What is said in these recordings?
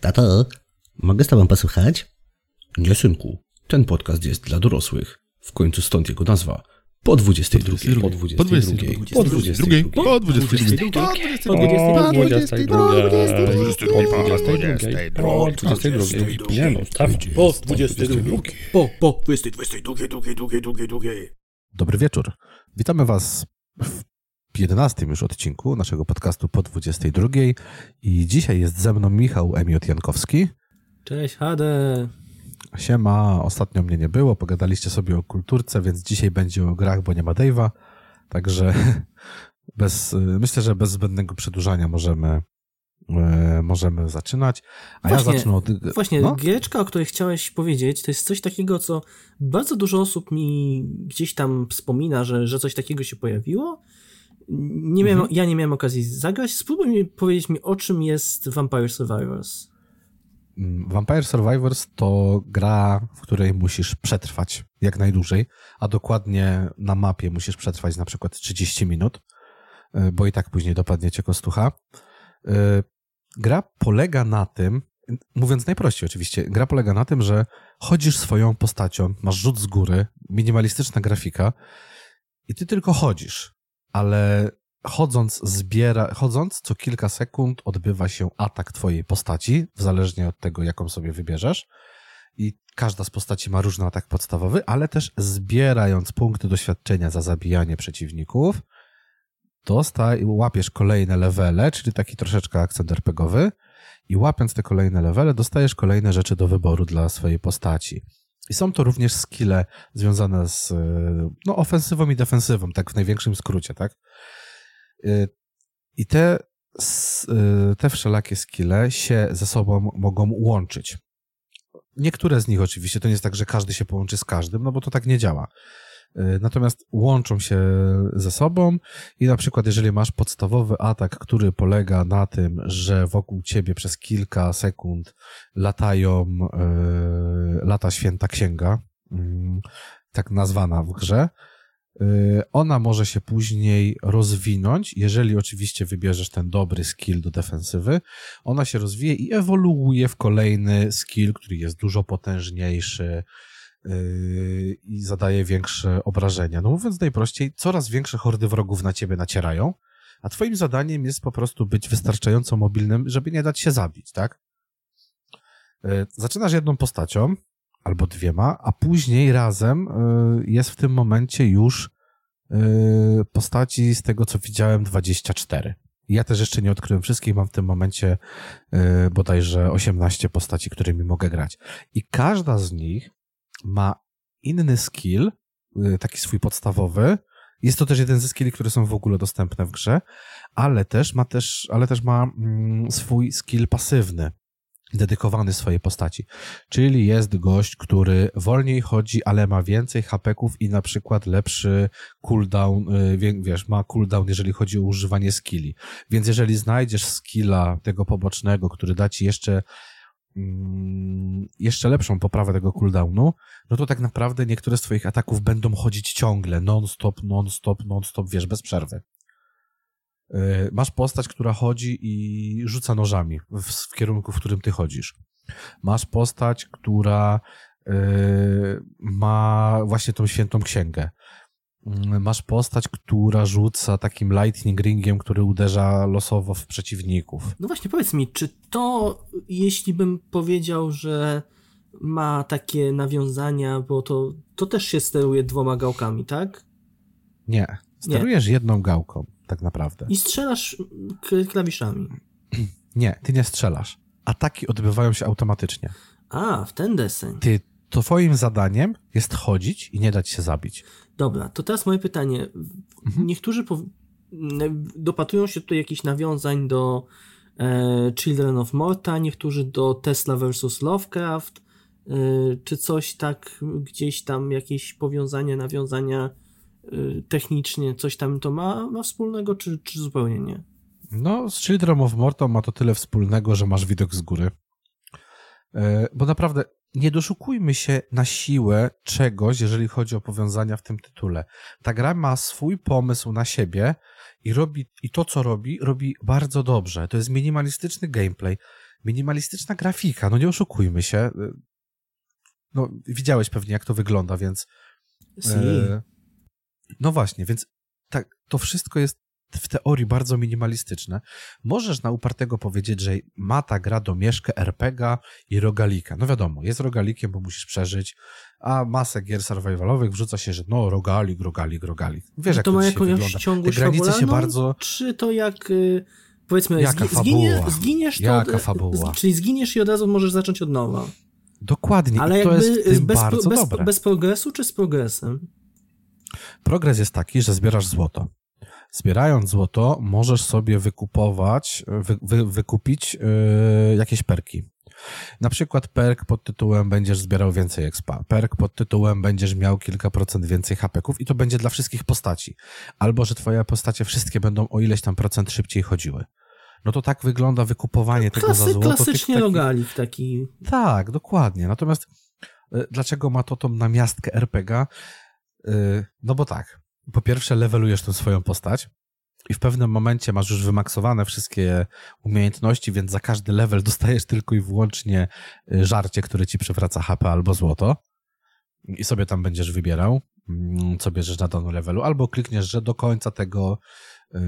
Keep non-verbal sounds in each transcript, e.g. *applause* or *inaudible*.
Tato, mogę z tobą posłuchać? Nie, synku. Ten podcast jest dla dorosłych. W końcu stąd jego nazwa. Po 22. Po 22. Po 22. Po 22. Po 22. Po 22. Nie no, tak. Po 22. Po, po 22. Dobry wieczór. Witamy Was w 11 już odcinku naszego podcastu po 22. I dzisiaj jest ze mną Michał Emiot Jankowski. Cześć, Hade. Siema, ostatnio mnie nie było, pogadaliście sobie o kulturce, więc dzisiaj będzie o grach, bo nie ma Dave'a. Także *laughs* bez, myślę, że bez zbędnego przedłużania możemy, e, możemy zaczynać. A Właśnie, ja zacznę od... Właśnie, no? giereczka, o której chciałeś powiedzieć, to jest coś takiego, co bardzo dużo osób mi gdzieś tam wspomina, że, że coś takiego się pojawiło. Nie miałem, Mhm. Ja nie miałem okazji zagrać. Spróbuj mi powiedzieć mi, o czym jest Vampire Survivors. Mm, Vampire Survivors to gra, w której musisz przetrwać jak najdłużej, a dokładnie na mapie musisz przetrwać na przykład 30 minut, y, bo i tak później dopadnie cię kostucha. Y, Gra polega na tym, mówiąc najprościej oczywiście, gra polega na tym, że chodzisz swoją postacią, masz rzut z góry, minimalistyczna grafika i ty tylko chodzisz, ale chodząc, zbiera, chodząc co kilka sekund odbywa się atak twojej postaci, zależnie od tego, jaką sobie wybierzesz. I każda z postaci ma różny atak podstawowy, ale też zbierając punkty doświadczenia za zabijanie przeciwników, dostaj, łapiesz kolejne levele, czyli taki troszeczkę akcent RPGowy i łapiąc te kolejne levele, dostajesz kolejne rzeczy do wyboru dla swojej postaci. I są to również skille związane z e, no, ofensywą i defensywą, tak w największym skrócie, tak? Y, I te, y, te wszelakie skille się ze sobą mogą łączyć. Niektóre z nich oczywiście, to nie jest tak, że każdy się połączy z każdym, no bo to tak nie działa. Y, Natomiast łączą się ze sobą i na przykład jeżeli masz podstawowy atak, który polega na tym, że wokół ciebie przez kilka sekund latają, y, lata święta księga, mm, tak nazwana w grze, Y, Ona może się później rozwinąć, jeżeli oczywiście wybierzesz ten dobry skill do defensywy. Ona się rozwija i ewoluuje w kolejny skill, który jest dużo potężniejszy i zadaje większe obrażenia. No mówiąc najprościej, coraz większe hordy wrogów na ciebie nacierają, a twoim zadaniem jest po prostu być wystarczająco mobilnym, żeby nie dać się zabić, tak? Yy, Zaczynasz jedną postacią, albo dwiema, a później razem y, jest w tym momencie już postaci z tego, co widziałem, 24. Ja też jeszcze nie odkryłem wszystkich, mam w tym momencie bodajże 18 postaci, którymi mogę grać. I każda z nich ma inny skill, y, taki swój podstawowy. Jest to też jeden ze skilli, które są w ogóle dostępne w grze, ale też ma też, ale też ma mm, swój skill pasywny, dedykowany swojej postaci. Czyli jest gość, który wolniej chodzi, ale ma więcej hapeków i na przykład lepszy cooldown, y, wie- wiesz, ma cooldown, jeżeli chodzi o używanie skilli. Więc jeżeli znajdziesz skilla tego pobocznego, który da ci jeszcze jeszcze lepszą poprawę tego cooldownu, no to tak naprawdę niektóre z twoich ataków będą chodzić ciągle, non-stop, non-stop, non-stop, wiesz, bez przerwy. Y, Masz postać, która chodzi i rzuca nożami w, w kierunku, w którym ty chodzisz. Masz postać, która y, ma właśnie tą świętą księgę. Mm, Masz postać, która rzuca takim lightning ringiem, który uderza losowo w przeciwników. No właśnie, powiedz mi, czy to, jeśli bym powiedział, że ma takie nawiązania, bo to, to też się steruje dwoma gałkami, tak? Nie. Sterujesz jedną gałką, tak naprawdę. I strzelasz klawiszami. Nie, ty nie strzelasz. Ataki odbywają się automatycznie. A, w ten deseń. Ty, twoim zadaniem jest chodzić i nie dać się zabić. Dobra, to teraz moje pytanie. Niektórzy pow... n- dopatrują się tutaj jakichś nawiązań do e, Children of Morta, niektórzy do Tesla vs. Lovecraft, e, czy coś tak gdzieś tam, jakieś powiązania, nawiązania e, technicznie, coś tam to ma, ma wspólnego, czy, czy zupełnie nie? No, z Children of Morta ma to tyle wspólnego, że masz widok z góry. E, Bo naprawdę nie doszukujmy się na siłę czegoś, jeżeli chodzi o powiązania w tym tytule. Ta gra ma swój pomysł na siebie i robi, i to co robi, robi bardzo dobrze. To jest minimalistyczny gameplay. Minimalistyczna grafika, no nie oszukujmy się. No, widziałeś pewnie, jak to wygląda, więc. E, no właśnie, więc tak, to wszystko jest w teorii bardzo minimalistyczne. Możesz na upartego powiedzieć, że ma ta gra domieszkę RPG i rogalika. No wiadomo, jest rogalikiem, bo musisz przeżyć, a masę gier survivalowych wrzuca się, że no rogalik, rogalik, rogalik. Wiesz, no to jak ma to jakąś wygląda. ciągłość Te granice się bardzo... Czy to jak... Y, powiedzmy, Jaka zgi- zginiesz to... Jaka fabuła? Czyli zginiesz i od razu możesz zacząć od nowa. Dokładnie, Ale i to jest bez, bardzo bez, dobre. bez progresu czy z progresem? Progres jest taki, że zbierasz złoto. Zbierając złoto, możesz sobie wykupować, wy, wy, wykupić yy, jakieś perki. Na przykład perk pod tytułem będziesz zbierał więcej expa, perk pod tytułem będziesz miał kilka procent więcej hapeków i to będzie dla wszystkich postaci. Albo, że twoje postacie wszystkie będą o ileś tam procent szybciej chodziły. No to tak wygląda wykupowanie tego Klasy, za złoto. klasycznie takich- rogalik taki. tak, dokładnie. Natomiast y, dlaczego ma to tą namiastkę RPG? Y, No bo tak, po pierwsze levelujesz tą swoją postać i w pewnym momencie masz już wymaksowane wszystkie umiejętności, więc za każdy level *laughs* dostajesz tylko i wyłącznie y, żarcie, które ci przywraca HP albo złoto i sobie tam będziesz wybierał, mm, co bierzesz na danym levelu, albo klikniesz, że do końca tego, y,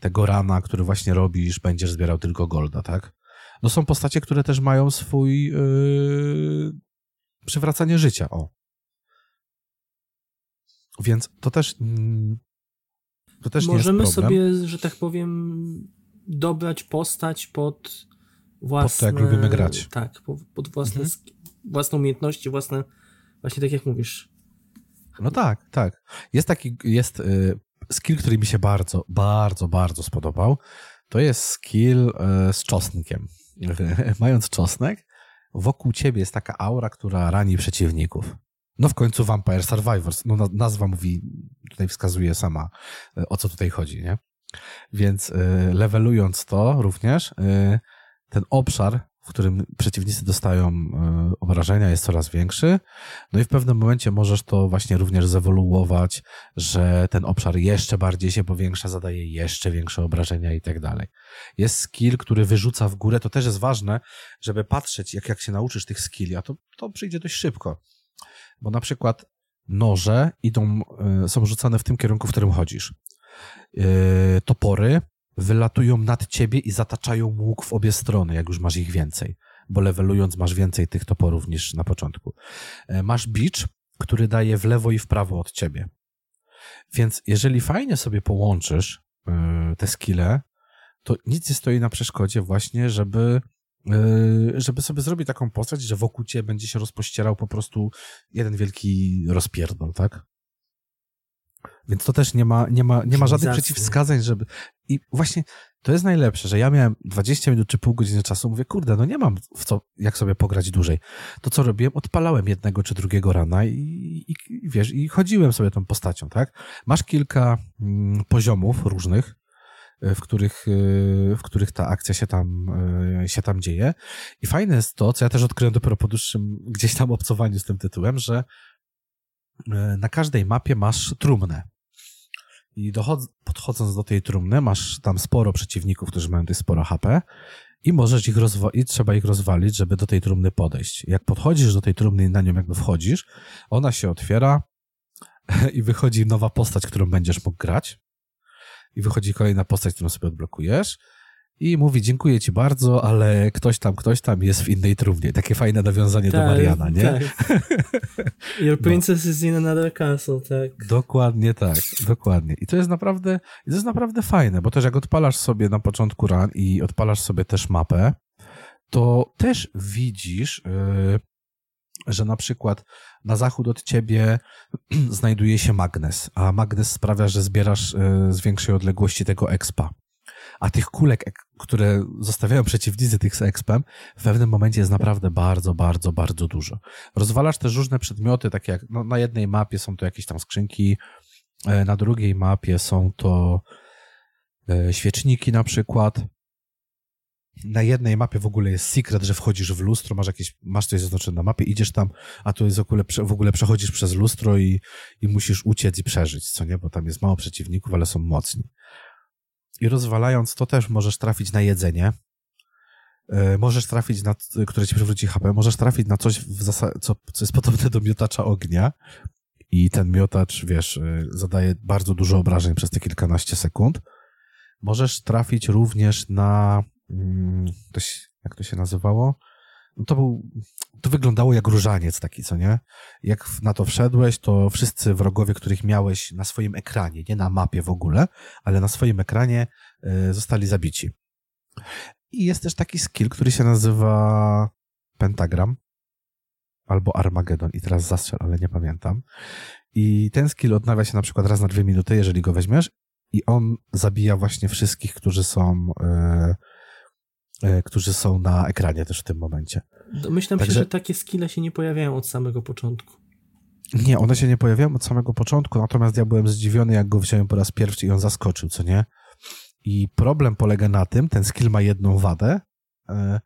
tego rana, który właśnie robisz, będziesz zbierał tylko golda, tak? No są postacie, które też mają swój yy, przywracanie życia, o. Więc to też to też Możemy nie jest problem. sobie, że tak powiem, dobrać postać pod własne... jak lubimy grać. Tak, pod, pod własne, Mhm. własne umiejętności, własne... Właśnie tak jak mówisz. No tak, tak. Jest taki, jest y, skill, który mi się bardzo, bardzo, bardzo spodobał. To jest skill y, z czosnkiem. *laughs* Mając czosnek, wokół ciebie jest taka aura, która rani przeciwników. No w końcu Vampire Survivors. No na- nazwa mówi, tutaj wskazuje sama, y, o co tutaj chodzi, nie? Więc y, levelując to również, y, ten obszar, w którym przeciwnicy dostają obrażenia, jest coraz większy. No i w pewnym momencie możesz to właśnie również zewoluować, że ten obszar jeszcze bardziej się powiększa, zadaje jeszcze większe obrażenia i tak dalej. Jest skill, który wyrzuca w górę, to też jest ważne, żeby patrzeć, jak, jak się nauczysz tych skilli, a to, to przyjdzie dość szybko. Bo na przykład noże idą, y, są rzucane w tym kierunku, w którym chodzisz. Y, topory wylatują nad ciebie i zataczają łuk w obie strony, jak już masz ich więcej. Bo levelując masz więcej tych toporów niż na początku. E, Masz bicz, który daje w lewo i w prawo od ciebie. Więc jeżeli fajnie sobie połączysz te skille, to nic nie stoi na przeszkodzie właśnie, żeby żeby sobie zrobić taką postać, że wokół ciebie będzie się rozpościerał po prostu jeden wielki rozpierdol, tak? Więc to też nie ma, nie ma, nie ma żadnych przeciwwskazań, żeby... I właśnie to jest najlepsze, że ja miałem 20 minut czy pół godziny czasu, mówię, kurde, no nie mam w co, jak sobie pograć dłużej. To co robiłem? Odpalałem jednego czy drugiego rana i, i, i wiesz, i chodziłem sobie tą postacią, tak? Masz kilka mm, poziomów różnych, w których, y, w których ta akcja się tam, y, się tam dzieje. I fajne jest to, co ja też odkryłem dopiero po dłuższym gdzieś tam obcowaniu z tym tytułem, że y, na każdej mapie masz trumnę. I dochod- podchodząc do tej trumny, masz tam sporo przeciwników, którzy mają tutaj sporo HP i możesz ich rozwa- i trzeba ich rozwalić, żeby do tej trumny podejść. Jak podchodzisz do tej trumny i na nią jakby wchodzisz, ona się otwiera *laughs* i wychodzi nowa postać, którą będziesz mógł grać. I wychodzi kolejna postać, którą sobie odblokujesz. I mówi, dziękuję ci bardzo, ale ktoś tam, ktoś tam jest w innej trumnie. Takie fajne nawiązanie do Mariana, nie? Tak. *laughs* Your princess is in another castle, tak. Dokładnie tak, dokładnie. I to jest naprawdę, to jest naprawdę fajne, bo też jak odpalasz sobie na początku run i odpalasz sobie też mapę, to też widzisz, yy, że na przykład na zachód od ciebie *clears throat* znajduje się magnes, a magnes sprawia, że zbierasz yy, z większej odległości tego expa. A tych kulek, ek- które zostawiają przeciwnicy tych z expem, w pewnym momencie jest naprawdę bardzo, bardzo, bardzo dużo. Rozwalasz też różne przedmioty, takie jak no, na jednej mapie są to jakieś tam skrzynki, e, na drugiej mapie są to e, świeczniki na przykład. Na jednej mapie w ogóle jest secret, że wchodzisz w lustro, masz jakieś, masz coś zaznaczone na mapie, idziesz tam, a tu jest w ogóle, w ogóle przechodzisz przez lustro i, i musisz uciec i przeżyć, co nie, bo tam jest mało przeciwników, ale są mocni. I rozwalając to też możesz trafić na jedzenie. E, możesz trafić na, które ci przywróci HP, możesz trafić na coś, co, co jest podobne do miotacza ognia i ten miotacz, wiesz, e, zadaje bardzo dużo obrażeń przez te kilkanaście sekund. Możesz trafić również na, to się, jak to się nazywało? No to był, to wyglądało jak różaniec taki, co nie? Jak na to wszedłeś, to wszyscy wrogowie, których miałeś na swoim ekranie, nie na mapie w ogóle, ale na swoim ekranie y, zostali zabici. I jest też taki skill, który się nazywa Pentagram albo Armageddon i teraz zastrzel, ale nie pamiętam. I ten skill odnawia się na przykład raz na dwie minuty, jeżeli go weźmiesz i on zabija właśnie wszystkich, którzy są e, którzy są na ekranie też w tym momencie. Domyślam Także... się, że takie skille się nie pojawiają od samego początku. Nie, one się nie pojawiają od samego początku, natomiast ja byłem zdziwiony, jak go wziąłem po raz pierwszy i on zaskoczył, co nie? I problem polega na tym, ten skill ma jedną wadę, e,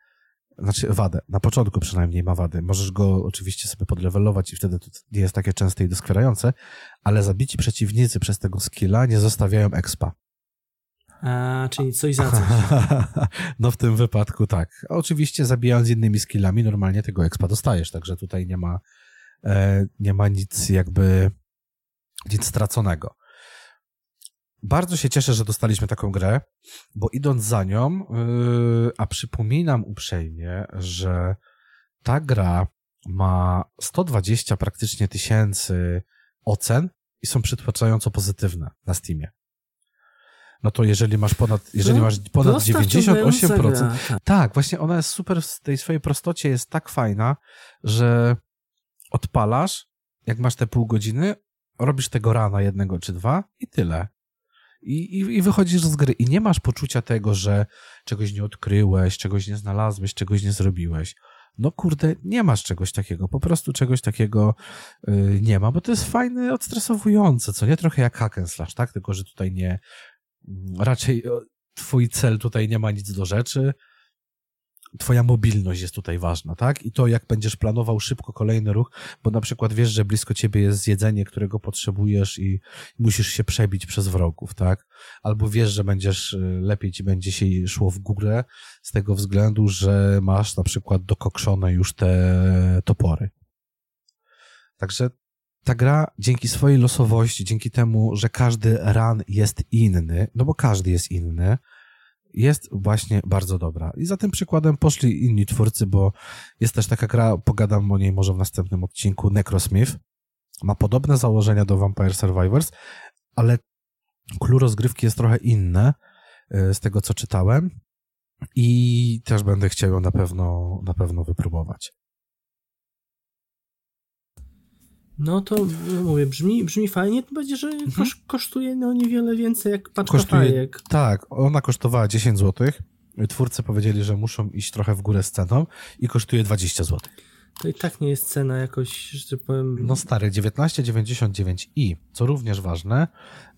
znaczy wadę, na początku przynajmniej ma wady. Możesz go oczywiście sobie podlewelować i wtedy to nie jest takie częste i doskwierające, ale zabici przeciwnicy przez tego skilla nie zostawiają expa. A, czyli coś za coś. *laughs* no w tym wypadku tak. Oczywiście zabijając innymi skillami normalnie tego expa dostajesz, także tutaj nie ma e, nie ma nic jakby nic straconego. Bardzo się cieszę, że dostaliśmy taką grę, bo idąc za nią, yy, a przypominam uprzejmie, że ta gra ma 120 praktycznie tysięcy ocen i są przytłaczająco pozytywne na Steamie. No to jeżeli masz ponad, jeżeli masz ponad 98%, tak. właśnie ona jest super w tej swojej prostocie, jest tak fajna, że odpalasz, jak masz te pół godziny, robisz tego rana jednego czy dwa i tyle. I, i, I wychodzisz z gry i nie masz poczucia tego, że czegoś nie odkryłeś, czegoś nie znalazłeś, czegoś nie zrobiłeś. No kurde, nie masz czegoś takiego, po prostu czegoś takiego yy, nie ma, bo to jest fajne, odstresowujące, co nie trochę jak hack and slash, tak? Tylko, że tutaj nie, raczej twój cel tutaj nie ma nic do rzeczy, twoja mobilność jest tutaj ważna, tak? I to, jak będziesz planował szybko kolejny ruch, bo na przykład wiesz, że blisko ciebie jest jedzenie, którego potrzebujesz i musisz się przebić przez wrogów, tak? Albo wiesz, że będziesz, y, lepiej ci będzie się szło w górę z tego względu, że masz na przykład dokokszone już te topory. Także ta gra dzięki swojej losowości, dzięki temu, że każdy run jest inny, no bo każdy jest inny, jest właśnie bardzo dobra. I za tym przykładem poszli inni twórcy, bo jest też taka gra, pogadam o niej może w następnym odcinku, Necrosmith. Ma podobne założenia do Vampire Survivors, ale clue rozgrywki jest trochę inne e, z tego, co czytałem i też będę chciał ją na pewno, na pewno wypróbować. No to mówię, brzmi, brzmi fajnie, to będzie, że mhm. kosztuje no niewiele więcej jak paczka kosztuje, fajek. Tak, ona kosztowała 10 zł. Twórcy powiedzieli, że muszą iść trochę w górę z ceną i kosztuje 20 zł. To i tak nie jest cena jakoś, że powiem... No stary, 19,99 i, co również ważne,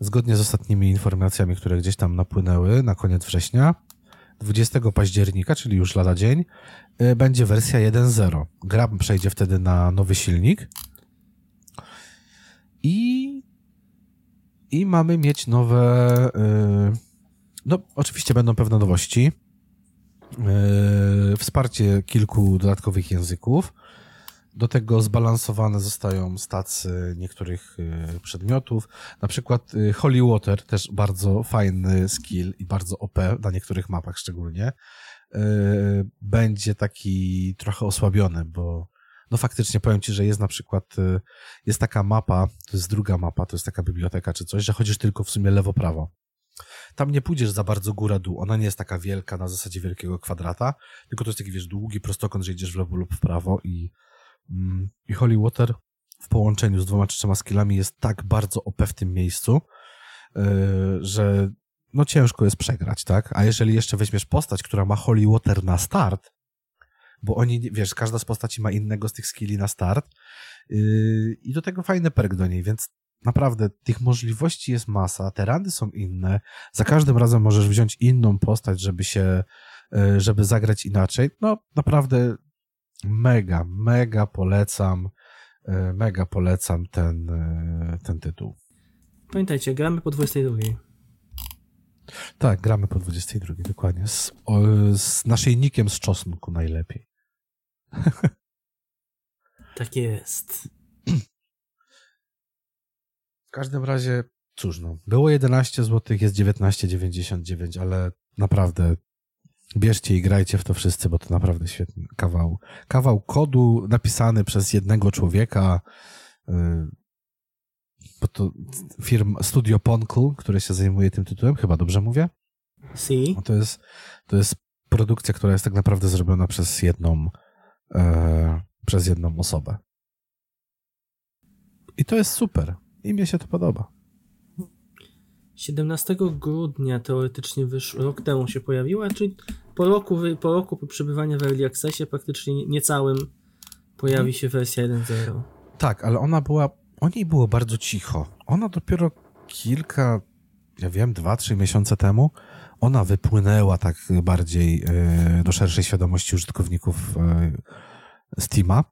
zgodnie z ostatnimi informacjami, które gdzieś tam napłynęły na koniec września, 20 października, czyli już lada dzień, y, będzie wersja 1.0. Gra przejdzie wtedy na nowy silnik, i, i mamy mieć nowe. Yy, no, oczywiście będą pewne nowości. Yy, wsparcie kilku dodatkowych języków. Do tego zbalansowane zostają stacje niektórych yy, przedmiotów. Na przykład Holy Water, też bardzo fajny skill i bardzo OP na niektórych mapach szczególnie. Będzie taki trochę osłabiony, bo no faktycznie powiem ci, że jest na przykład, y, jest taka mapa, to jest druga mapa, to jest taka biblioteka czy coś, że chodzisz tylko w sumie lewo-prawo. Tam nie pójdziesz za bardzo góra-dół, ona nie jest taka wielka na zasadzie wielkiego kwadrata, tylko to jest taki, wiesz, długi prostokąt, że idziesz w lewo lub w prawo i, mm, i Holy Water w połączeniu z dwoma czy trzema skillami jest tak bardzo OP w tym miejscu, yy, że no ciężko jest przegrać, tak? A jeżeli jeszcze weźmiesz postać, która ma Holy Water na start, bo oni, wiesz, każda z postaci ma innego z tych skilli na start yy, i do tego fajny perk do niej, więc naprawdę tych możliwości jest masa, te randy są inne, za każdym razem możesz wziąć inną postać, żeby się, yy, żeby zagrać inaczej, no naprawdę mega, mega polecam, yy, mega polecam ten, ten tytuł. Pamiętajcie, gramy po 22. Tak, gramy po 22, dokładnie. Z, o, z naszyjnikiem z czosnku najlepiej. *laughs* Tak jest. W każdym razie, cóż no, było 11 zł, jest 19,99, ale naprawdę bierzcie i grajcie w to wszyscy, bo to naprawdę świetny kawał. Kawał kodu napisany przez jednego człowieka, yy, bo to firma Studio Ponkl, które się zajmuje tym tytułem, chyba dobrze mówię? Si. To jest, to jest produkcja, która jest tak naprawdę zrobiona przez jedną, e, przez jedną osobę. I to jest super. I mnie się to podoba. 17 grudnia teoretycznie wyszło, rok temu się pojawiła, czyli po roku, po roku przebywania w Early Accessie praktycznie niecałym pojawi się wersja 1.0. Tak, ale ona była, o niej było bardzo cicho. Ona dopiero kilka, ja wiem, dwa, trzy miesiące temu, ona wypłynęła tak bardziej e, do szerszej świadomości użytkowników e, Steama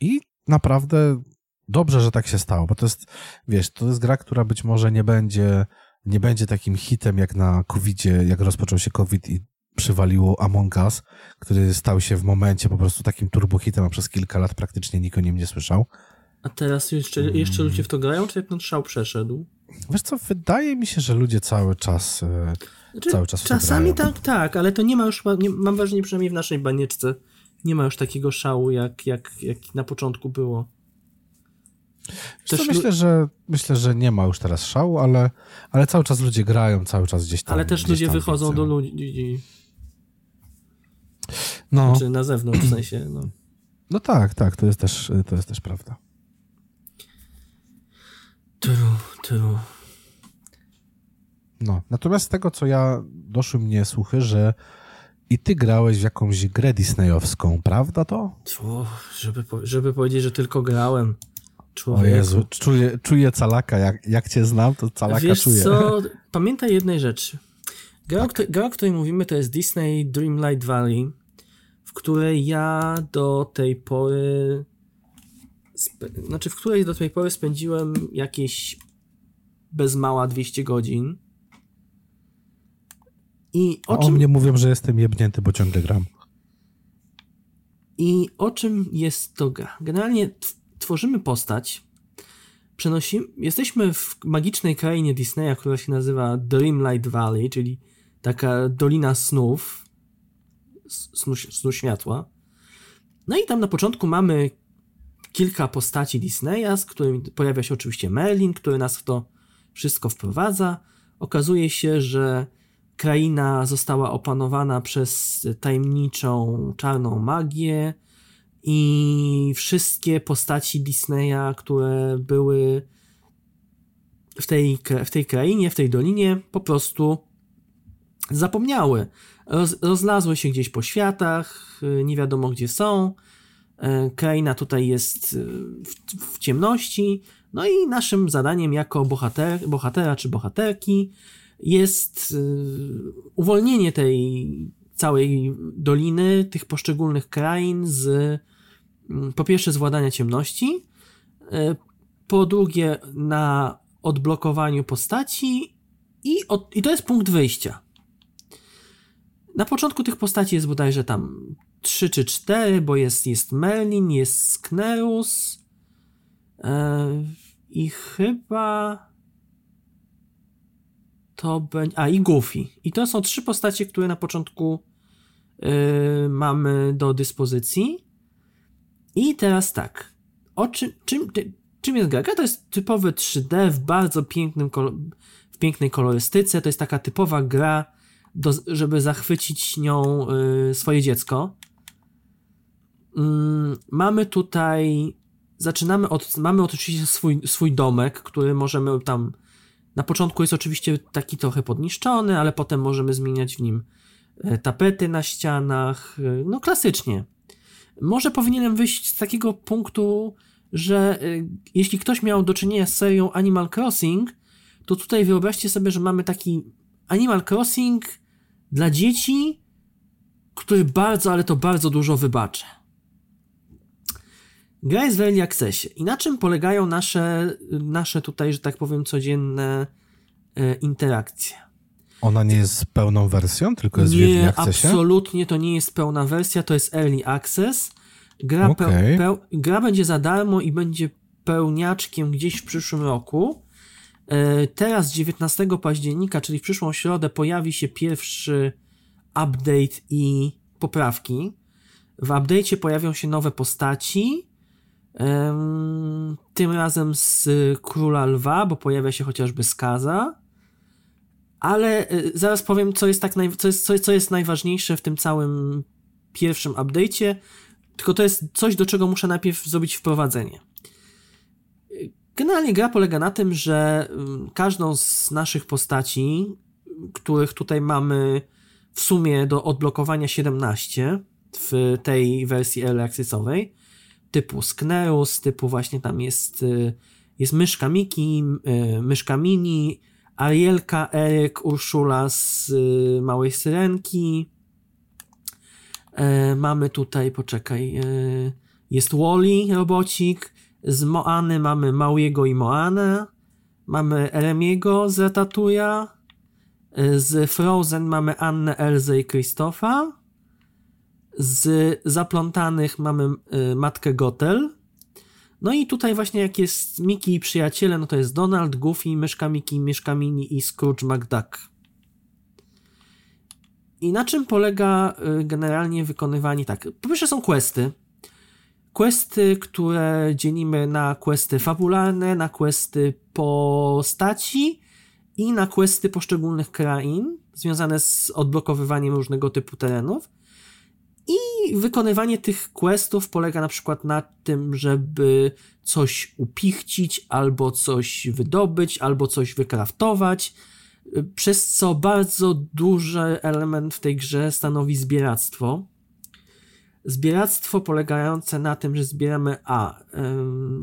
i naprawdę dobrze, że tak się stało, bo to jest, wiesz, to jest gra, która być może nie będzie, nie będzie takim hitem jak na covid jak rozpoczął się COVID i przywaliło Among Us, który stał się w momencie po prostu takim turbohitem, a przez kilka lat praktycznie nikt o nim nie słyszał. A teraz jeszcze, jeszcze ludzie w to grają, czy jak ten szał przeszedł? Wiesz co, wydaje mi się, że ludzie cały czas e, znaczy, cały czas Czasami tak, tak, ale to nie ma już nie, mam wrażenie przynajmniej w naszej banieczce, nie ma już takiego szału, jak, jak, jak na początku było. Też myślę, że myślę, że nie ma już teraz szału, ale, ale cały czas ludzie grają, cały czas gdzieś tam. Ale też ludzie wychodzą do ludzi. No. Znaczy na zewnątrz w sensie. No. no tak, tak, to jest też, to jest też prawda. True, true. No, natomiast z tego, co ja doszły mnie słuchy, że i ty grałeś w jakąś grę disneyowską, prawda to? O, żeby, żeby powiedzieć, że tylko grałem. Człowieku. O Jezu, czuję, czuję calaka. Jak, jak cię znam, to calaka Wiesz czuję. co, pamiętaj jednej rzeczy. Gra, tak. gra, o której mówimy, to jest Disney Dreamlight Valley, w której ja do tej pory znaczy w której do tej pory spędziłem jakieś bez mała 200 godzin. I o, czym... o mnie mówią, że jestem jebnięty, bo ciągle gram. I o czym jest to gra? Generalnie tworzymy postać, przenosimy, jesteśmy w magicznej krainie Disneya, która się nazywa Dreamlight Valley, czyli taka dolina snów, snu, snu światła. No i tam na początku mamy kilka postaci Disneya, z którymi pojawia się oczywiście Merlin, który nas w to wszystko wprowadza. Okazuje się, że kraina została opanowana przez tajemniczą czarną magię i wszystkie postaci Disneya, które były w tej, w tej krainie, w tej dolinie, po prostu zapomniały. Roz, rozlazły się gdzieś po światach, nie wiadomo gdzie są. E, kraina tutaj jest e, w, w ciemności. No i naszym zadaniem jako bohater, bohatera czy bohaterki jest e, uwolnienie tej całej doliny, tych poszczególnych krain z mm, po pierwsze z władania ciemności, po drugie na odblokowaniu postaci i, od, i to jest punkt wyjścia. Na początku tych postaci jest bodajże tam 3 czy 4, bo jest, jest Merlin, jest Sknerus yy, i chyba to będzie... A, i Goofy. I to są trzy postacie, które na początku yy, mamy do dyspozycji. I teraz tak. O czym, czym, czym jest gra? to jest typowy 3D w bardzo pięknym, w pięknej kolorystyce. To jest taka typowa gra, do, żeby zachwycić nią y, swoje dziecko. Mm, mamy tutaj, zaczynamy od, mamy oczywiście swój, swój domek, który możemy tam, na początku jest oczywiście taki trochę podniszczony, ale potem możemy zmieniać w nim e, tapety na ścianach, e, no klasycznie. Może powinienem wyjść z takiego punktu, że e, jeśli ktoś miał do czynienia z serią Animal Crossing, to tutaj wyobraźcie sobie, że mamy taki Animal Crossing dla dzieci, który bardzo, ale to bardzo dużo wybaczy. Gra jest w early accessie. I na czym polegają nasze, nasze tutaj, że tak powiem, codzienne e, interakcje? Ona nie jest pełną wersją, tylko jest nie, w Early Accessie? absolutnie to nie jest pełna wersja, to jest Early Access. Gra, okay. peł, gra będzie za darmo i będzie pełniaczkiem gdzieś w przyszłym roku. E, teraz 19 października, czyli w przyszłą środę pojawi się pierwszy update i poprawki. W update'cie pojawią się nowe postaci. Tym razem z Króla Lwa, bo pojawia się chociażby Skaza. Ale e, zaraz powiem, co jest, tak naj, co jest, co, co jest najważniejsze w tym całym pierwszym update'cie. Tylko to jest coś, do czego muszę najpierw zrobić wprowadzenie. Generalnie gra polega na tym, że mm, każdą z naszych postaci, których tutaj mamy w sumie do odblokowania 17 w tej wersji early accessowej, typu Sknerus, typu właśnie tam jest, y, jest myszka Miki, y, myszka Mini, Arielka, Eryk, Urszula z y, Małej Syrenki. E, mamy tutaj, poczekaj, jest Wally, robocik, z Moany mamy Małyego i Moanę. Mamy Eremiego z Ratatuja. Z Frozen mamy Annę, Elzę i Krzysztofa. Z Zaplątanych mamy y, Matkę Gotel. No i tutaj właśnie jak jest Miki i przyjaciele, no to jest Donald, Goofy, Myszka Miki, Myszka Mini i Scrooge McDuck. I na czym polega y, generalnie wykonywanie tak? Po pierwsze są questy, questy, które dzielimy na questy fabularne, na questy postaci i na questy poszczególnych krain, związane z odblokowywaniem różnego typu terenów. I wykonywanie tych questów polega na przykład na tym, żeby coś upichcić, albo coś wydobyć, albo coś wykraftować, przez co bardzo duży element w tej grze stanowi zbieractwo. Zbieractwo polegające na tym, że zbieramy A. Ym,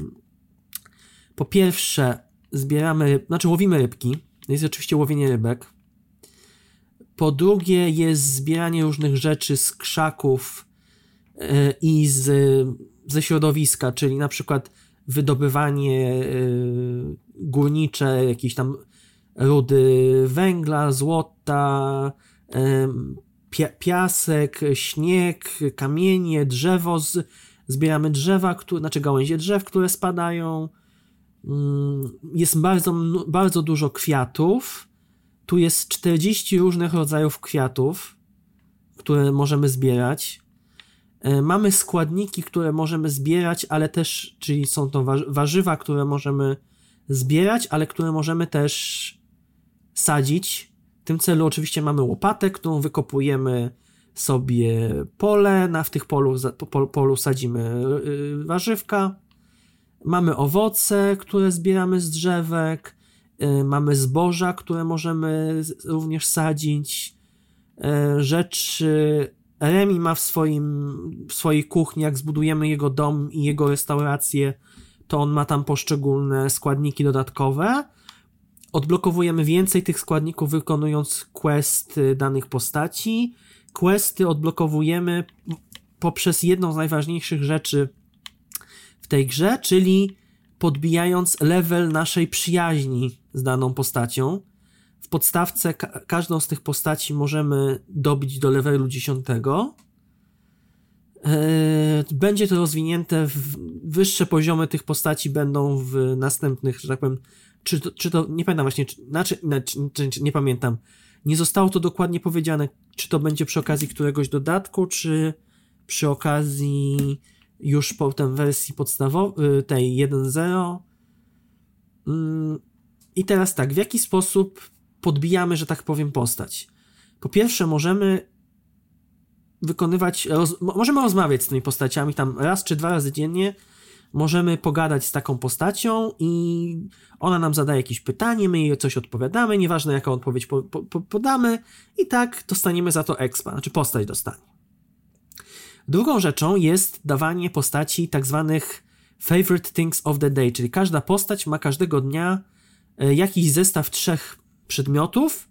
po pierwsze, zbieramy, znaczy łowimy rybki. Jest oczywiście łowienie rybek. Po drugie, jest zbieranie różnych rzeczy z krzaków yy, i z, ze środowiska, czyli na przykład wydobywanie yy, górnicze, jakieś tam rudy węgla, złota, piasek, śnieg, kamienie, drzewo, zbieramy drzewa, które, znaczy gałęzie drzew, które spadają. Mm, jest bardzo, bardzo dużo kwiatów. Tu jest 40 różnych rodzajów kwiatów, które możemy zbierać. E, mamy składniki, które możemy zbierać, ale też, czyli są to warzywa, które możemy zbierać, ale które możemy też sadzić w tym celu oczywiście mamy łopatę, którą wykopujemy sobie pole, na w tych polu, po, polu sadzimy y, warzywka. Mamy owoce, które zbieramy z drzewek. Y, mamy zboża, które możemy również sadzić. Y, rzeczy Remi ma w, swoim, w swojej kuchni, jak zbudujemy jego dom i jego restaurację, to on ma tam poszczególne składniki dodatkowe Odblokowujemy więcej tych składników wykonując questy danych postaci. Questy odblokowujemy poprzez jedną z najważniejszych rzeczy w tej grze, czyli podbijając level naszej przyjaźni z daną postacią. W podstawce ka każdą z tych postaci możemy dobić do levelu 10. Eee, będzie to rozwinięte, w wyższe poziomy tych postaci będą w następnych, że tak powiem, czy to, czy to nie pamiętam właśnie, czy, znaczy, znaczy, nie pamiętam. Nie zostało to dokładnie powiedziane, czy to będzie przy okazji któregoś dodatku, czy przy okazji już potem wersji podstawowej, tej 1.0. I teraz tak, w jaki sposób podbijamy, że tak powiem, postać? Po pierwsze, możemy wykonywać, roz, możemy rozmawiać z tymi postaciami tam raz czy dwa razy dziennie, możemy pogadać z taką postacią i ona nam zadaje jakieś pytanie, my jej coś odpowiadamy, nieważne jaką odpowiedź po, po, podamy i tak dostaniemy za to expa, znaczy postać dostanie. Drugą rzeczą jest dawanie postaci tak zwanych favorite things of the day, czyli każda postać ma każdego dnia jakiś zestaw trzech przedmiotów,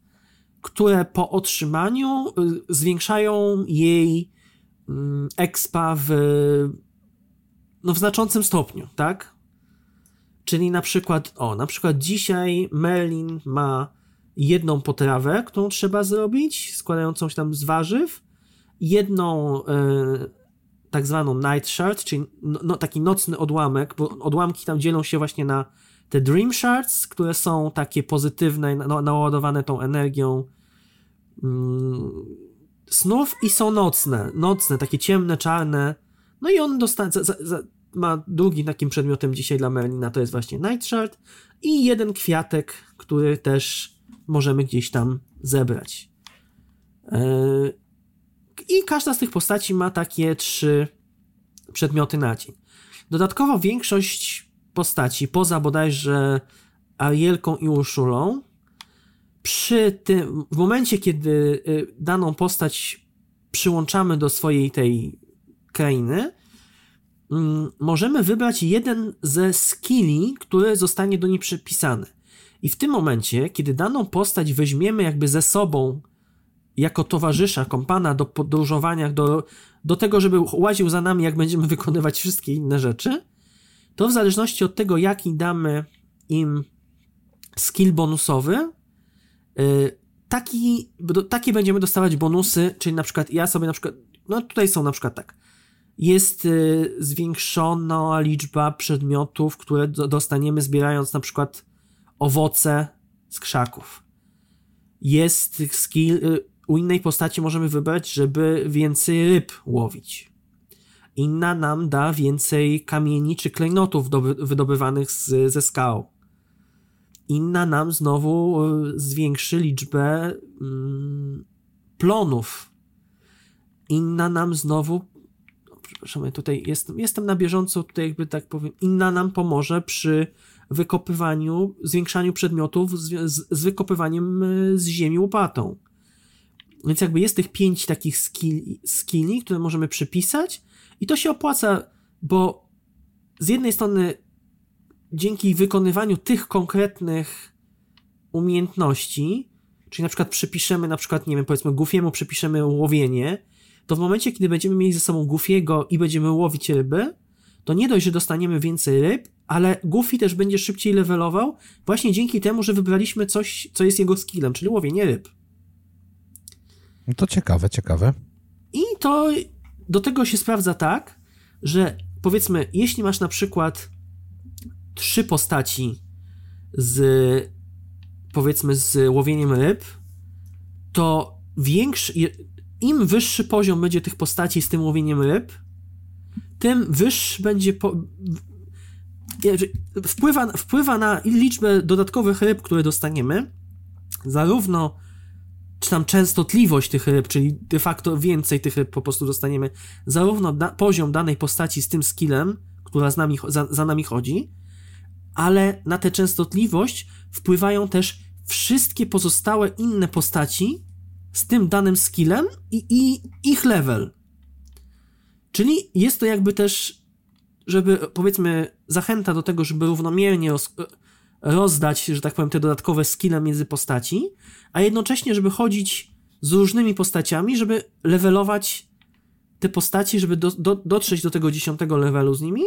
które po otrzymaniu e, zwiększają jej mm, expa w no w znaczącym stopniu, tak? Czyli na przykład, o, na przykład dzisiaj Merlin ma jedną potrawę, którą trzeba zrobić, składającą się tam z warzyw, jedną e, tak zwaną night shard, czyli no, no, taki nocny odłamek, bo odłamki tam dzielą się właśnie na te dream shards, które są takie pozytywne, no, naładowane tą energią mm, snów i są nocne, nocne, takie ciemne, czarne. No i on dostanie, za, za, ma drugim takim przedmiotem dzisiaj dla Merlina, to jest właśnie Night Shard i jeden kwiatek, który też możemy gdzieś tam zebrać. Yy, I każda z tych postaci ma takie trzy przedmioty na dzień. Dodatkowo większość postaci, poza bodajże Arielką i Urszulą, przy tym, w momencie, kiedy y, daną postać przyłączamy do swojej tej krainy, mm, możemy wybrać jeden ze skilli, który zostanie do niej przypisany. I w tym momencie, kiedy daną postać weźmiemy jakby ze sobą jako towarzysza, kompana do podróżowania, do, do tego, żeby łaził za nami, jak będziemy wykonywać wszystkie inne rzeczy, to w zależności od tego, jaki damy im skill bonusowy, Y, taki, takie będziemy dostawać bonusy, czyli na przykład ja sobie na przykład, no tutaj są na przykład tak, jest y, zwiększona liczba przedmiotów, które dostaniemy zbierając na przykład owoce z krzaków. Jest skill, y, u innej postaci możemy wybrać, żeby więcej ryb łowić. Inna nam da więcej kamieni czy klejnotów wydobywanych z, ze skał inna nam znowu e, zwiększy liczbę mm, plonów. Inna nam znowu, przepraszam, ja tutaj jestem, jestem na bieżąco, tutaj jakby tak powiem, inna nam pomoże przy wykopywaniu, zwiększaniu przedmiotów z, z, z wykopywaniem e, z ziemi łopatą. Więc jakby jest tych pięć takich skilli, skilli, które możemy przypisać i to się opłaca, bo z jednej strony dzięki wykonywaniu tych konkretnych umiejętności, czyli na przykład przypiszemy, na przykład, nie wiem, powiedzmy Goofiemu przypiszemy łowienie, to w momencie, kiedy będziemy mieli ze sobą Goofiego i będziemy łowić ryby, to nie dość, że dostaniemy więcej ryb, ale Goofy też będzie szybciej levelował właśnie dzięki temu, że wybraliśmy coś, co jest jego skillem, czyli łowienie ryb. No to ciekawe, ciekawe. I to do tego się sprawdza tak, że powiedzmy, jeśli masz na przykład trzy postaci z powiedzmy z łowieniem ryb, to większy, im wyższy poziom będzie tych postaci z tym łowieniem ryb, tym wyższy będzie po, wpływa, wpływa na liczbę dodatkowych ryb, które dostaniemy, zarówno czy tam częstotliwość tych ryb, czyli de facto więcej tych ryb po prostu dostaniemy, zarówno da, poziom danej postaci z tym skillem, która z nami, za, za nami chodzi, ale na tę częstotliwość wpływają też wszystkie pozostałe inne postaci z tym danym skillem i, i ich level. Czyli jest to jakby też, żeby powiedzmy, zachęta do tego, żeby równomiernie rozdać, że tak powiem, te dodatkowe skille między postaci, a jednocześnie, żeby chodzić z różnymi postaciami, żeby levelować te postaci, żeby do, do, dotrzeć do tego dziesiątego levelu z nimi,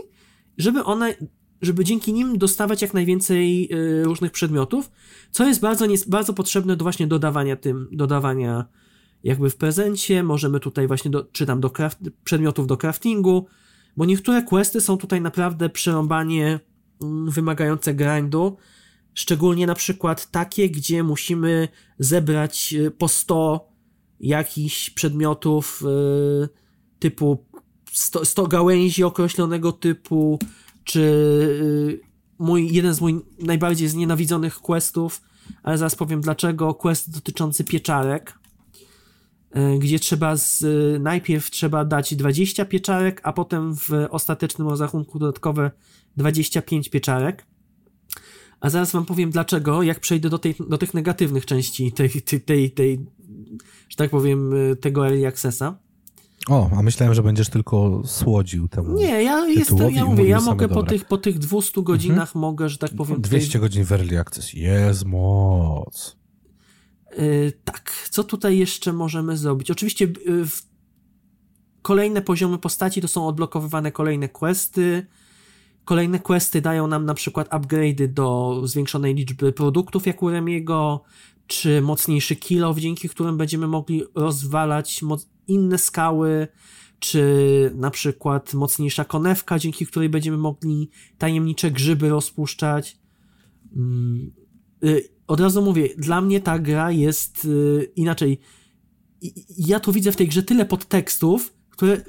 żeby one żeby dzięki nim dostawać jak najwięcej y, różnych przedmiotów, co jest bardzo, nie, bardzo potrzebne do właśnie dodawania tym, dodawania jakby w prezencie, możemy tutaj właśnie, do, czy tam do craft, przedmiotów do craftingu, bo niektóre questy są tutaj naprawdę przerąbanie wymagające grindu, szczególnie na przykład takie, gdzie musimy zebrać y, po 100 jakichś przedmiotów y, typu 100, 100 gałęzi określonego typu, czy y, mój, jeden z moich najbardziej znienawidzonych questów, ale zaraz powiem dlaczego, quest dotyczący pieczarek, gdzie trzeba z, najpierw trzeba dać 20 pieczarek, a potem w ostatecznym rozrachunku dodatkowe 25 pieczarek. A zaraz wam powiem dlaczego, jak przejdę do, tej, do tych negatywnych części tej, tej, tej, tej, że tak powiem, y, tego early accessa. O, a myślałem, że będziesz tylko słodził temu. Nie, ja jestem, ja mówię, ja mogę po tych, po tych 200 godzinach mhm. mogę, że tak powiem. 200 tutaj... godzin w Early Access, jest moc. Yy, tak, co tutaj jeszcze możemy zrobić? Oczywiście yy, kolejne poziomy postaci to są odblokowywane kolejne questy. Kolejne questy dają nam na przykład upgrade'y do zwiększonej liczby produktów jak u Remiego, czy mocniejszy kilo, dzięki którym będziemy mogli rozwalać inne skały, czy na przykład mocniejsza konewka, dzięki której będziemy mogli tajemnicze grzyby rozpuszczać. Mm, y, od razu mówię, dla mnie ta gra jest y, inaczej. Ja tu widzę w tej grze tyle podtekstów, które,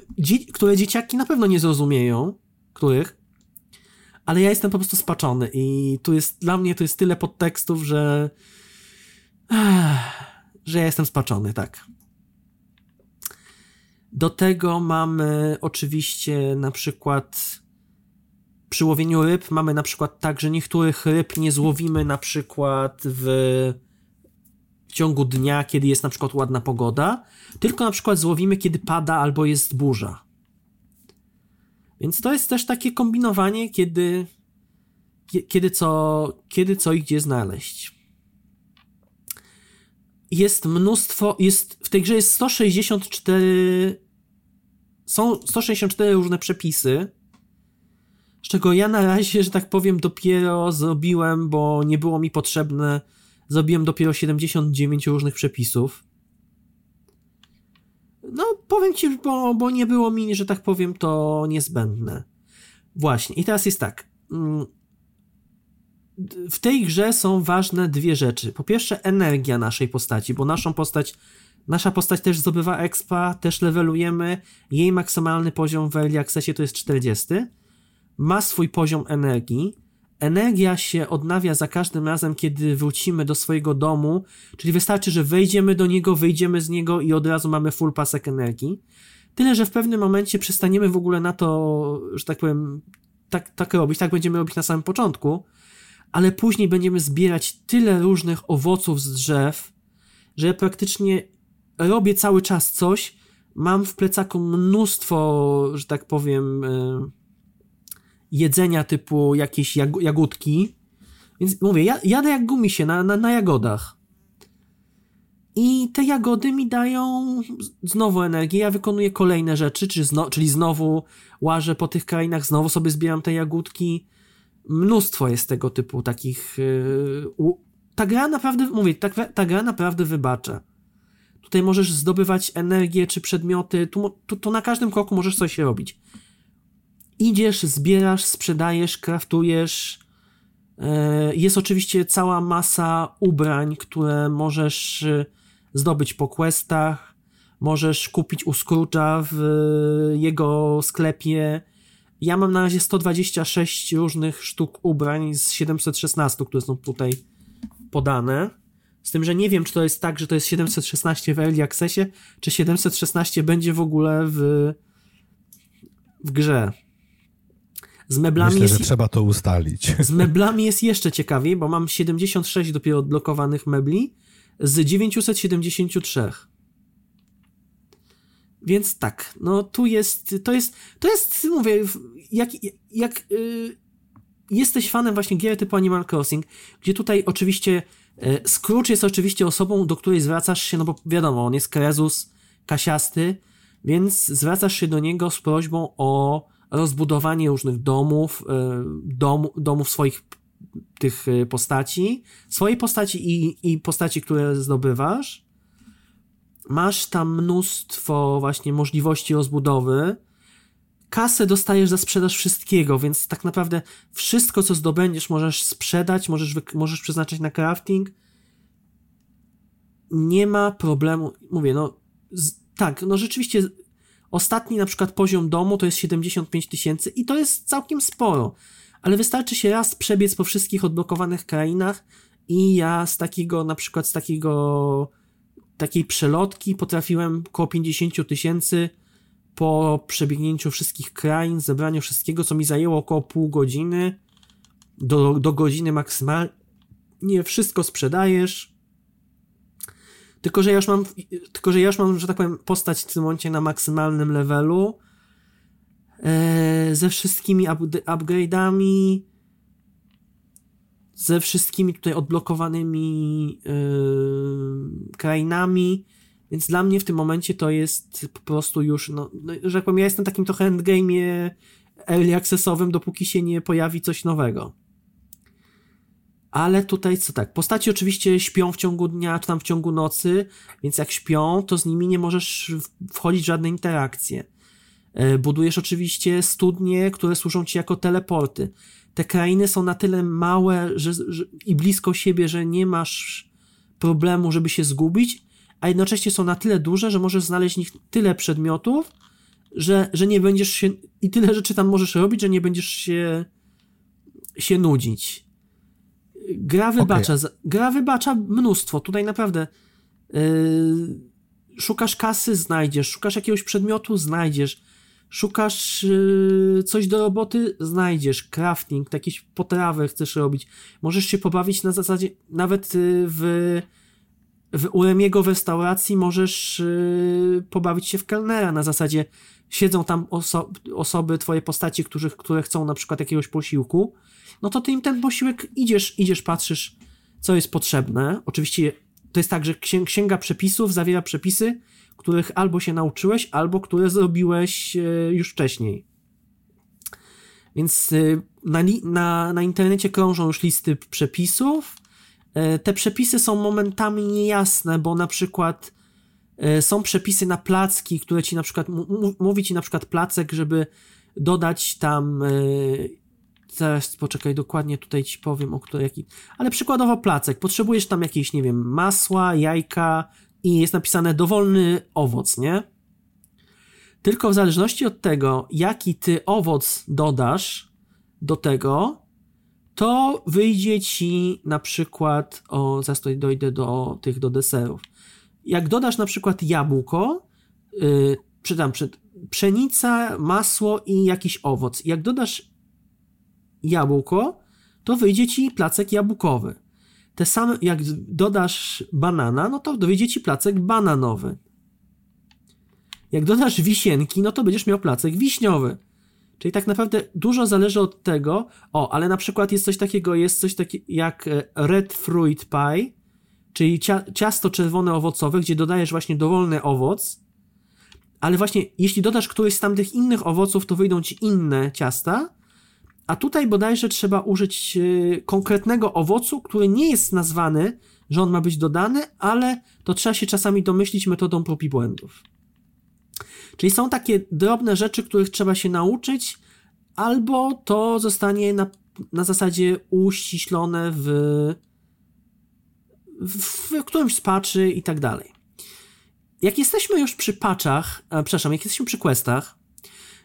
które dzieciaki na pewno nie zrozumieją, których, ale ja jestem po prostu spaczony i tu jest, dla mnie to jest tyle podtekstów, że że ja jestem spaczony, tak. Do tego mamy oczywiście na przykład przy łowieniu ryb mamy na przykład tak, że niektórych ryb nie złowimy na przykład w, w ciągu dnia, kiedy jest na przykład ładna pogoda, tylko na przykład złowimy, kiedy pada albo jest burza. Więc to jest też takie kombinowanie, kiedy, kiedy, co, kiedy co i gdzie znaleźć. Jest mnóstwo, jest, w tej grze jest 164 są 164 różne przepisy, z czego ja na razie, że tak powiem, dopiero zrobiłem, bo nie było mi potrzebne, zrobiłem dopiero 79 różnych przepisów. No, powiem ci, bo, bo nie było mi, że tak powiem, to niezbędne. Właśnie, i teraz jest tak. Mm, w tej grze są ważne dwie rzeczy. Po pierwsze, energia naszej postaci, bo naszą postać Nasza postać też zdobywa expa, też levelujemy. Jej maksymalny poziom w Early Accessie to jest 40. Ma swój poziom energii. Energia się odnawia za każdym razem, kiedy wrócimy do swojego domu, czyli wystarczy, że wejdziemy do niego, wyjdziemy z niego i od razu mamy full pasek energii. Tyle, że w pewnym momencie przestaniemy w ogóle na to, że tak powiem, tak, tak robić, tak będziemy robić na samym początku, ale później będziemy zbierać tyle różnych owoców z drzew, że praktycznie robię cały czas coś, mam w plecaku mnóstwo, że tak powiem, e, jedzenia typu jakieś jag jagódki, więc mówię, ja, jadę jak gumisie na, na, na jagodach. I te jagody mi dają znowu energię, ja wykonuję kolejne rzeczy, czyli, zno, czyli znowu łażę po tych krainach, znowu sobie zbieram te jagódki. Mnóstwo jest tego typu takich... Yy, ta gra naprawdę, mówię, ta, ta gra naprawdę wybacza. Tutaj możesz zdobywać energię czy przedmioty, tu, tu, tu na każdym kroku możesz coś robić. Idziesz, zbierasz, sprzedajesz, kraftujesz. E, jest oczywiście cała masa ubrań, które możesz e, zdobyć po questach. Możesz kupić u Scrooge'a w e, jego sklepie. Ja mam na razie 126 różnych sztuk ubrań z 716, które są tutaj podane. Z tym, że nie wiem, czy to jest tak, że to jest 716 w Early Accessie, czy 716 będzie w ogóle w, w grze. Z meblami Myślę, jest, że trzeba to ustalić. Z meblami jest jeszcze ciekawiej, bo mam 76 dopiero odblokowanych mebli z 973. Więc tak, no tu jest, to jest, to jest, mówię, jak, jak y, jesteś fanem właśnie gier typu Animal Crossing, gdzie tutaj oczywiście E, Scrooge jest oczywiście osobą, do której zwracasz się, no bo wiadomo, on jest krezus, kasiasty, więc zwracasz się do niego z prośbą o rozbudowanie różnych domów, e, dom, domów swoich tych e, postaci, swojej postaci i, i postaci, które zdobywasz. Masz tam mnóstwo właśnie możliwości rozbudowy, kasę dostajesz za sprzedaż wszystkiego, więc tak naprawdę wszystko, co zdobędziesz, możesz sprzedać, możesz, możesz przeznaczyć na crafting. Nie ma problemu. Mówię, no z, tak, no rzeczywiście ostatni na przykład poziom domu to jest 75 tysięcy i to jest całkiem sporo, ale wystarczy się raz przebiec po wszystkich odblokowanych krainach i ja z takiego, na przykład z takiego takiej przelotki potrafiłem około 50 tysięcy po przebiegnięciu wszystkich krain, zebraniu wszystkiego, co mi zajęło około pół godziny, do, do godziny maksymalnie, wszystko sprzedajesz. Tylko, że ja już mam, tylko, że ja już mam, że tak powiem, postać w tym momencie na maksymalnym levelu, e, ze wszystkimi upgrade'ami, ze wszystkimi tutaj odblokowanymi e, krainami, więc dla mnie w tym momencie to jest po prostu już, no, no że jak powiem, ja jestem takim trochę endgame'ie early accessowym, dopóki się nie pojawi coś nowego. Ale tutaj co tak, postaci oczywiście śpią w ciągu dnia, czy tam w ciągu nocy, więc jak śpią, to z nimi nie możesz wchodzić w żadne interakcje. E, budujesz oczywiście studnie, które służą ci jako teleporty. Te krainy są na tyle małe że, że, i blisko siebie, że nie masz problemu, żeby się zgubić, a jednocześnie są na tyle duże, że możesz znaleźć w nich tyle przedmiotów, że, że nie będziesz się. i tyle rzeczy tam możesz robić, że nie będziesz się, się nudzić. Gra wybacza, okay. gra wybacza mnóstwo. Tutaj naprawdę yy, szukasz kasy, znajdziesz, szukasz jakiegoś przedmiotu, znajdziesz, szukasz yy, coś do roboty, znajdziesz, crafting, jakieś potrawy chcesz robić. Możesz się pobawić na zasadzie, nawet yy, w w Uremiego w restauracji możesz yy, pobawić się w kelnera na zasadzie siedzą tam oso osoby, twoje postaci, którzy, które chcą na przykład jakiegoś posiłku, no to ty im ten posiłek idziesz, idziesz, patrzysz, co jest potrzebne. Oczywiście to jest tak, że księga przepisów zawiera przepisy, których albo się nauczyłeś, albo które zrobiłeś yy, już wcześniej. Więc yy, na, na, na internecie krążą już listy przepisów, E, te przepisy są momentami niejasne, bo na przykład e, są przepisy na placki, które ci na przykład, mówi ci na przykład placek, żeby dodać tam, zaraz poczekaj, dokładnie tutaj ci powiem, o której, jaki, ale przykładowo placek, potrzebujesz tam jakieś, nie wiem, masła, jajka i jest napisane dowolny owoc, nie? Tylko w zależności od tego, jaki ty owoc dodasz do tego, to wyjdzie ci na przykład, o, zaraz dojdę do tych, do deserów. Jak dodasz na przykład jabłko, yy, czytam, przed, pszenica, masło i jakiś owoc. Jak dodasz jabłko, to wyjdzie ci placek jabłkowy. Te same, jak dodasz banana, no to wyjdzie ci placek bananowy. Jak dodasz wisienki, no to będziesz miał placek wiśniowy. Czyli tak naprawdę dużo zależy od tego, o, ale na przykład jest coś takiego, jest coś takiego jak e, red fruit pie, czyli ciasto czerwone owocowe, gdzie dodajesz właśnie dowolny owoc, ale właśnie jeśli dodasz któryś z tamtych innych owoców, to wyjdą ci inne ciasta, a tutaj bodajże trzeba użyć e, konkretnego owocu, który nie jest nazwany, że on ma być dodany, ale to trzeba się czasami domyślić metodą prób i błędów. Czyli są takie drobne rzeczy, których trzeba się nauczyć, albo to zostanie na, na zasadzie uściślone w, w, w którymś z patchy i tak dalej. Jak jesteśmy już przy patchach, e, przepraszam, jak jesteśmy przy questach,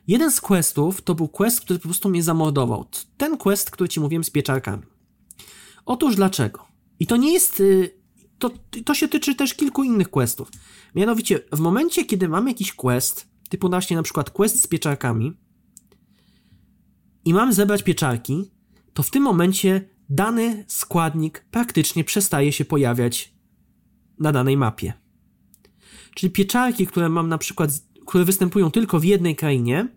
jeden z questów to był quest, który po prostu mnie zamordował. Ten quest, który ci mówiłem z pieczarkami. Otóż dlaczego? I to nie jest y, to, to się tyczy też kilku innych questów. Mianowicie, w momencie, kiedy mamy jakiś quest, typu właśnie na przykład quest z pieczarkami i mam zebrać pieczarki, to w tym momencie dany składnik praktycznie przestaje się pojawiać na danej mapie. Czyli pieczarki, które mam na przykład, które występują tylko w jednej krainie,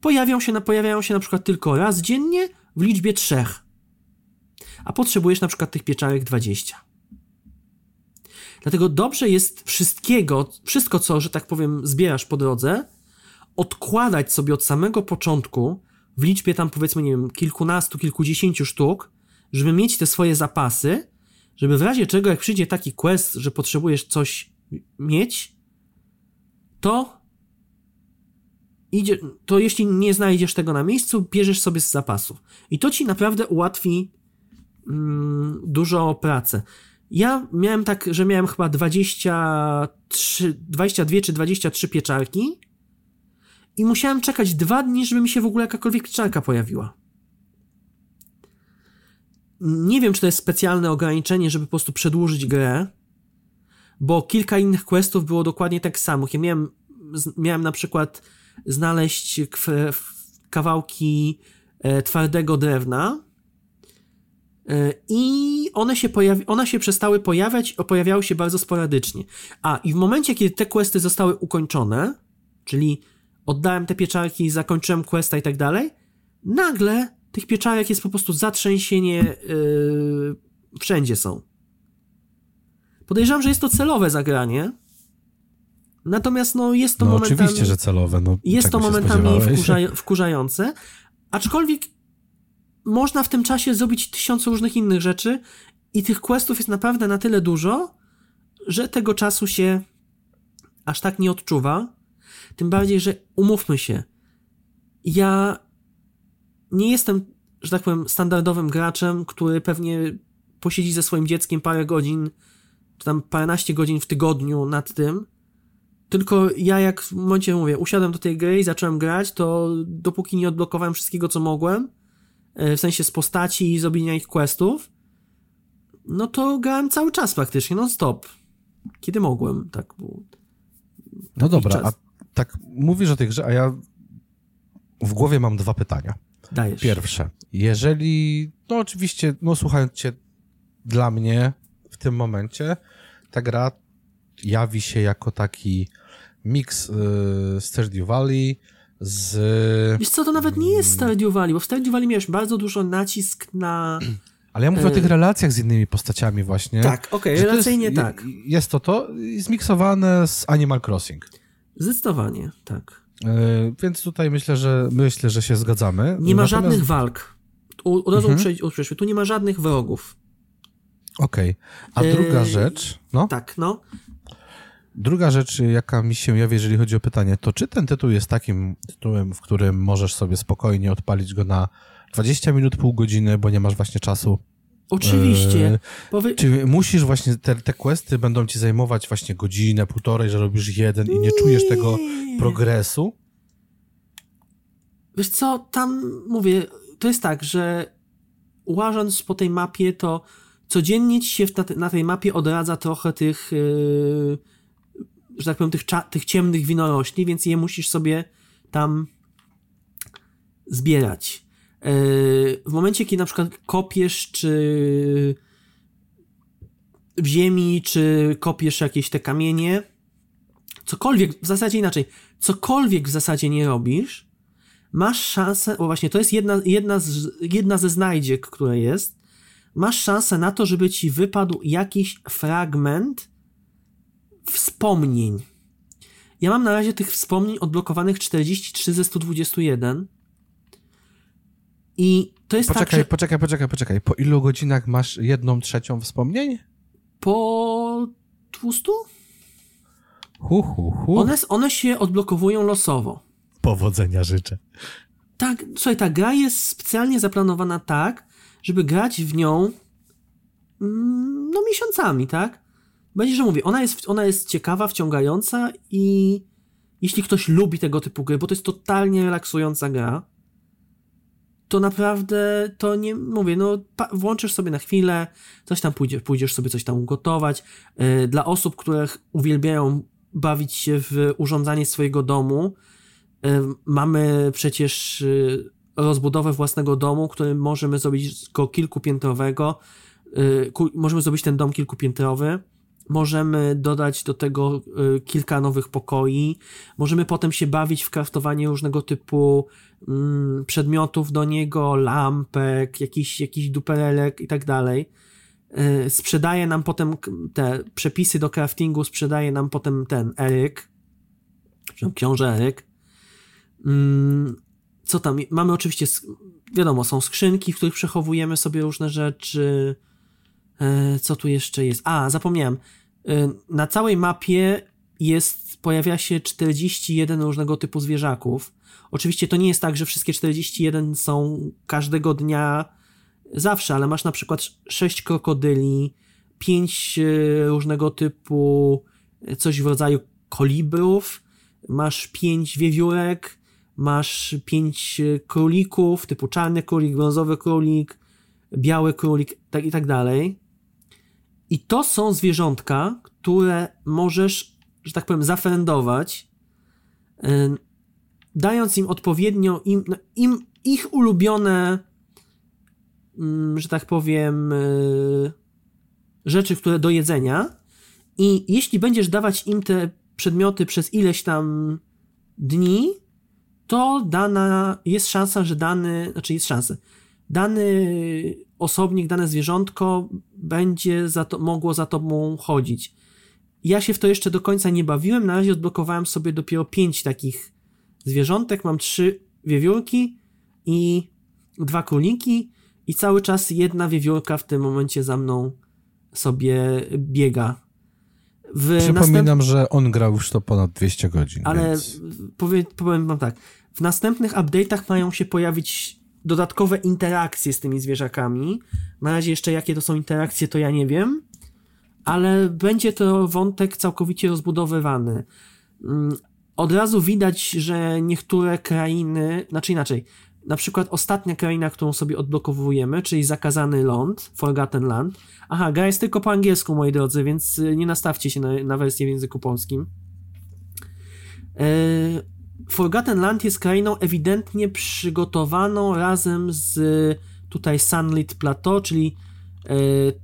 pojawią się pojawiają się na przykład tylko raz dziennie w liczbie trzech. A potrzebujesz na przykład tych pieczarek 20. Dlatego dobrze jest wszystkiego, wszystko co, że tak powiem, zbierasz po drodze, odkładać sobie od samego początku w liczbie tam powiedzmy, nie wiem, kilkunastu, kilkudziesięciu sztuk, żeby mieć te swoje zapasy, żeby w razie czego, jak przyjdzie taki quest, że potrzebujesz coś mieć, to idzie, to jeśli nie znajdziesz tego na miejscu, bierzesz sobie z zapasów. I to ci naprawdę ułatwi mm, dużo pracy. Ja miałem tak, że miałem chyba 23, 22 czy 23 pieczarki i musiałem czekać dwa dni, żeby mi się w ogóle jakakolwiek pieczarka pojawiła. Nie wiem, czy to jest specjalne ograniczenie, żeby po prostu przedłużyć grę, bo kilka innych questów było dokładnie tak samo. Ja miałem, miałem na przykład znaleźć kawałki e, twardego drewna, E, I one się, pojawi- one się przestały pojawiać, pojawiały się bardzo sporadycznie. A i w momencie, kiedy te questy zostały ukończone, czyli oddałem te pieczarki, zakończyłem questa i tak dalej, nagle tych pieczarek jest po prostu zatrzęsienie, yy, wszędzie są. Podejrzewam, że jest to celowe zagranie. Natomiast no, jest to no, momentami. Oczywiście, że celowe. No, jest to momentami *laughs* wkurza- wkurzające. Aczkolwiek można w tym czasie zrobić tysiąc różnych innych rzeczy i tych questów jest naprawdę na tyle dużo, że tego czasu się aż tak nie odczuwa. Tym bardziej, że umówmy się, ja nie jestem, że tak powiem, standardowym graczem, który pewnie posiedzi ze swoim dzieckiem parę godzin, czy tam paręnaście godzin w tygodniu nad tym. Tylko ja, jak w momencie mówię, usiadłem do tej gry i zacząłem grać, to dopóki nie odblokowałem wszystkiego, co mogłem, e, w sensie z postaci i zrobienia ich questów, no to grałem cały czas praktycznie, non stop. Kiedy mogłem, tak było. No dobra, a tak mówisz o tej grze, a ja w głowie mam dwa pytania. Dajesz. Pierwsze, jeżeli, no oczywiście, no słuchając cię, dla mnie w tym momencie ta gra jawi się jako taki miks y, Stardew Valley z... Wiesz co, to nawet nie jest Stardew Valley, bo w Stardew Valley miałeś bardzo dużo nacisk na... Ale ja mówię o tych relacjach z innymi postaciami właśnie. Tak, okej, okay, relacyjnie jest, tak. Jest to to zmiksowane z Animal Crossing. Zdecydowanie, tak. Yy, więc tutaj myślę, że myślę, że się zgadzamy. Nie ma Natomiast... żadnych walk. Od razu mhm. tu nie ma żadnych wrogów. Okej. Okay. A druga yy... rzecz, no? Tak, no. Druga rzecz, jaka mi się jawi, jeżeli chodzi o pytanie, to czy ten tytuł jest takim tytułem, w którym możesz sobie spokojnie odpalić go na 20 minut, pół godziny, bo nie masz właśnie czasu Oczywiście. Yy, Powie... Czy musisz właśnie, te, te questy będą ci zajmować właśnie godzinę, półtorej, że robisz jeden i nie czujesz tego progresu? Wiesz co, tam mówię, to jest tak, że łażąc po tej mapie, to codziennie ci się na, te, na tej mapie odradza trochę tych, yy, że tak powiem, tych, tych ciemnych winorośli, więc je musisz sobie tam zbierać. W momencie, kiedy na przykład kopiesz, czy w ziemi, czy kopiesz jakieś te kamienie, cokolwiek, w zasadzie inaczej, cokolwiek w zasadzie nie robisz, masz szansę, bo właśnie to jest jedna, jedna, z, jedna ze znajdziek, która jest, masz szansę na to, żeby ci wypadł jakiś fragment wspomnień. Ja mam na razie tych wspomnień odblokowanych 43 ze 121 i to jest poczekaj, tak, że... Poczekaj, poczekaj, poczekaj. Po ilu godzinach masz jedną trzecią wspomnień? Po 200? Hu, hu, hu. One, one się odblokowują losowo. Powodzenia życzę. Tak, słuchaj, ta gra jest specjalnie zaplanowana tak, żeby grać w nią mm, no miesiącami, tak? Będzie, że mówię, ona jest, ona jest ciekawa, wciągająca i jeśli ktoś lubi tego typu gry, bo to jest totalnie relaksująca gra, to naprawdę to nie mówię, no włączysz sobie na chwilę, coś tam pójdziesz, pójdziesz sobie coś tam ugotować. E, dla osób, które uwielbiają bawić się w urządzanie swojego domu, e, mamy przecież e, rozbudowę własnego domu, który możemy zrobić go kilkupiętrowego. Możemy zrobić ten dom kilkupiętrowy Możemy dodać do tego y, kilka nowych pokoi. Możemy potem się bawić w kraftowanie różnego typu mm, przedmiotów do niego, lampek, jakiś, jakiś duperelek i tak dalej. Y, sprzedaje nam potem te przepisy do craftingu, sprzedaje nam potem ten Eryk, książę Eryk. Co tam? Mamy oczywiście, wiadomo, są skrzynki, w których przechowujemy sobie różne rzeczy E, co tu jeszcze jest? A, zapomniałem. E, na całej mapie jest, pojawia się 41 różnego typu zwierzaków. Oczywiście to nie jest tak, że wszystkie 41 są każdego dnia zawsze, ale masz na przykład 6 krokodyli, 5 e, różnego typu coś w rodzaju kolibrów, masz 5 wiewiórek, masz 5 królików, typu czarny królik, brązowy królik, biały królik tak i tak dalej. I to są zwierzątka, które możesz, że tak powiem, zafrendować, dając im odpowiednio, im, no, im ich ulubione, mm, że tak powiem, e, rzeczy, które do jedzenia. I jeśli będziesz dawać im te przedmioty przez ileś tam dni, to dana, jest szansa, że dany, znaczy jest szansa, dany osobnik, dane zwierzątko będzie za to, mogło za tobą chodzić. Ja się w to jeszcze do końca nie bawiłem, na razie odblokowałem sobie dopiero pięć takich zwierzątek, mam trzy wiewiórki i dwa króliki i cały czas jedna wiewiórka w tym momencie za mną sobie biega. W Przypominam, następ... że on grał już to ponad 200 godzin. Ale więc... powie, powiem wam tak, w następnych update'ach mają się pojawić dodatkowe interakcje z tymi zwierzakami. Na razie jeszcze jakie to są interakcje, to ja nie wiem, ale będzie to wątek całkowicie rozbudowywany. Mm, od razu widać, że niektóre krainy, znaczy inaczej, na przykład ostatnia kraina, którą sobie odblokowujemy, czyli zakazany ląd, Forgotten Land. Aha, gra jest tylko po angielsku, moi drodzy, więc y, nie nastawcie się na, na wersję w języku polskim. Yy, Forgotten Land jest krainą ewidentnie przygotowaną razem z tutaj Sunlit Plateau, czyli yy,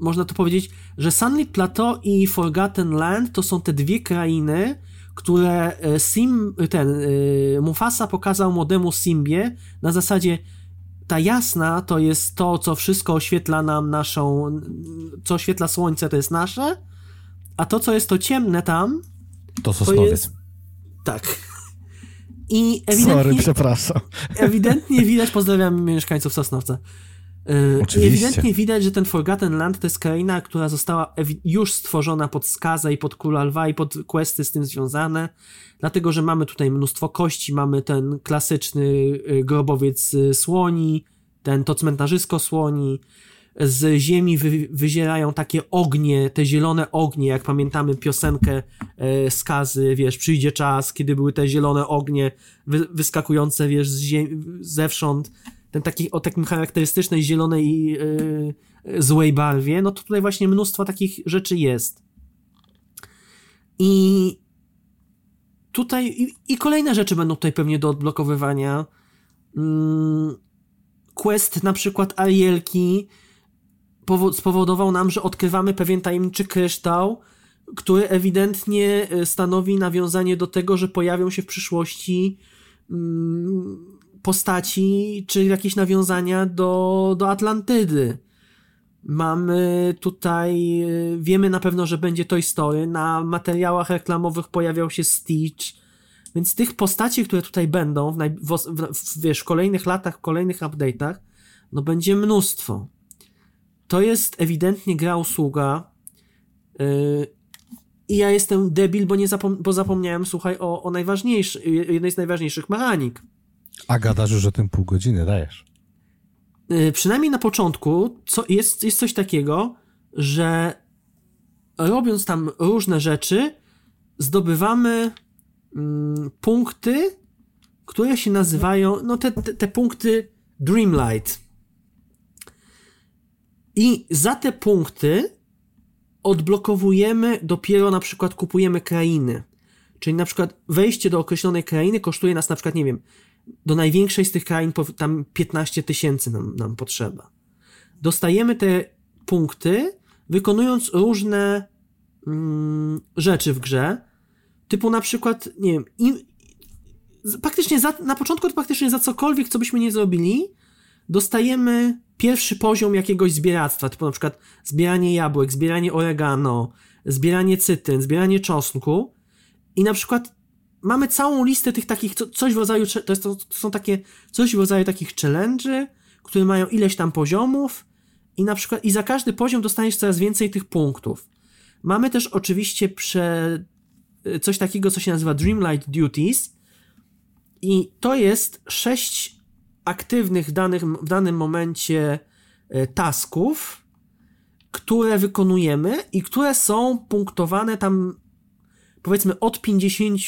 można to powiedzieć, że Sunlit Plateau i Forgotten Land to są te dwie krainy, które e, Sim, ten e, Mufasa pokazał młodemu Simbie na zasadzie ta jasna to jest to, co wszystko oświetla nam naszą, co oświetla słońce, to jest nasze, a to, co jest to ciemne tam, to sosnowiec. To jest, tak. I ewidentnie, Sorry, przepraszam. Ewidentnie widać, pozdrawiam mieszkańców Sosnowca. Yy, Oczywiście. ewidentnie widać, że ten Forgotten Land to jest kraina, która została już stworzona pod skazę i pod Kula Lwa i pod questy z tym związane, dlatego, że mamy tutaj mnóstwo kości, mamy ten klasyczny y, grobowiec słoni, ten to cmentarzysko słoni, z ziemi wy, wyzierają takie ognie, te zielone ognie, jak pamiętamy piosenkę e, skazy, wiesz, przyjdzie czas, kiedy były te zielone ognie wy, wyskakujące, wiesz, z ziemi, zewsząd, ten taki, o takim charakterystycznej zielonej yy, złej barwie, no to tutaj właśnie mnóstwo takich rzeczy jest. I tutaj i, i kolejne rzeczy będą tutaj pewnie do odblokowywania. Mm, quest na przykład Arielki spowodował nam, że odkrywamy pewien tajemniczy kryształ, który ewidentnie y, stanowi nawiązanie do tego, że pojawią się w przyszłości mm, postaci, czy jakieś nawiązania do, do Atlantydy. Mamy tutaj, y, wiemy na pewno, że będzie Toy Story, na materiałach reklamowych pojawiał się Stitch, więc tych postaci, które tutaj będą w, w, w, wiesz, w kolejnych latach, w kolejnych update'ach, no będzie mnóstwo. To jest ewidentnie gra usługa yy, i ja jestem debil, bo, nie zapom bo zapomniałem, słuchaj, o, o najważniejszej, jednej z najważniejszych mechanik. A gadasz już o tym pół godziny, dajesz. Yy, przynajmniej na początku co, jest, jest coś takiego, że robiąc tam różne rzeczy, zdobywamy mm, punkty, które się nazywają, no te, te, te punkty Dreamlight. I za te punkty odblokowujemy dopiero na przykład kupujemy krainy. Czyli na przykład wejście do określonej krainy kosztuje nas na przykład, nie wiem, do największej z tych krain tam 15 tysięcy nam, nam potrzeba. Dostajemy te punkty, wykonując różne mm, rzeczy w grze, typu na przykład, nie wiem, im, praktycznie za, na początku to praktycznie za cokolwiek, co byśmy nie zrobili, dostajemy pierwszy poziom jakiegoś zbieractwa, typu na przykład zbieranie jabłek, zbieranie oregano, zbieranie cytryn, zbieranie czosnku i na przykład mamy całą listę tych takich, coś w rodzaju, to, jest, to są takie, coś w rodzaju takich challenge'y, które mają ileś tam poziomów i na przykład, i za każdy poziom dostaniesz coraz więcej tych punktów. Mamy też oczywiście prze, coś takiego, co się nazywa Dreamlight Duties i to jest sześć aktywnych danych, w danym momencie e, tasków, które wykonujemy i które są punktowane tam powiedzmy od 50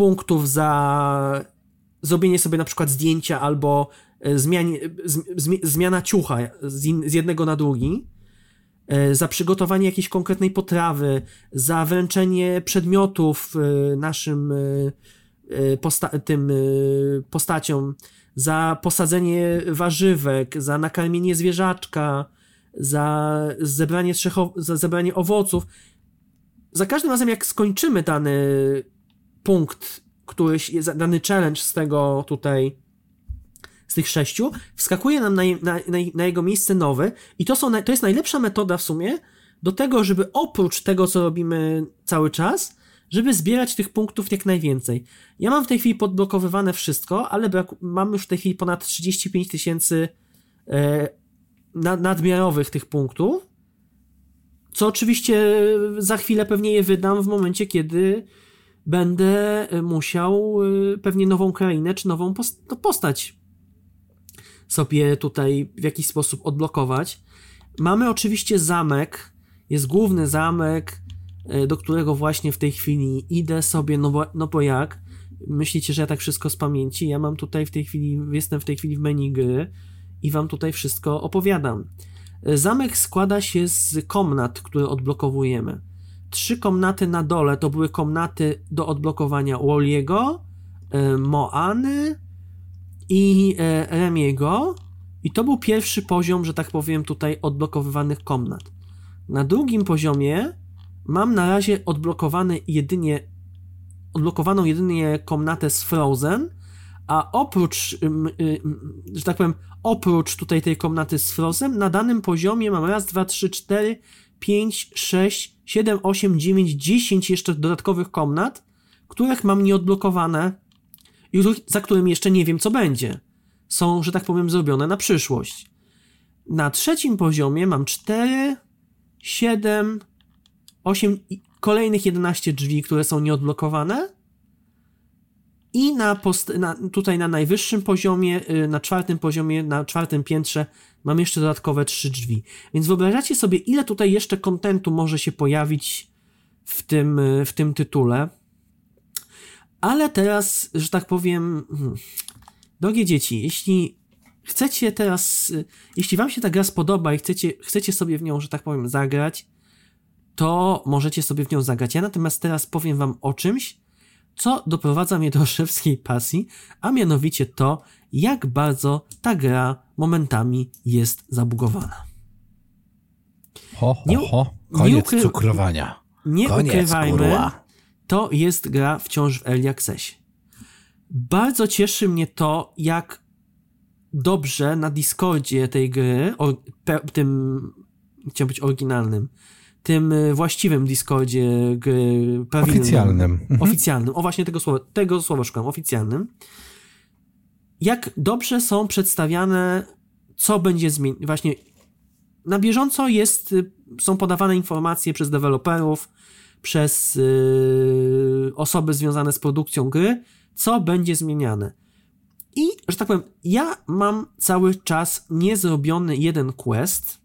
punktów za zrobienie sobie na przykład zdjęcia albo e, zmianie, zmiana ciucha z, in, z jednego na drugi, e, za przygotowanie jakiejś konkretnej potrawy, za wręczenie przedmiotów naszym posta tym postaciom, za posadzenie warzywek, za nakarmienie zwierzaczka, za zebranie, za zebranie owoców. Za każdym razem, jak skończymy dany punkt, któryś, dany challenge z tego tutaj, z tych sześciu, wskakuje nam na, na, na, jego miejsce nowy i to, są, to jest najlepsza metoda w sumie do tego, żeby oprócz tego, co robimy cały czas, żeby zbierać tych punktów jak najwięcej. Ja mam w tej chwili podblokowywane wszystko, ale brak, mam już w tej chwili ponad 35 tysięcy e, nadmiarowych tych punktów, co oczywiście za chwilę pewnie je wydam w momencie, kiedy będę musiał e, pewnie nową krainę czy nową no, postać sobie tutaj w jakiś sposób odblokować. Mamy oczywiście zamek, jest główny zamek, e, do którego właśnie w tej chwili idę sobie, no bo, no bo jak? Myślicie, że ja tak wszystko z pamięci? Ja mam tutaj w tej chwili, jestem w tej chwili w menu gry i wam tutaj wszystko opowiadam. E, zamek składa się z komnat, które odblokowujemy. Trzy komnaty na dole to były komnaty do odblokowania Walliego, e, Moany i Remiego. I to był pierwszy poziom, że tak powiem, tutaj odblokowywanych komnat. Na drugim poziomie mam na razie odblokowany jedynie odblokowaną jedynie komnatę z Frozen, a oprócz, że tak powiem, oprócz tutaj tej komnaty z Frozen, na danym poziomie mam raz, dwa, trzy, cztery, pięć, sześć, siedem, osiem, dziewięć, dziesięć jeszcze dodatkowych komnat, których mam nieodblokowane i za którymi jeszcze nie wiem, co będzie. Są, że tak powiem, zrobione na przyszłość. Na trzecim poziomie mam 4, 7, 8, kolejnych 11 drzwi, które są nieodblokowane. I na, post, na tutaj na najwyższym poziomie, y, na czwartym poziomie, na czwartym piętrze mam jeszcze dodatkowe 3 drzwi. Więc wyobrażacie sobie, ile tutaj jeszcze kontentu może się pojawić w tym, y, w tym tytule. Ale teraz, że tak powiem, hmm, drogie dzieci, jeśli chcecie teraz, y, jeśli wam się ta gra spodoba i chcecie, chcecie sobie w nią, że tak powiem, zagrać, to możecie sobie w nią zagrać. Ja natomiast teraz powiem wam o czymś, co doprowadza mnie do *laughs* szewskiej pasji, a mianowicie to, jak bardzo ta gra momentami jest zabugowana. Ho, ho, ho. Koniec nie cukrowania. Nie Koniec, ukrywajmy, kurwa. to jest gra wciąż w Early Accessie. Bardzo cieszy mnie to, jak dobrze na Discordzie tej gry, o, tym, chciałem być oryginalnym, tym y, właściwym Discordzie prawilnym. Oficjalnym. Mhm. Oficjalnym. O właśnie tego słowa, tego słowa szukam, oficjalnym. Jak dobrze są przedstawiane, co będzie zmienić. Właśnie na bieżąco jest, y, są podawane informacje przez deweloperów, przez yy, osoby związane z produkcją gry, co będzie zmieniane. I, że tak powiem, ja mam cały czas niezrobiony jeden quest,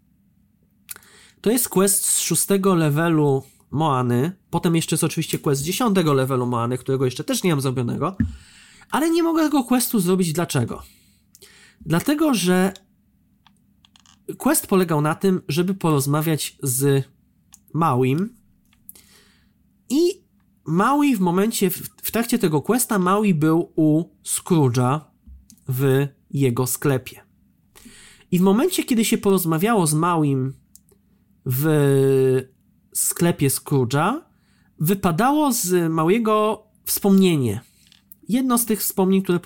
to jest quest z szóstego levelu Moany. Potem jeszcze jest oczywiście quest z dziesiątego levelu Moany, którego jeszcze też nie mam zrobionego. Ale nie mogę tego questu zrobić. Dlaczego? Dlatego, że quest polegał na tym, żeby porozmawiać z Małym i Maui w momencie, w trakcie tego questa Maui był u Scrooge'a w jego sklepie. I w momencie, kiedy się porozmawiało z Małym w sklepie Scrooge'a, wypadało z małego wspomnienie. Jedno z tych wspomnień, które,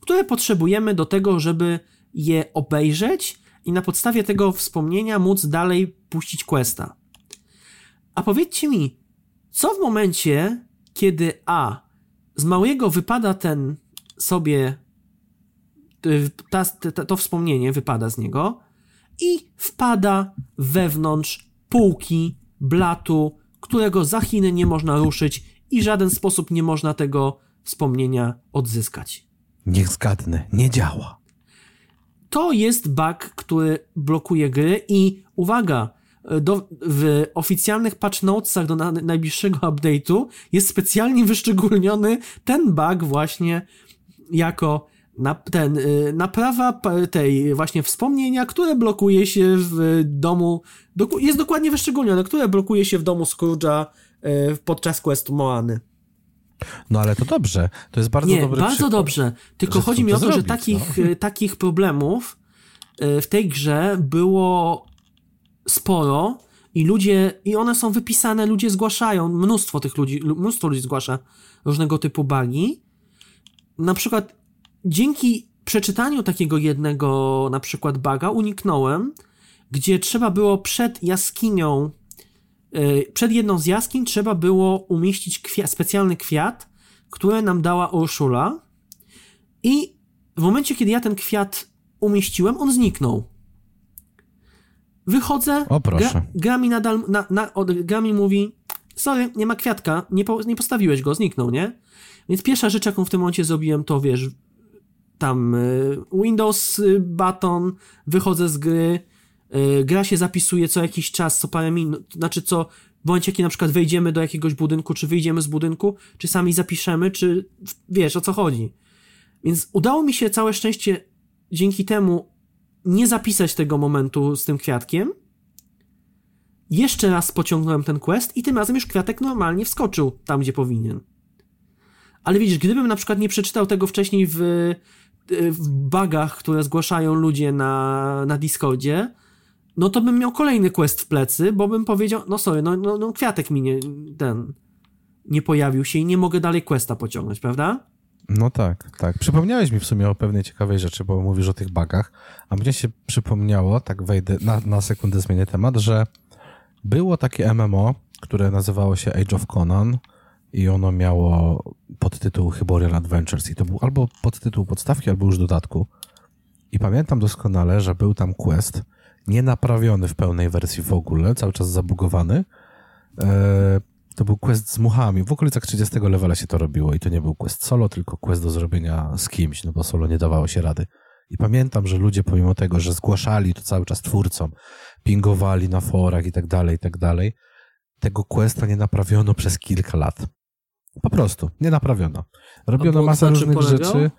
które potrzebujemy do tego, żeby je obejrzeć i na podstawie tego wspomnienia móc dalej puścić questa. A powiedzcie mi, co w momencie, kiedy A z małego wypada ten sobie ta, ta, to wspomnienie wypada z niego i wpada wewnątrz półki, blatu, którego za Chiny nie można ruszyć i w żaden sposób nie można tego wspomnienia odzyskać. Niech zgadnę, nie działa. To jest bug, który blokuje gry i uwaga, do, w oficjalnych patch notesach do na, najbliższego update'u jest specjalnie wyszczególniony ten bug właśnie jako na, ten, y, naprawa tej właśnie wspomnienia, które blokuje się w domu, jest dokładnie wyszczególnione, które blokuje się w domu Scrooge'a y, podczas questu Moany. No ale to dobrze, to jest bardzo Nie, dobry bardzo przykład, dobrze, tylko chodzi mi o to, zrobić, że takich, no. takich problemów w tej grze było sporo i ludzie, i one są wypisane, ludzie zgłaszają, mnóstwo tych ludzi, mnóstwo ludzi zgłasza różnego typu bugi. Na przykład dzięki przeczytaniu takiego jednego na przykład baga uniknąłem, gdzie trzeba było przed jaskinią, yy, przed jedną z jaskiń trzeba było umieścić kwiat, specjalny kwiat, który nam dała Urszula i w momencie, kiedy ja ten kwiat umieściłem, on zniknął. Wychodzę, O, proszę. gra, gra mi nadal, na, na, od, gra mi mówi, sorry, nie ma kwiatka, nie, po, nie postawiłeś go, zniknął, nie? Więc pierwsza rzecz, jaką w tym momencie zrobiłem, to wiesz, tam y, Windows y, baton, wychodzę z gry, y, gra się zapisuje co jakiś czas, co parę minut, znaczy co, w momencie, kiedy na przykład wejdziemy do jakiegoś budynku, czy wyjdziemy z budynku, czy sami zapiszemy, czy wiesz o co chodzi. Więc udało mi się całe szczęście dzięki temu nie zapisać tego momentu z tym kwiatkiem. Jeszcze raz pociągnąłem ten quest i tym razem już kwiatek normalnie wskoczył tam, gdzie powinien. Ale widzisz, gdybym na przykład nie przeczytał tego wcześniej w, w bugach, które zgłaszają ludzie na, na Discordzie, no to bym miał kolejny quest w plecy, bo bym powiedział, no sorry, no, no, no kwiatek mi nie, ten, nie pojawił się i nie mogę dalej questa pociągnąć, prawda? No tak, tak. Przypomniałeś mi w sumie o pewnej ciekawej rzeczy, bo mówisz o tych bugach, a mnie się przypomniało, tak wejdę, na, na sekundę zmienię temat, że było takie MMO, które nazywało się Age of Conan i ono miało podtytuł Hyborian Adventures i to był albo podtytuł podstawki, albo już dodatku. I pamiętam doskonale, że był tam quest, nienaprawiony w pełnej wersji w ogóle, cały czas zabugowany. E, to był quest z muchami. W okolicach 30 levela się to robiło i to nie był quest solo, tylko quest do zrobienia z kimś, no bo solo nie dawało się rady. I pamiętam, że ludzie pomimo tego, że zgłaszali to cały czas twórcom, pingowali na forach i tak dalej, i tak dalej, tego questa nie naprawiono przez kilka lat. Po prostu, nie naprawiono. Robiono masę różnych rzeczy,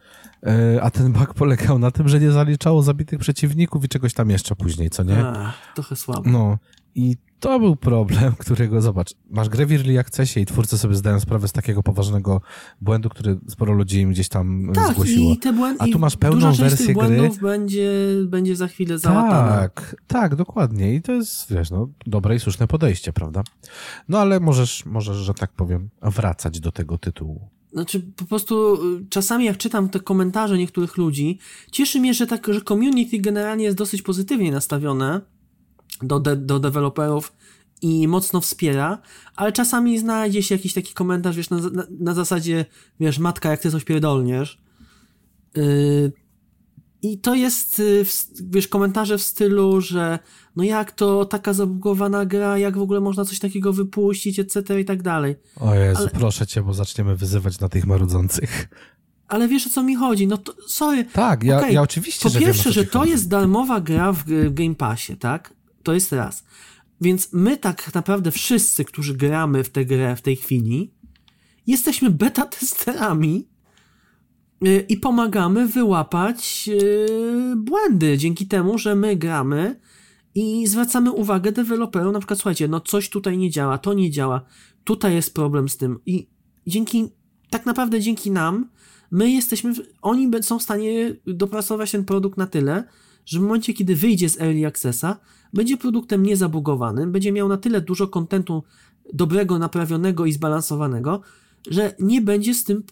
e, a ten bug polegał na tym, że nie zaliczało zabitych przeciwników i czegoś tam jeszcze później, co nie? Ach, trochę słabo. No i to był problem, *laughs* którego zobacz, masz grę w Early Accessie i twórcy sobie zdają sprawę z takiego poważnego błędu, który sporo ludzi im gdzieś tam e, Tak, zgłosiło. i te błędy. A tu masz pełną duża część wersję tych gry. błędów będzie, będzie za chwilę załatana. Tak, tak, dokładnie. I to jest, wiesz, no, dobre i słuszne podejście, prawda? No ale możesz, możesz, że tak powiem, wracać do tego tytułu. Znaczy, po prostu y, czasami jak czytam te komentarze niektórych ludzi, cieszy mnie, że tak, że community generalnie jest dosyć pozytywnie nastawione do, de, do deweloperów i mocno wspiera, ale czasami znajdzie się jakiś taki komentarz, wiesz, na, na, na zasadzie, wiesz, matka, jak ty coś pierdolniesz. Yy, I to jest, y, wiesz, komentarze w stylu, że no jak to taka zabugowana gra, jak w ogóle można coś takiego wypuścić, etc. i tak dalej. O Jezu, Ale- proszę cię, bo zaczniemy wyzywać na tych marudzących. Ale wiesz o co mi chodzi? No to, sorry, Tak, ja, ja oczywiście, Po że wiem, pierwsze, co że to chodzi. jest darmowa gra w, w Game Passie, tak? To jest raz. Więc my tak naprawdę wszyscy, którzy gramy w tę grę w tej chwili, jesteśmy beta testerami yy, i pomagamy wyłapać yy, błędy dzięki temu, że my gramy i zwracamy uwagę deweloperom, na przykład słuchajcie, no coś tutaj nie działa, to nie działa, tutaj jest problem z tym. I dzięki, tak naprawdę dzięki nam, my jesteśmy, oni są w stanie dopracować ten produkt na tyle, że w momencie, kiedy wyjdzie z Early Accessa, będzie produktem niezabugowanym, będzie miał na tyle dużo kontentu dobrego, naprawionego i zbalansowanego, że nie będzie z tym,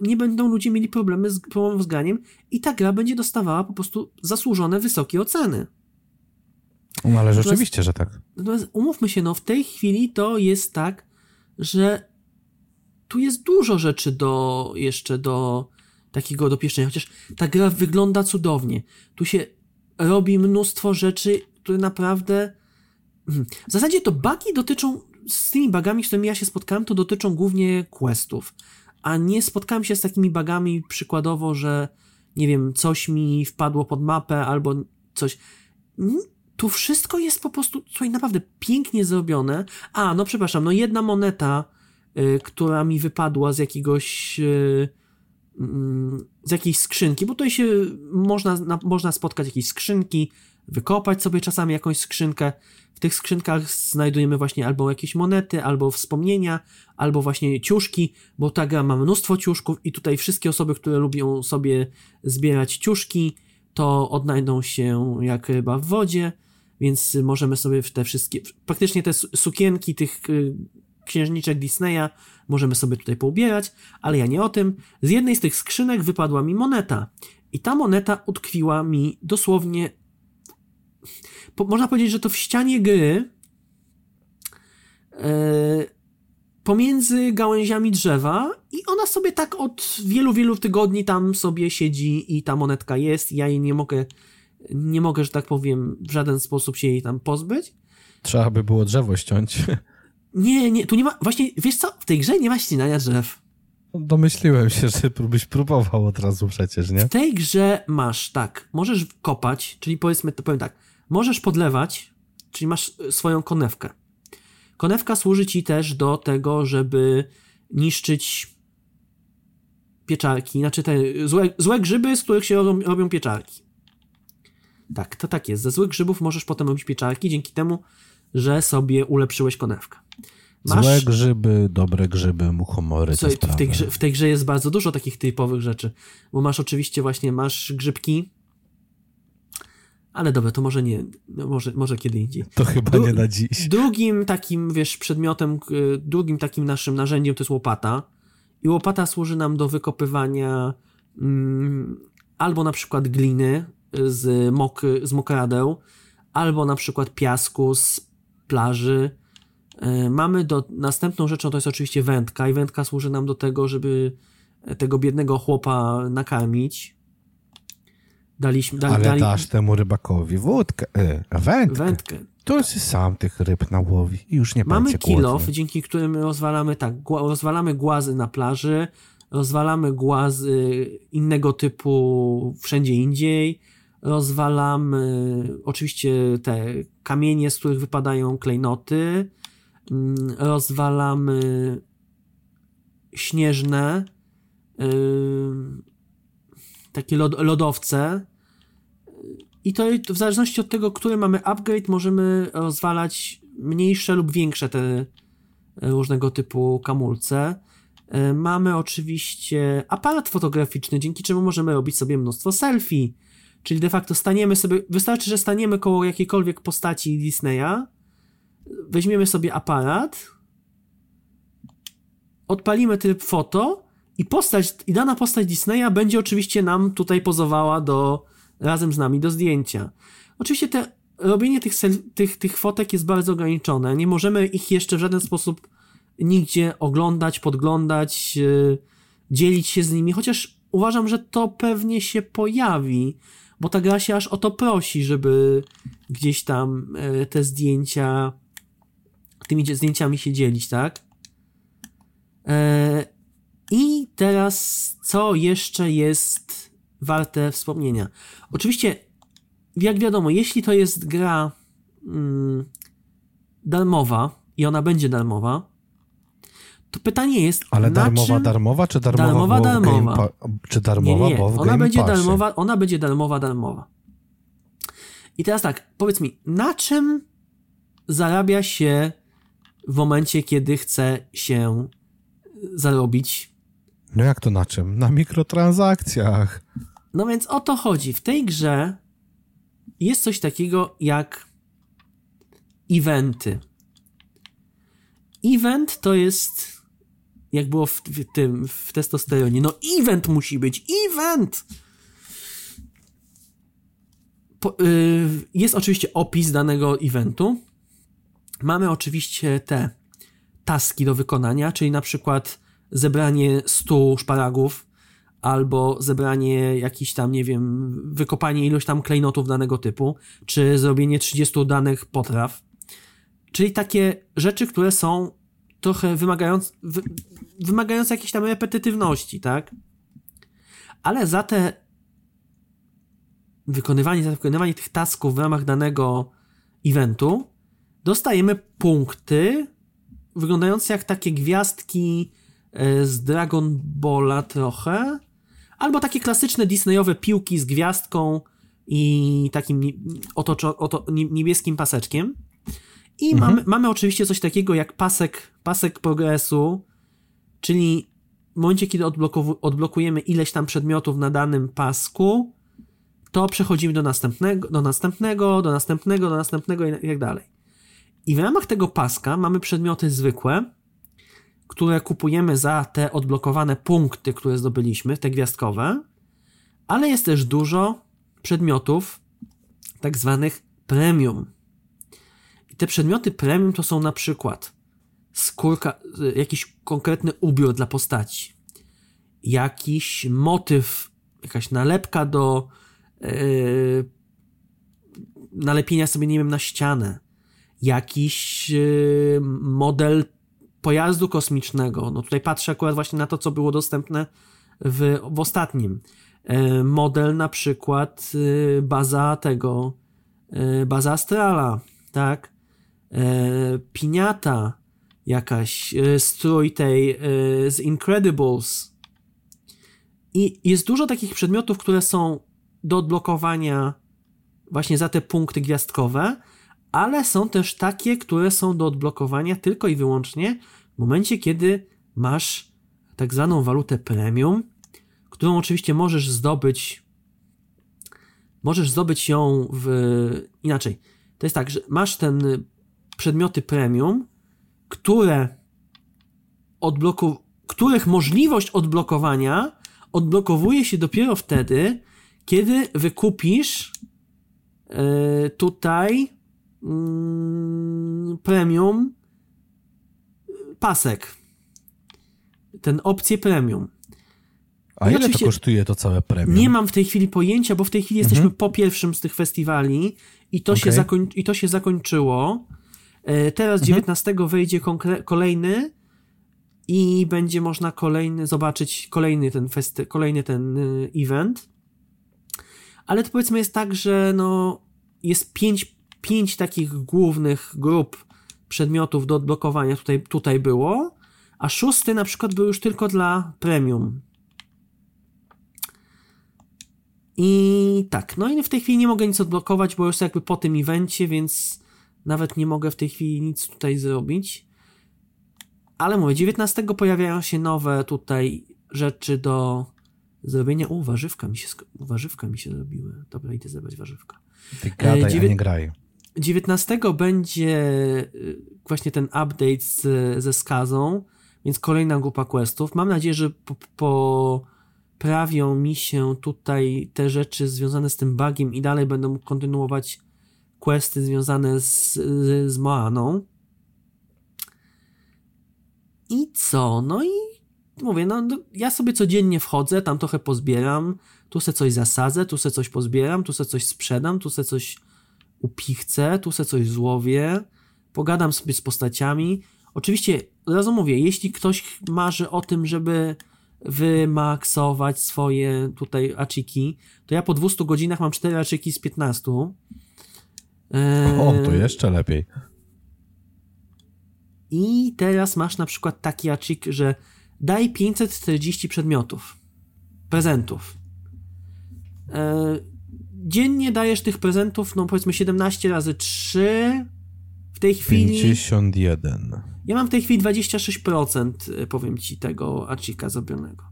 nie będą ludzie mieli problemy z, problemów z graniem i ta gra będzie dostawała po prostu zasłużone wysokie oceny. No ale rzeczywiście, że tak. Natomiast umówmy się, no w tej chwili to jest tak, że tu jest dużo rzeczy do jeszcze do takiego dopieszczenia, chociaż ta gra wygląda cudownie. Tu się robi mnóstwo rzeczy, które naprawdę Mhm. w zasadzie to bugi dotyczą z tymi bugami, z którymi ja się spotkałem, to dotyczą głównie questów, a nie spotkałem się z takimi bugami przykładowo, że nie wiem, coś mi wpadło pod mapę albo coś tu wszystko jest po prostu, słuchaj, naprawdę pięknie zrobione. A, no przepraszam, no jedna moneta, y, która mi wypadła z jakiegoś, y, mm, z jakiejś skrzynki, bo tutaj się można, na, można spotkać jakieś skrzynki, wykopać sobie czasami jakąś skrzynkę. W tych skrzynkach znajdujemy właśnie albo jakieś monety, albo wspomnienia, albo właśnie ciuszki, bo ta gra ma mnóstwo ciuszków i tutaj wszystkie osoby, które lubią sobie zbierać ciuszki, to odnajdą się jak ryba w wodzie, więc możemy sobie te wszystkie, praktycznie te su- sukienki tych y, księżniczek Disneya możemy sobie tutaj poubierać, ale ja nie o tym. Z jednej z tych skrzynek wypadła mi moneta i ta moneta utkwiła mi dosłownie po, można powiedzieć, że to w ścianie gry e, pomiędzy gałęziami drzewa i ona sobie tak od wielu, wielu tygodni tam sobie siedzi i ta monetka jest, ja jej nie mogę nie mogę, że tak powiem, w żaden sposób się jej tam pozbyć. Trzeba by było drzewo ściąć. Nie, nie, tu nie ma, właśnie, wiesz co, w tej grze nie ma ścinania drzew. Domyśliłem się, że byś próbował od razu przecież, nie? W tej grze masz, tak, możesz kopać, czyli powiedzmy, to powiem tak, możesz podlewać, czyli masz e, swoją konewkę. Konewka służy ci też do tego, żeby niszczyć pieczarki, znaczy te złe, złe grzyby, z których się robią, robią pieczarki. Tak, to tak jest. Ze złych grzybów możesz potem robić pieczarki dzięki temu, że sobie ulepszyłeś konewkę. Masz... Złe grzyby, dobre grzyby, muchomory. Co, w, tej grze, w tej grze jest bardzo dużo takich typowych rzeczy, bo masz oczywiście właśnie, masz grzybki, ale dobra, to może nie, no może, może kiedy indziej. To chyba Dru nie na dziś. Drugim takim, wiesz, przedmiotem, drugim takim naszym narzędziem to jest łopata. I łopata służy nam do wykopywania mm, albo na przykład gliny z, mok z mokradeł, albo na przykład piasku z plaży. E, mamy do, następną rzeczą to jest oczywiście wędka i wędka służy nam do tego, żeby tego biednego chłopa nakarmić. Daliśmy, da, Ale dali... dasz temu rybakowi wódkę, e, wędkę. wędkę. To się sam tych ryb nałowi i już nie Mamy kilof, dzięki którym rozwalamy tak, rozwalamy głazy na plaży, rozwalamy głazy innego typu wszędzie indziej, rozwalamy oczywiście te kamienie, z których wypadają klejnoty, mm, rozwalamy śnieżne takie lodowce i to w zależności od tego, który mamy upgrade, możemy rozwalać mniejsze lub większe te różnego typu kamulce. Yy, mamy oczywiście aparat fotograficzny, dzięki czemu możemy robić sobie mnóstwo selfie Czyli de facto staniemy sobie, wystarczy, że staniemy koło jakiejkolwiek postaci Disneya, weźmiemy sobie aparat, odpalimy tryb foto i postać, i dana postać Disneya będzie oczywiście nam tutaj pozowała do, razem z nami do zdjęcia. Oczywiście te, robienie tych, tych, tych fotek jest bardzo ograniczone. Nie możemy ich jeszcze w żaden sposób nigdzie oglądać, podglądać, yy, dzielić się z nimi, chociaż uważam, że to pewnie się pojawi bo ta gra się aż o to prosi, żeby gdzieś tam e, te zdjęcia, tymi zdjęciami się dzielić, tak? E, I teraz, co jeszcze jest warte wspomnienia? Oczywiście, jak wiadomo, jeśli to jest gra mm, darmowa i ona będzie darmowa, to pytanie jest. Ale darmowa, czym... darmowa, czy darmowa? Darmowa, darmowa. Pa... Czy darmowa, nie, nie. ona będzie Passie. darmowa, Ona będzie darmowa, darmowa. I teraz tak, powiedz mi, na czym zarabia się w momencie, kiedy chce się zarobić? No jak to na czym? Na mikrotransakcjach. No więc o to chodzi. W tej grze jest coś takiego jak eventy. Event to jest jak było w, w tym, w testosteronie. No event musi być, event! Po, yy, jest oczywiście opis danego eventu. Mamy oczywiście te taski do wykonania, czyli na przykład zebranie 100 szparagów, albo zebranie jakiś tam, nie wiem, wykopanie ilość tam klejnotów danego typu, czy zrobienie 30 danych potraw. Czyli takie rzeczy, które są trochę wymagające, wy, wymagające jakiejś tam repetytywności, tak? Ale za te wykonywanie, za wykonywanie tych tasków w ramach danego eventu dostajemy punkty wyglądające jak takie gwiazdki e, z Dragon Balla trochę, albo takie klasyczne Disneyowe piłki z gwiazdką i takim otoczo, oto, niebieskim paseczkiem. I mhm. mamy, mamy oczywiście coś takiego jak pasek, pasek progresu, czyli w momencie, kiedy odblokujemy ileś tam przedmiotów na danym pasku, to przechodzimy do następnego, do następnego, do następnego, do następnego i tak dalej. I w ramach tego paska mamy przedmioty zwykłe, które kupujemy za te odblokowane punkty, które zdobyliśmy, te gwiazdkowe, ale jest też dużo przedmiotów tak zwanych premium. I te przedmioty premium to są na przykład skórka, jakiś konkretny ubiór dla postaci, jakiś motyw, jakaś nalepka do yy, nalepienia sobie, nie wiem, na ścianę, jakiś y, model pojazdu kosmicznego. No tutaj patrzę akurat właśnie na to, co było dostępne w, w ostatnim. E, model na przykład y, baza tego, y, baza Astrala, tak? E, piniata jakaś, strój tej z Incredibles. I jest dużo takich przedmiotów, które są do odblokowania właśnie za te punkty gwiazdkowe, ale są też takie, które są do odblokowania tylko i wyłącznie w momencie, kiedy masz tak zwaną walutę premium, którą oczywiście możesz zdobyć. Możesz zdobyć ją w. Inaczej. To jest tak, że masz ten przedmioty premium, które odbloku, których możliwość odblokowania odblokowuje się dopiero wtedy, kiedy wykupisz yy, tutaj premium pasek. Ten opcję premium. A ile to kosztuje to całe premium? Nie mam w tej chwili pojęcia, bo w tej chwili jesteśmy mhm. po pierwszym z tych festiwali i to, okay. się, zakoń, i to się zakończyło. E, teraz mhm. 19 wejdzie kolejny i będzie można kolejny zobaczyć kolejny ten festy, kolejny ten y, event. Ale to powiedzmy jest tak, że no jest pięć, pięć takich głównych grup przedmiotów do odblokowania tutaj, tutaj było, a szósty na przykład był już tylko dla premium. I tak, no i w tej chwili nie mogę nic odblokować, bo już jakby po tym evencie, więc nawet nie mogę w tej chwili nic tutaj zrobić. Ale mówię, 19 pojawiają się nowe tutaj rzeczy do zrobienia. U, warzywka mi się, warzywka mi się zrobiły. Dobra, idę zebrać warzywka. Ty gadaj, e, a nie graj. 19 będzie y, właśnie ten update z, ze skazą, więc kolejna grupa questów. Mam nadzieję, że po, poprawią mi się tutaj te rzeczy związane z tym bugiem i dalej mógł kontynuować questy związane z, z Moaną. I co? No i mówię, no, no ja sobie codziennie wchodzę, tam trochę pozbieram, tu se coś zasadzę, tu se coś pozbieram, tu se coś sprzedam, tu se coś upichcę, tu se coś złowię, pogadam sobie z postaciami. Oczywiście, od razu mówię, jeśli ktoś marzy o tym, żeby wymaksować swoje tutaj achiki, to ja po 200 godzinach mam 4 achiki z 15. O, to jeszcze lepiej. I teraz masz na przykład taki achik, że daj 540 przedmiotów, prezentów. E, dziennie dajesz tych prezentów, no powiedzmy 17 razy 3. W tej chwili. 51. Ja mam w tej chwili 26%, e, powiem ci, tego achika zrobionego.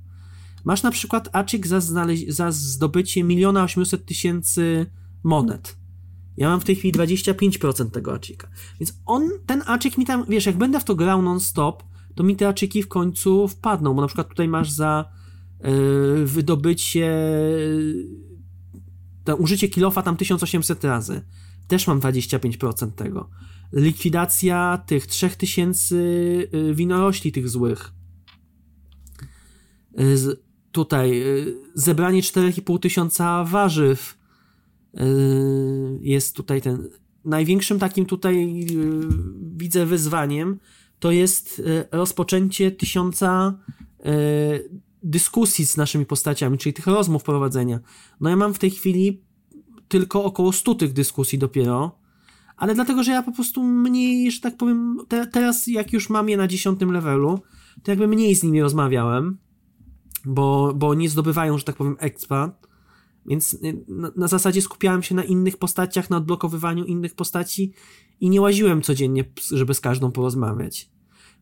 Masz na przykład achik za, za zdobycie miliona 800 tysięcy monet. Ja mam w tej chwili 25% tego achika. Więc on, ten achik mi tam, wiesz, jak będę w to grał non-stop, to mi te achiki w końcu wpadną, bo na przykład tutaj masz za yy, wydobycie to użycie kilofa tam 1800 razy. Też mam 25% tego. Likwidacja tych 3000 y, winorośli tych złych. Y, z, tutaj y, zebranie 4,5 tysiąca warzyw. Jest tutaj ten. Największym takim tutaj widzę wyzwaniem to jest rozpoczęcie tysiąca dyskusji z naszymi postaciami, czyli tych rozmów prowadzenia. No ja mam w tej chwili tylko około 100 tych dyskusji dopiero, ale dlatego, że ja po prostu mniej, że tak powiem, te, teraz jak już mam je na 10 levelu, to jakby mniej z nimi rozmawiałem, bo, bo nie zdobywają, że tak powiem, expa, więc na, na zasadzie skupiałem się na innych postaciach, na odblokowywaniu innych postaci i nie łaziłem codziennie, żeby z każdą porozmawiać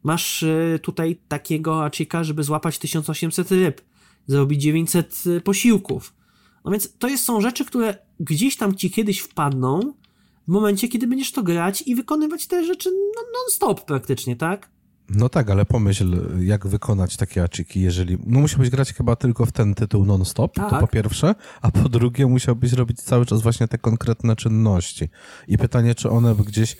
masz e, tutaj takiego achika, żeby złapać 1800 ryb, zrobić 900 e, posiłków. No więc to jest, są rzeczy, które gdzieś tam ci kiedyś wpadną w momencie, kiedy będziesz to grać i wykonywać te rzeczy no, non-stop praktycznie, tak? No tak, ale pomyśl, jak wykonać takie achiki, jeżeli... No musiałbyś grać chyba tylko w ten tytuł non-stop, tak. to po pierwsze, a po drugie musiałbyś robić cały czas właśnie te konkretne czynności. I pytanie, czy one gdzieś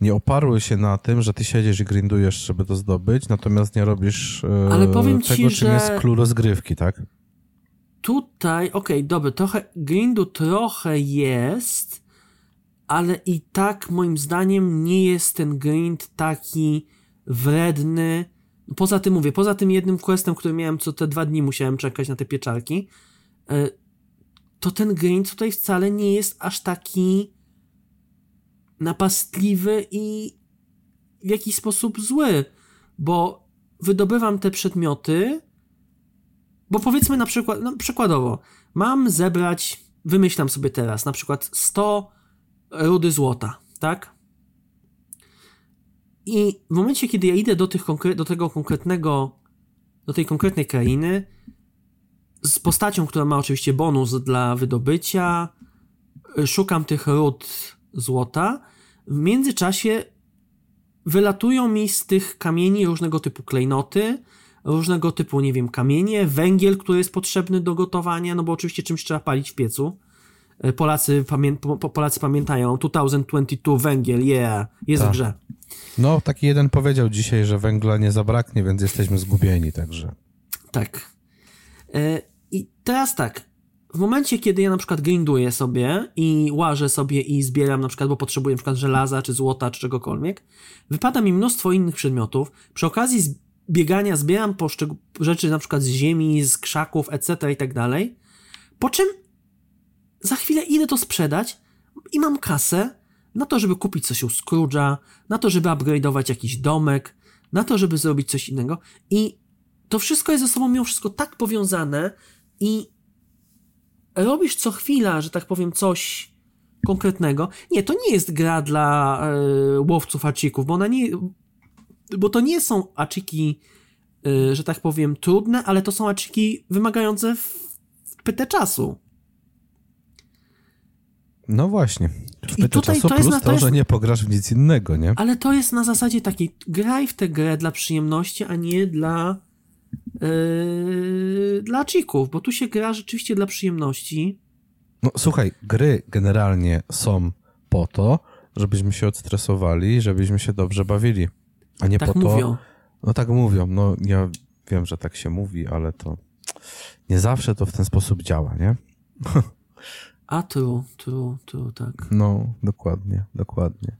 nie oparły się na tym, że ty siedzisz i grindujesz, żeby to zdobyć, natomiast nie robisz e, Ale powiem tego, ci, czym że... jest clue rozgrywki, tak? Tutaj, okej, okay, dobra, trochę grindu trochę jest, ale i tak moim zdaniem nie jest ten grind taki wredny. Poza tym mówię, poza tym jednym questem, który miałem co te dwa dni musiałem czekać na te pieczarki, e, to ten grind tutaj wcale nie jest aż taki napastliwy i w jakiś sposób zły, bo wydobywam te przedmioty, bo powiedzmy na przykład, no przykładowo, mam zebrać, wymyślam sobie teraz, na przykład 100 rudy złota, tak? I w momencie, kiedy ja idę do, tych do tego konkretnego, do tej konkretnej krainy, z postacią, która ma oczywiście bonus dla wydobycia, szukam tych ród złota, w międzyczasie wylatują mi z tych kamieni różnego typu klejnoty, różnego typu, nie wiem, kamienie, węgiel, który jest potrzebny do gotowania, no bo oczywiście czymś trzeba palić w piecu. E, Polacy, pamię Polacy pamiętają 2022 węgiel, yeah, jest tak. w grze. No, taki jeden powiedział dzisiaj, że węgla nie zabraknie, więc jesteśmy zgubieni, także. Tak. E, I teraz tak, w momencie, kiedy ja na przykład grinduję sobie i łażę sobie i zbieram na przykład, bo potrzebuję na przykład żelaza, czy złota, czy czegokolwiek, wypada mi mnóstwo innych przedmiotów. Przy okazji biegania zbieram rzeczy na przykład z ziemi, z krzaków, etc. i tak dalej. Po czym za chwilę idę to sprzedać i mam kasę na to, żeby kupić coś u Scrooge'a, na to, żeby upgrade'ować jakiś domek, na to, żeby zrobić coś innego. I to wszystko jest ze sobą mimo wszystko tak powiązane i robisz co chwila, że tak powiem, coś konkretnego. Nie, to nie jest gra dla e, łowców acików, bo ona nie. Bo to nie są aciki, e, że tak powiem, trudne, ale to są aciki wymagające w, w pytę czasu. No właśnie. W I tutaj czasu to jest plus na, to, to jest... że nie pograsz w nic innego, nie? Ale to jest na zasadzie takiej, graj w tę grę dla przyjemności, a nie dla yy, dla chików, bo tu się gra rzeczywiście dla przyjemności. No słuchaj, gry generalnie są po to, żebyśmy się odstresowali, żebyśmy się dobrze bawili, a nie tak po mówią. to... No tak mówią, no ja wiem, że tak się mówi, ale to nie zawsze to w ten sposób działa, nie? A tu, tu, tu, tak. No, dokładnie, dokładnie.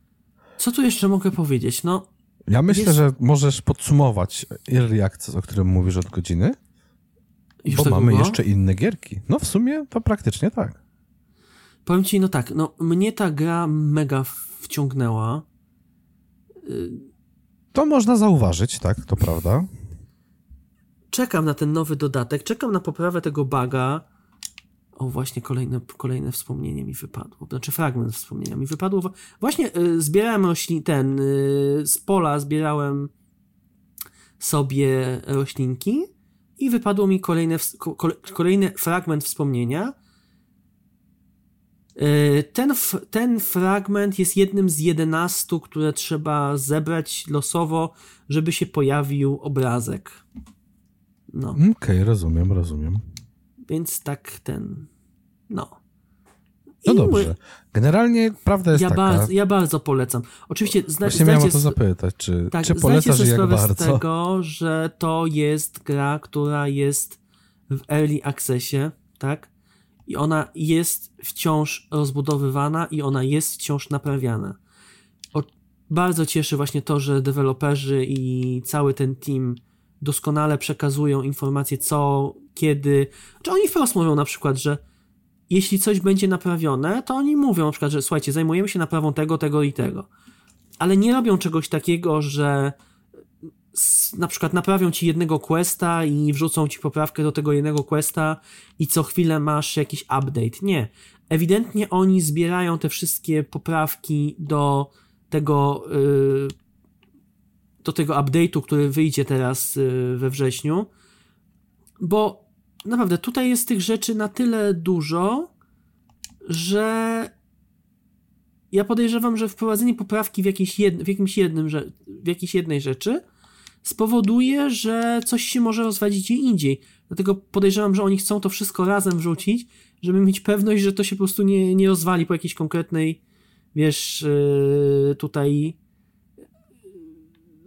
Co tu jeszcze mogę powiedzieć? No, ja myślę, jest... że możesz podsumować Early Access, o którym mówisz od godziny, Już bo tak mamy jeszcze inne gierki. No w sumie to praktycznie tak. Powiem ci, no tak, no mnie ta gra mega wciągnęła. To można zauważyć, tak, to prawda. Czekam na ten nowy dodatek, czekam na poprawę tego baga o, właśnie kolejne, kolejne wspomnienie mi wypadło. Znaczy fragment wspomnienia mi wypadło. Właśnie y, zbierałem roślin, ten, y, z pola zbierałem sobie roślinki i wypadło mi kolejne, kolejny fragment wspomnienia. Y, ten, ten fragment jest jednym z jedenastu, które trzeba zebrać losowo, żeby się pojawił obrazek. No. Okej, okay, rozumiem, rozumiem. Więc tak ten. No. No dobrze. Generalnie prawda jest ja taka... Bardzo, ja bardzo polecam. Oczywiście zna, Właśnie miałem o to zapytać, czy, tak, czy polecasz i jak bardzo? z tego, że to jest gra, która jest w early accessie, tak? I ona jest wciąż rozbudowywana i ona jest wciąż naprawiana. O, bardzo cieszy właśnie to, że deweloperzy i cały ten team doskonale przekazują informacje co, kiedy. Czy oni wprost mówią na przykład, że jeśli coś będzie naprawione, to oni mówią na przykład, że słuchajcie, zajmujemy się naprawą tego, tego i tego. Ale nie robią czegoś takiego, że na przykład naprawią ci jednego questa i wrzucą ci poprawkę do tego jednego questa i co chwilę masz jakiś update. Nie. Ewidentnie oni zbierają te wszystkie poprawki do tego yy, do tego update'u, który wyjdzie teraz yy, we wrześniu, bo naprawdę tutaj jest tych rzeczy na tyle dużo, że ja podejrzewam, że wprowadzenie poprawki w, jakiejś jed... w jakimś jednym, w jakiejś jednej rzeczy spowoduje, że coś się może rozwadzić gdzie indziej. Dlatego podejrzewam, że oni chcą to wszystko razem wrzucić, żeby mieć pewność, że to się po prostu nie, nie rozwali po jakiejś konkretnej, wiesz, yy, tutaj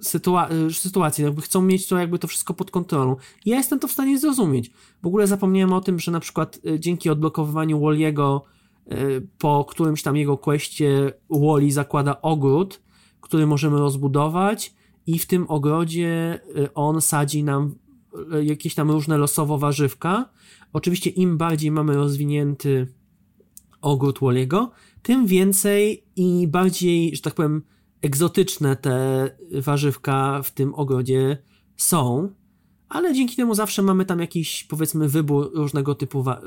sytua y, sytuacji, jakby chcą mieć to jakby to wszystko pod kontrolą. Ja jestem to w stanie zrozumieć. W ogóle zapomniałem o tym, że na przykład y, dzięki odblokowywaniu Walliego po którymś tam jego kwestie Wally zakłada ogród, który możemy rozbudować i w tym ogrodzie on sadzi nam jakieś tam różne losowo warzywka. Oczywiście im bardziej mamy rozwinięty ogród Wally'ego, tym więcej i bardziej, że tak powiem, egzotyczne te warzywka w tym ogrodzie są, ale dzięki temu zawsze mamy tam jakiś, powiedzmy, wybór różnego typu wa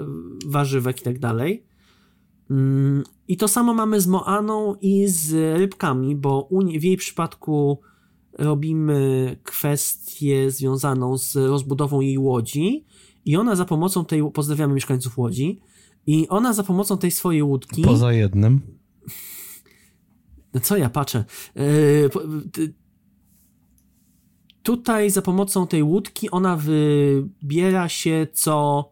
warzywek i tak dalej. Mm, I to samo mamy z Moaną i z rybkami, bo w jej przypadku robimy kwestię związaną z rozbudową jej łodzi i ona za pomocą tej, pozdrawiamy mieszkańców Łodzi, i ona za pomocą tej swojej łódki... Poza jednym. No co ja patrzę? Yy, tutaj za pomocą tej łódki ona wybiera się co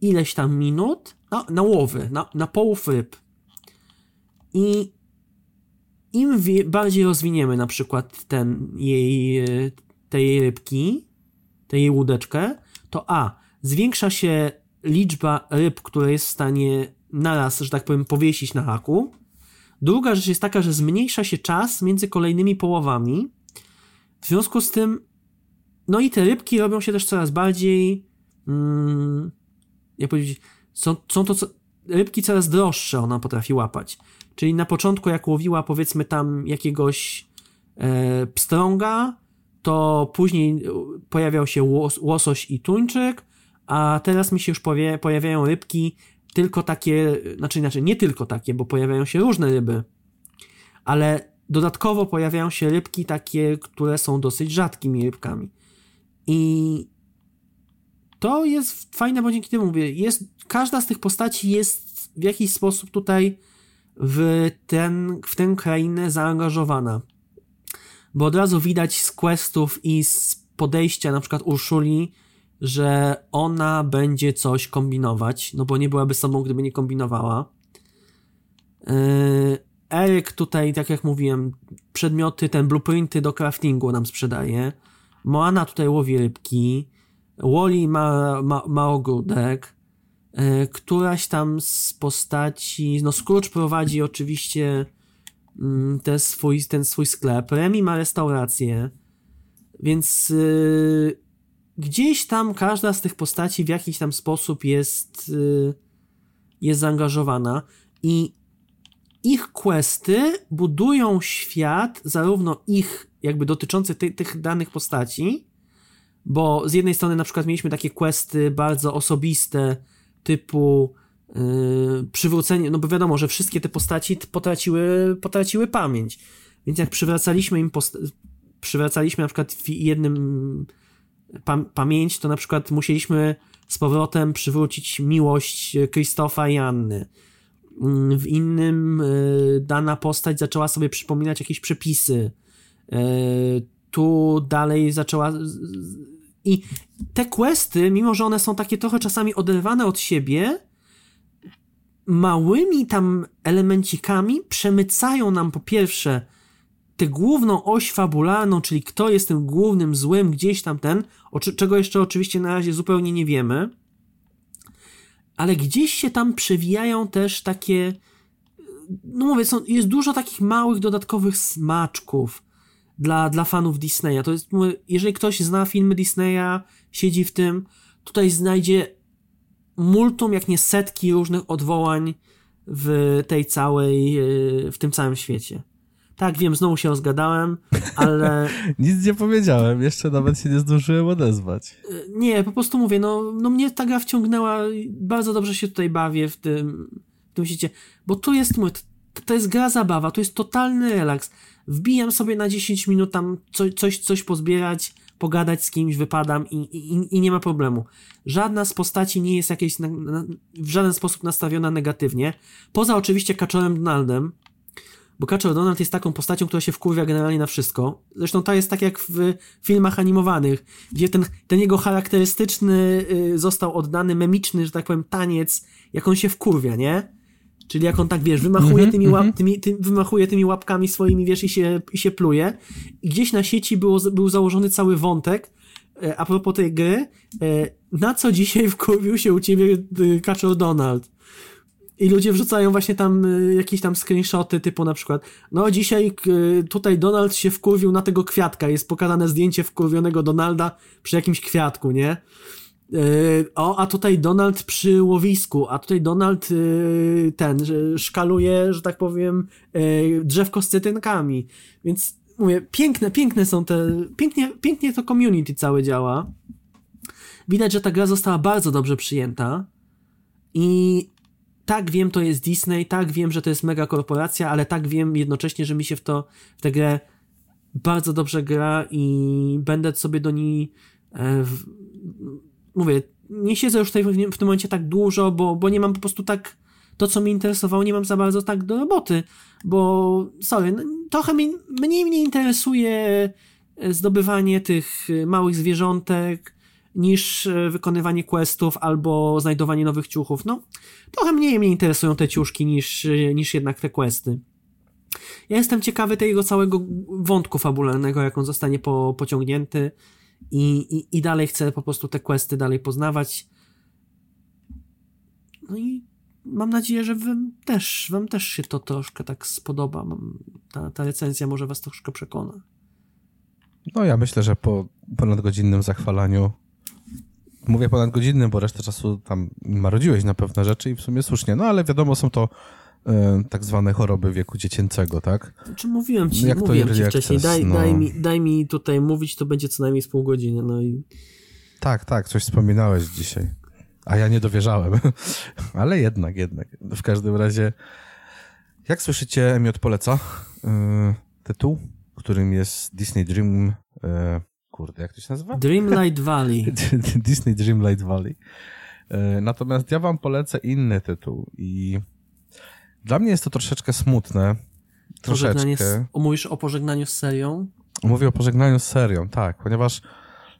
ileś tam minut na, na łowy, na, na połów ryb. I im bardziej rozwiniemy na przykład ten jej, tej rybki, tej jej łódeczkę, to a, zwiększa się liczba ryb, które jest w stanie naraz, że tak powiem, powiesić na haku. Druga rzecz jest taka, że zmniejsza się czas między kolejnymi połowami. W związku z tym, no i te rybki robią się też coraz bardziej, mm, jak powiedzieć, są, są to co, rybki coraz droższe ona potrafi łapać. Czyli na początku, jak łowiła powiedzmy tam jakiegoś e, pstrąga, to później pojawiał się łos, łosoś i tuńczyk, a teraz mi się już pojawiają rybki tylko takie, znaczy inaczej, nie tylko takie, bo pojawiają się różne ryby, ale dodatkowo pojawiają się rybki takie, które są dosyć rzadkimi rybkami. I to jest fajne, bo dzięki temu mówię, jest, każda z tych postaci jest w jakiś sposób tutaj w, ten, w tę krainę zaangażowana. Bo od razu widać z questów i z podejścia na przykład Urszuli, że ona będzie coś kombinować, no bo nie byłaby sobą, gdyby nie kombinowała. Yy, Eryk tutaj, tak jak mówiłem, przedmioty, ten blueprinty do craftingu nam sprzedaje. Moana tutaj łowi rybki. Wally ma, ma, ma ogródek. Yy, któraś tam z postaci, no Scrooge prowadzi oczywiście mm, ten swój, ten swój sklep. Remy ma restaurację. Więc yy, gdzieś tam każda z tych postaci w jakiś tam sposób jest, y, jest zaangażowana i ich questy budują świat, zarówno ich jakby dotyczący ty, tych danych postaci, bo z jednej strony na przykład mieliśmy takie questy bardzo osobiste, typu yy, przywrócenie, no bo wiadomo, że wszystkie te postaci potraciły, potraciły pamięć, więc jak przywracaliśmy im, przywracaliśmy na przykład pamięć, to na przykład musieliśmy z powrotem przywrócić miłość Krzysztofa i Anny. Mm, w innym e, dana postać zaczęła sobie przypominać jakieś przepisy. E, tu dalej zaczęła. I te questy, mimo że one są takie trochę czasami oderwane od siebie, małymi tam elemencikami przemycają nam po pierwsze tę główną oś fabularną, czyli kto jest tym głównym złym, gdzieś tam ten, czego jeszcze oczywiście na razie zupełnie nie wiemy, ale gdzieś się tam przewijają też takie, no mówię, są, jest dużo takich małych, dodatkowych smaczków dla, dla fanów Disneya. To jest, mówię, jeżeli ktoś zna filmy Disneya, siedzi w tym, tutaj znajdzie multum, jak nie setki różnych odwołań w tej całej, w tym całym świecie. Tak, wiem, znowu się rozgadałem, ale... *laughs* Nic nie powiedziałem, jeszcze nawet się nie zdążyłem odezwać. E, nie, po prostu mówię, no, no mnie ta gra wciągnęła, bardzo dobrze się tutaj bawię w tym, w tym świecie, bo tu jest, mówię, to, to jest gra zabawa, to jest totalny relaks. Wbijam sobie na 10 minut tam coś, coś, coś pozbierać, pogadać z kimś, wypadam i, i, i nie ma problemu. Żadna z postaci nie jest jakieś na, na, w żaden sposób nastawiona negatywnie, poza oczywiście Kaczorem Donaldem, bo Kaczor Donald jest taką postacią, która się wkurwia generalnie na wszystko. Zresztą to jest tak jak w filmach animowanych, gdzie ten, ten jego charakterystyczny y, został oddany memiczny, że tak powiem, taniec, jak on się wkurwia, nie? Czyli jak on tak, wiesz, wymachuje, mm -hmm, tymi, łap, mm -hmm. tymi, ty, wymachuje tymi łapkami swoimi, wiesz, i się, i się pluje. I gdzieś na sieci było, był założony cały wątek, e, a propos tej gry, e, na co dzisiaj wkurwił się u ciebie Kaczor Donald? I ludzie wrzucają właśnie tam y, jakieś tam screenshoty typu na przykład no dzisiaj y, tutaj Donald się wkurwił na tego kwiatka, jest pokazane zdjęcie wkurwionego Donalda przy jakimś kwiatku, nie? Y, o, a tutaj Donald przy łowisku, a tutaj Donald ten szkaluje, że tak powiem, drzewko z cytynkami. Więc mówię, piękne, piękne są te, pięknie, pięknie to community całe działa. Widać, że ta gra została bardzo dobrze przyjęta i tak wiem, to jest Disney, tak wiem, że to jest mega korporacja, ale tak wiem jednocześnie, że mi się w to, w tę grę bardzo dobrze gra i będę sobie do niej e, w, mówię, nie siedzę już tutaj w, w tym momencie tak dużo, bo, bo nie mam po prostu tak to, co mnie interesowało, nie mam za bardzo tak do roboty, bo sorry, no, trochę mi, mniej mnie interesuje e, zdobywanie tych małych zwierzątek, niż e, wykonywanie questów albo znajdowanie nowych ciuchów. No, trochę mniej mnie interesują te ciuszki niż, e, niż jednak te questy. Ja jestem ciekawy tego całego wątku fabularnego, jak on zostanie po, pociągnięty i, i, i dalej chcę po prostu te questy dalej poznawać. No i mam nadzieję, że wam też, wam też się to troszkę tak spodoba. Ta, ta recenzja może was troszkę przekona. No ja myślę, że po ponadgodzinnym zachwalaniu mówię ponad godzinny, bo resztę czasu tam marodziłeś na pewne rzeczy i w sumie słusznie. No ale wiadomo, są to e, tak zwane choroby wieku dziecięcego, tak? Znaczy mówiłem ci, Jak mówiłem ci wcześniej, daj, no... daj, mi, daj mi tutaj mówić, to będzie co najmniej z pół godziny, no i... Tak, tak, coś wspominałeś dzisiaj. A ja nie dowierzałem. *laughs* ale jednak, jednak. W każdym razie, jak słyszycie, Emiot poleca yy, tytuł, którym jest Disney Dream... Yy, kurde, jak to się nazywa? Dreamlight Valley. *laughs* Disney Dreamlight Valley. E, natomiast ja wam polecę inny tytuł i dla mnie jest to troszeczkę smutne. Troszeczkę. Z, mówisz o pożegnaniu z serią? Mówię o pożegnaniu z serią, tak, ponieważ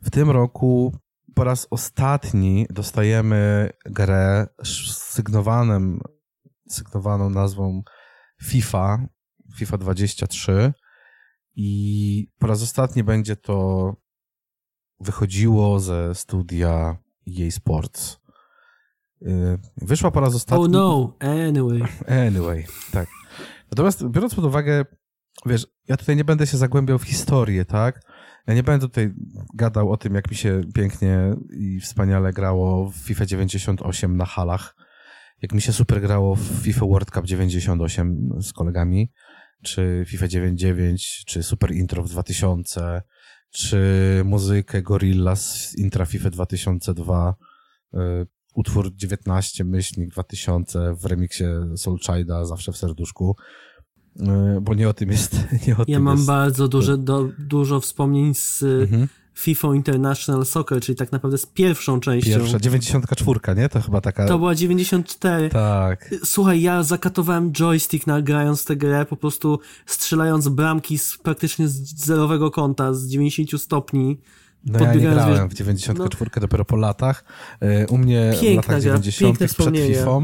w tym roku po raz ostatni dostajemy grę z sygnowanym, sygnowaną nazwą FIFA, FIFA 23 i po raz ostatni będzie to wychodziło ze studia EA Sports. Y, wyszła po raz ostatni... Oh no, anyway. *laughs* Anyway, tak. Natomiast biorąc pod uwagę, wiesz, ja tutaj nie będę się zagłębiał w historię, tak? Ja nie będę tutaj gadał o tym, jak mi się pięknie i wspaniale grało w FIFA 98 na halach, jak mi się super grało w FIFA World Cup 98 z kolegami, czy FIFA 99, czy Super Intro w 2000, czy muzykę Gorilla z Intra FIFA 2002, y, utwór 19 myślnik 2000 w remiksie Soulchida zawsze w serduszku. Y, bo nie o tym jest. *laughs* Nie o ja tym mam jest. bardzo duże, do, dużo wspomnień z mhm. FIFA International Soccer, czyli tak naprawdę z pierwszą częścią. Pierwsza, 94, nie? To chyba taka... To była 94. Tak. Słuchaj, ja zakatowałem joystick nagrając tę grę, po prostu strzelając bramki z praktycznie z zerowego kąta, z 90 stopni. No ja nie grałem w 94 no. dopiero po latach. Y, u mnie Piękna w latach 90 przed FIFA,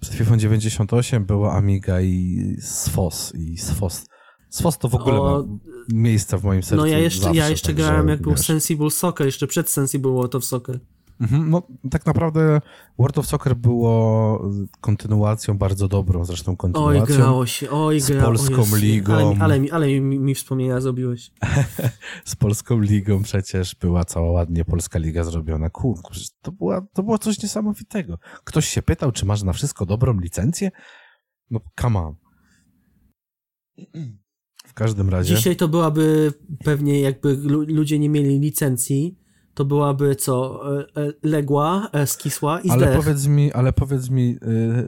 przed FIFA 98 była Amiga i SFOS i SFOS SFOS to w ogóle o, ma miejsce w moim sercu. No ja jeszcze, zawsze, ja jeszcze grałem jak wiesz. był Sensible Soccer, jeszcze przed Sensible World of Soccer. Mhm, no tak naprawdę World of Soccer było kontynuacją bardzo dobrą, zresztą kontynuacją. Oj, grało się, oj, grało. Z Polską się. Ligą. Ale, ale, ale mi, mi wspomnienia zrobiłeś. *laughs* z Polską Ligą przecież była cała ładnie Polska Liga zrobiona. Kurku, to, była, to było coś niesamowitego. Ktoś się pytał, czy masz na wszystko dobrą licencję? No come on każdym razie. Dzisiaj to byłaby pewnie, jakby ludzie nie mieli licencji, to byłaby co? E, e, legła, e, skisła i ale powiedz mi, Ale powiedz mi,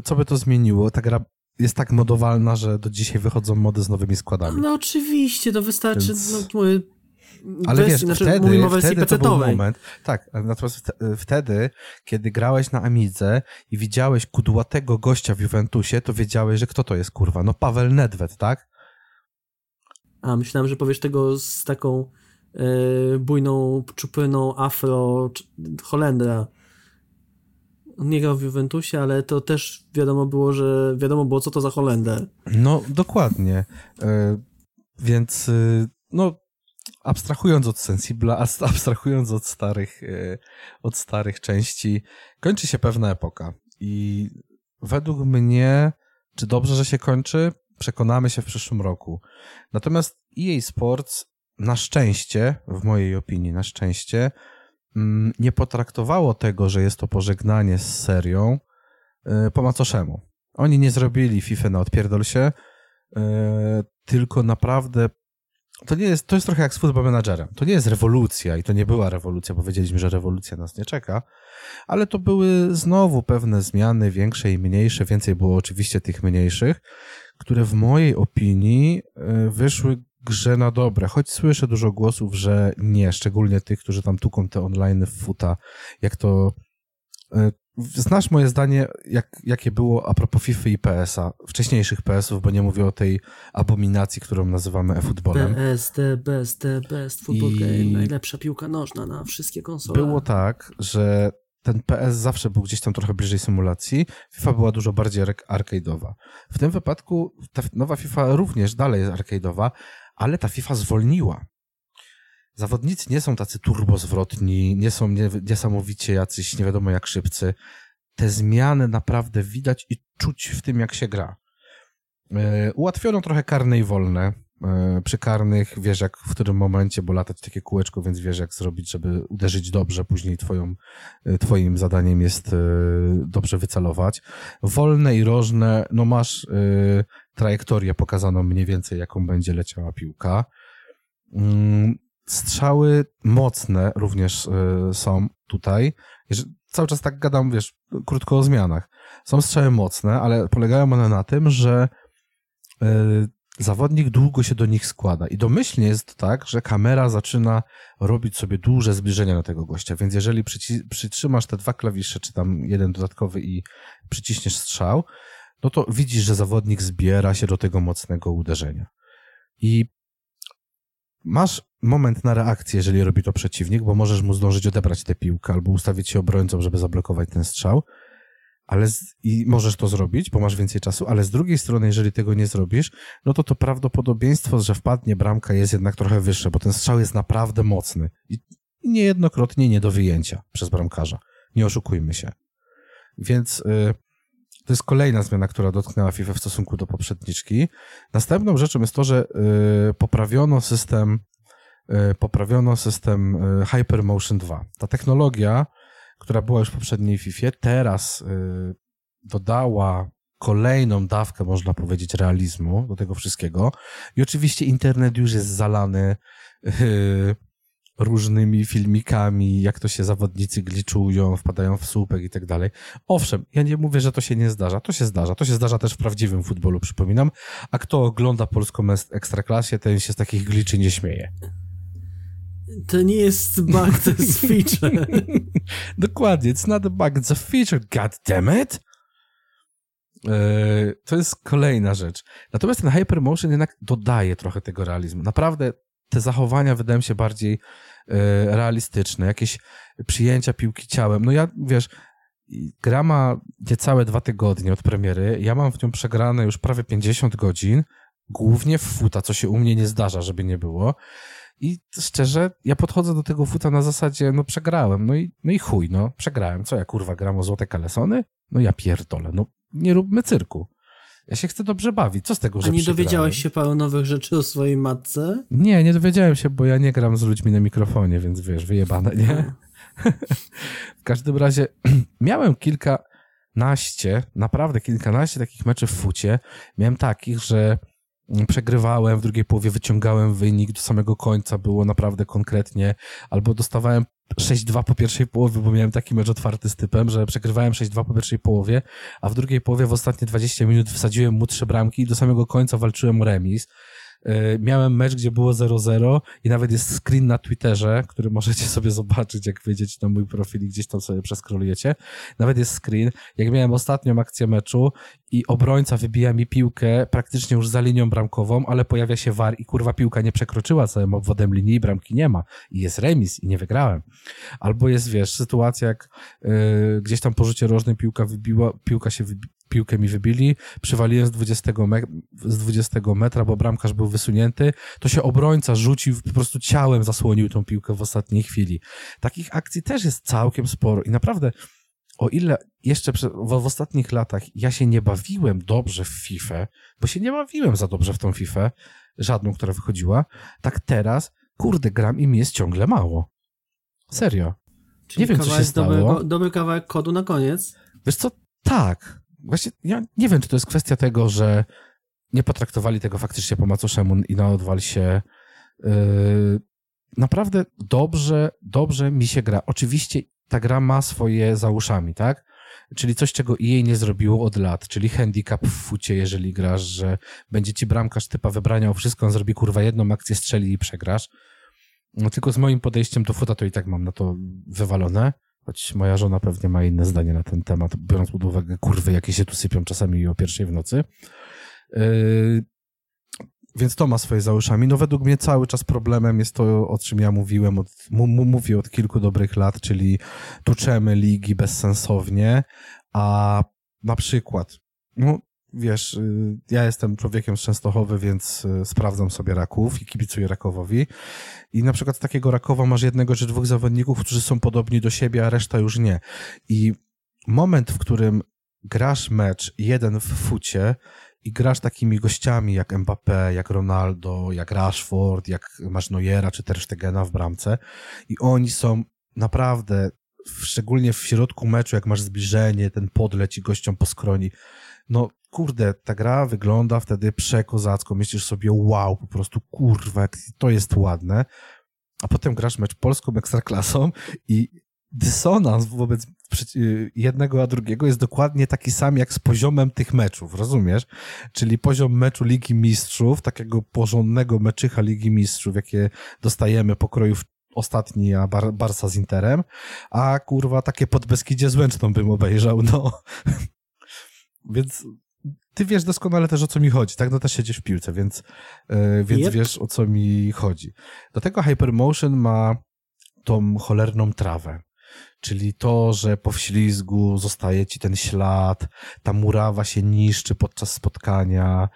co by to zmieniło? Ta gra jest tak modowalna, że do dzisiaj wychodzą mody z nowymi składami. No oczywiście, to wystarczy. Więc... No, ale wiesz, znaczy, wtedy, wtedy to był moment, tak, natomiast wtedy, kiedy grałeś na Amidze i widziałeś kudłatego gościa w Juventusie, to wiedziałeś, że kto to jest, kurwa, no Paweł Nedved, tak? A, myślałem, że powiesz tego z taką e, bujną, czupyną afro Holendra. Nie grał w Juventusie, ale to też wiadomo było, że wiadomo było, co to za Holender. No, dokładnie. E, więc, e, no, abstrahując od Sensibla, abstrahując od starych, od starych części, kończy się pewna epoka. I według mnie, czy dobrze, że się kończy, przekonamy się w przyszłym roku. Natomiast EA Sports na szczęście, w mojej opinii, na szczęście, mm, nie potraktowało tego, że jest to pożegnanie z serią y, po macoszemu. Oni nie zrobili FIFA na odpierdol się, y, tylko naprawdę to nie jest, to jest trochę jak z Football Managerem. To nie jest rewolucja i to nie była rewolucja, bo wiedzieliśmy, że rewolucja nas nie czeka, ale to były znowu pewne zmiany, większe i mniejsze, więcej było oczywiście tych mniejszych, które w mojej opinii y, wyszły grze na dobre, choć słyszę dużo głosów, że nie, szczególnie tych, którzy tam tuką te online w futa, jak to y, Znasz moje zdanie, jak, jakie było a propos FIFA i PS-a, wcześniejszych PS-ów, bo nie mówię o tej abominacji, którą nazywamy e-futbolem. PS, the best, the best football I... game, najlepsza piłka nożna na wszystkie konsole. Było tak, że ten PS zawsze był gdzieś tam trochę bliżej symulacji, FIFA była dużo bardziej arcade'owa. W tym wypadku ta nowa FIFA również dalej jest arcade'owa, ale ta FIFA zwolniła zawodnicy nie są tacy turbozwrotni, nie są niesamowicie jacyś nie wiadomo jak szybcy. Te zmiany naprawdę widać i czuć w tym, jak się gra. E, ułatwiono trochę karne i wolne. E, przy karnych wiesz jak w którym momencie, bo latać takie kółeczko, więc wiesz jak zrobić, żeby uderzyć dobrze, później twoją, e, twoim zadaniem jest dobrze wycelować. Wolne i rożne, no masz trajektorię pokazaną mniej więcej, jaką będzie leciała piłka. Mm, strzały mocne również są tutaj. Cały czas tak gadam, wiesz, krótko o zmianach. Są strzały mocne, ale polegają one na tym, że zawodnik długo się do nich składa. I domyślnie jest tak, że kamera zaczyna robić sobie duże zbliżenia na tego gościa. Więc jeżeli przytrzymasz te dwa klawisze, czy tam jeden dodatkowy i przyciśniesz strzał, no to widzisz, że zawodnik zbiera się do tego mocnego uderzenia. I masz moment na reakcję, jeżeli robi to przeciwnik, bo możesz mu zdążyć odebrać tę piłkę albo ustawić się obrońcą, żeby zablokować ten strzał. Ale z, i możesz to zrobić, bo masz więcej czasu, ale z drugiej strony, jeżeli tego nie zrobisz, no to to prawdopodobieństwo, że wpadnie bramka jest jednak trochę wyższe, bo ten strzał jest naprawdę mocny i, niejednokrotnie nie do wyjęcia przez bramkarza. Nie oszukujmy się. Więc y, to jest kolejna zmiana, która dotknęła FIFA w stosunku do poprzedniczki. Następną rzeczą jest to, że y, poprawiono system y, poprawiono system Hypermotion 2. Ta technologia, która była już w poprzedniej FIFA, teraz dodała kolejną dawkę, można powiedzieć, realizmu do tego wszystkiego. I oczywiście internet już jest zalany różnymi filmikami, jak to się zawodnicy gliczują, wpadają w słupek i tak dalej. Owszem, ja nie mówię, że to się nie zdarza. To się zdarza. To się zdarza też w prawdziwym futbolu, przypominam. A kto ogląda polską ekstraklasie, ten się z takich gliczy nie śmieje. To nie jest bug, to jest *laughs* feature. Dokładnie, it's not a bug, it's a feature, god damn it! E, to jest kolejna rzecz. Natomiast ten Hypermotion jednak dodaje trochę tego realizmu. Naprawdę te zachowania wydają się bardziej E, realistyczne, jakieś przyjęcia piłki ciałem. No ja, wiesz, gra ma niecałe dwa tygodnie od premiery, ja mam w nią przegrane już prawie 50 godzin, głównie w futa, co się u mnie nie zdarza, żeby nie było. I szczerze, ja podchodzę do tego futa na zasadzie, no przegrałem, no i, no i chuj, no przegrałem. Co ja kurwa gram o złote kalesony? No ja pierdolę, no nie róbmy cyrku. Ja się chcę dobrze bawić. Co z tego, że A nie dowiedziałeś się paru nowych rzeczy o swojej matce? Nie, nie dowiedziałem się, bo ja nie gram z ludźmi na mikrofonie, więc wiesz, wyjebane, nie? *laughs* w każdym razie *clears throat* miałem kilkanaście, naprawdę kilkanaście takich meczy w fucie. Miałem takich, że przegrywałem, w drugiej połowie wyciągałem wynik do samego końca, było naprawdę konkretnie, albo dostawałem 6-2 po pierwszej połowie, bo miałem taki mecz otwarty z typem, że przegrywałem 6-2 po pierwszej połowie, a w drugiej połowie w ostatnie 20 minut wsadziłem mu trzy bramki i do samego końca walczyłem o remis. E, miałem mecz, gdzie było 0-0 i nawet jest screen na Twitterze, który możecie sobie zobaczyć, jak wejdziecie na mój profil i gdzieś tam sobie przeskrolujecie. Nawet jest screen, jak miałem ostatnią akcję meczu i obrońca wybija mi piłkę praktycznie już za linią bramkową, ale pojawia się war i kurwa piłka nie przekroczyła całym obwodem linii i bramki nie ma. I jest remis i nie wygrałem. Albo jest, wiesz, sytuacja jak yy, gdzieś tam po rzucie rożnym piłka wybiła, piłka się wybi piłkę mi wybili, przywaliłem z 20, me z 20 metra, bo bramkarz był wysunięty, to się obrońca rzucił, po prostu ciałem zasłonił tą piłkę w ostatniej chwili. Takich akcji też jest całkiem sporo i naprawdę o ile jeszcze w, ostatnich latach ja się nie bawiłem dobrze w FIFA, bo się nie bawiłem za dobrze w tą FIFA, żadną, która wychodziła, tak teraz, kurde, gram i mi jest ciągle mało. Serio. Czyli nie wiem, co się stało. Dobrego, dobry kawałek kodu na koniec. Wiesz co, tak. Właśnie ja nie wiem, czy to jest kwestia tego, że nie potraktowali tego faktycznie po macoszemu i na odwal się yy, naprawdę dobrze, dobrze mi się gra. Oczywiście ta gra ma swoje za uszami, tak? Czyli coś, czego jej nie zrobiło od lat, czyli handicap w fucie, jeżeli grasz, że będzie ci bramkarz typa wybrania o wszystko, on zrobi kurwa jedną akcję, strzeli i przegrasz. No tylko z moim podejściem do futa to i tak mam na to wywalone, choć moja żona pewnie ma inne zdanie na ten temat, biorąc pod uwagę kurwy, jakie się tu sypią czasami o pierwszej w nocy. Yy, więc to ma swoje za uszami. No według mnie cały czas problemem jest to, o czym ja mówiłem, od, mówię od kilku dobrych lat, czyli tuczemy ligi bezsensownie, a na przykład, no wiesz, y, ja jestem człowiekiem z Częstochowy, więc y, sprawdzam sobie Raków i kibicuję Rakowowi i na przykład z takiego Rakowa masz jednego czy dwóch zawodników, którzy są podobni do siebie, a reszta już nie. I moment, w którym grasz mecz jeden w fucie i grasz takimi gościami jak Mbappé, jak Ronaldo, jak Rashford, jak masz Neuera czy Ter Stegena w bramce i oni są naprawdę, szczególnie w środku meczu, jak masz zbliżenie, ten podleć i gościom po skroni, no kurde, ta gra wygląda wtedy przekozacko, myślisz sobie wow, po prostu kurwa, to jest ładne, a potem grasz mecz polską ekstraklasą i dysonans wobec jednego a drugiego jest dokładnie taki sam jak z poziomem tych meczów, rozumiesz? Czyli poziom meczu Ligi Mistrzów, takiego porządnego meczycha Ligi Mistrzów, jakie dostajemy pokrojów ostatni, a Bar Barsa z Interem, a kurwa takie podbeskidzie z Łęczną bym obejrzał, no. *laughs* Więc ty wiesz doskonale też o co mi chodzi, tak? No też siedzisz w piłce, więc, yy, więc yep. wiesz o co mi chodzi. Do tego Hypermotion ma tą cholerną trawę. Czyli to, że po wślizgu zostaje ci ten ślad, ta murawa się niszczy podczas spotkania,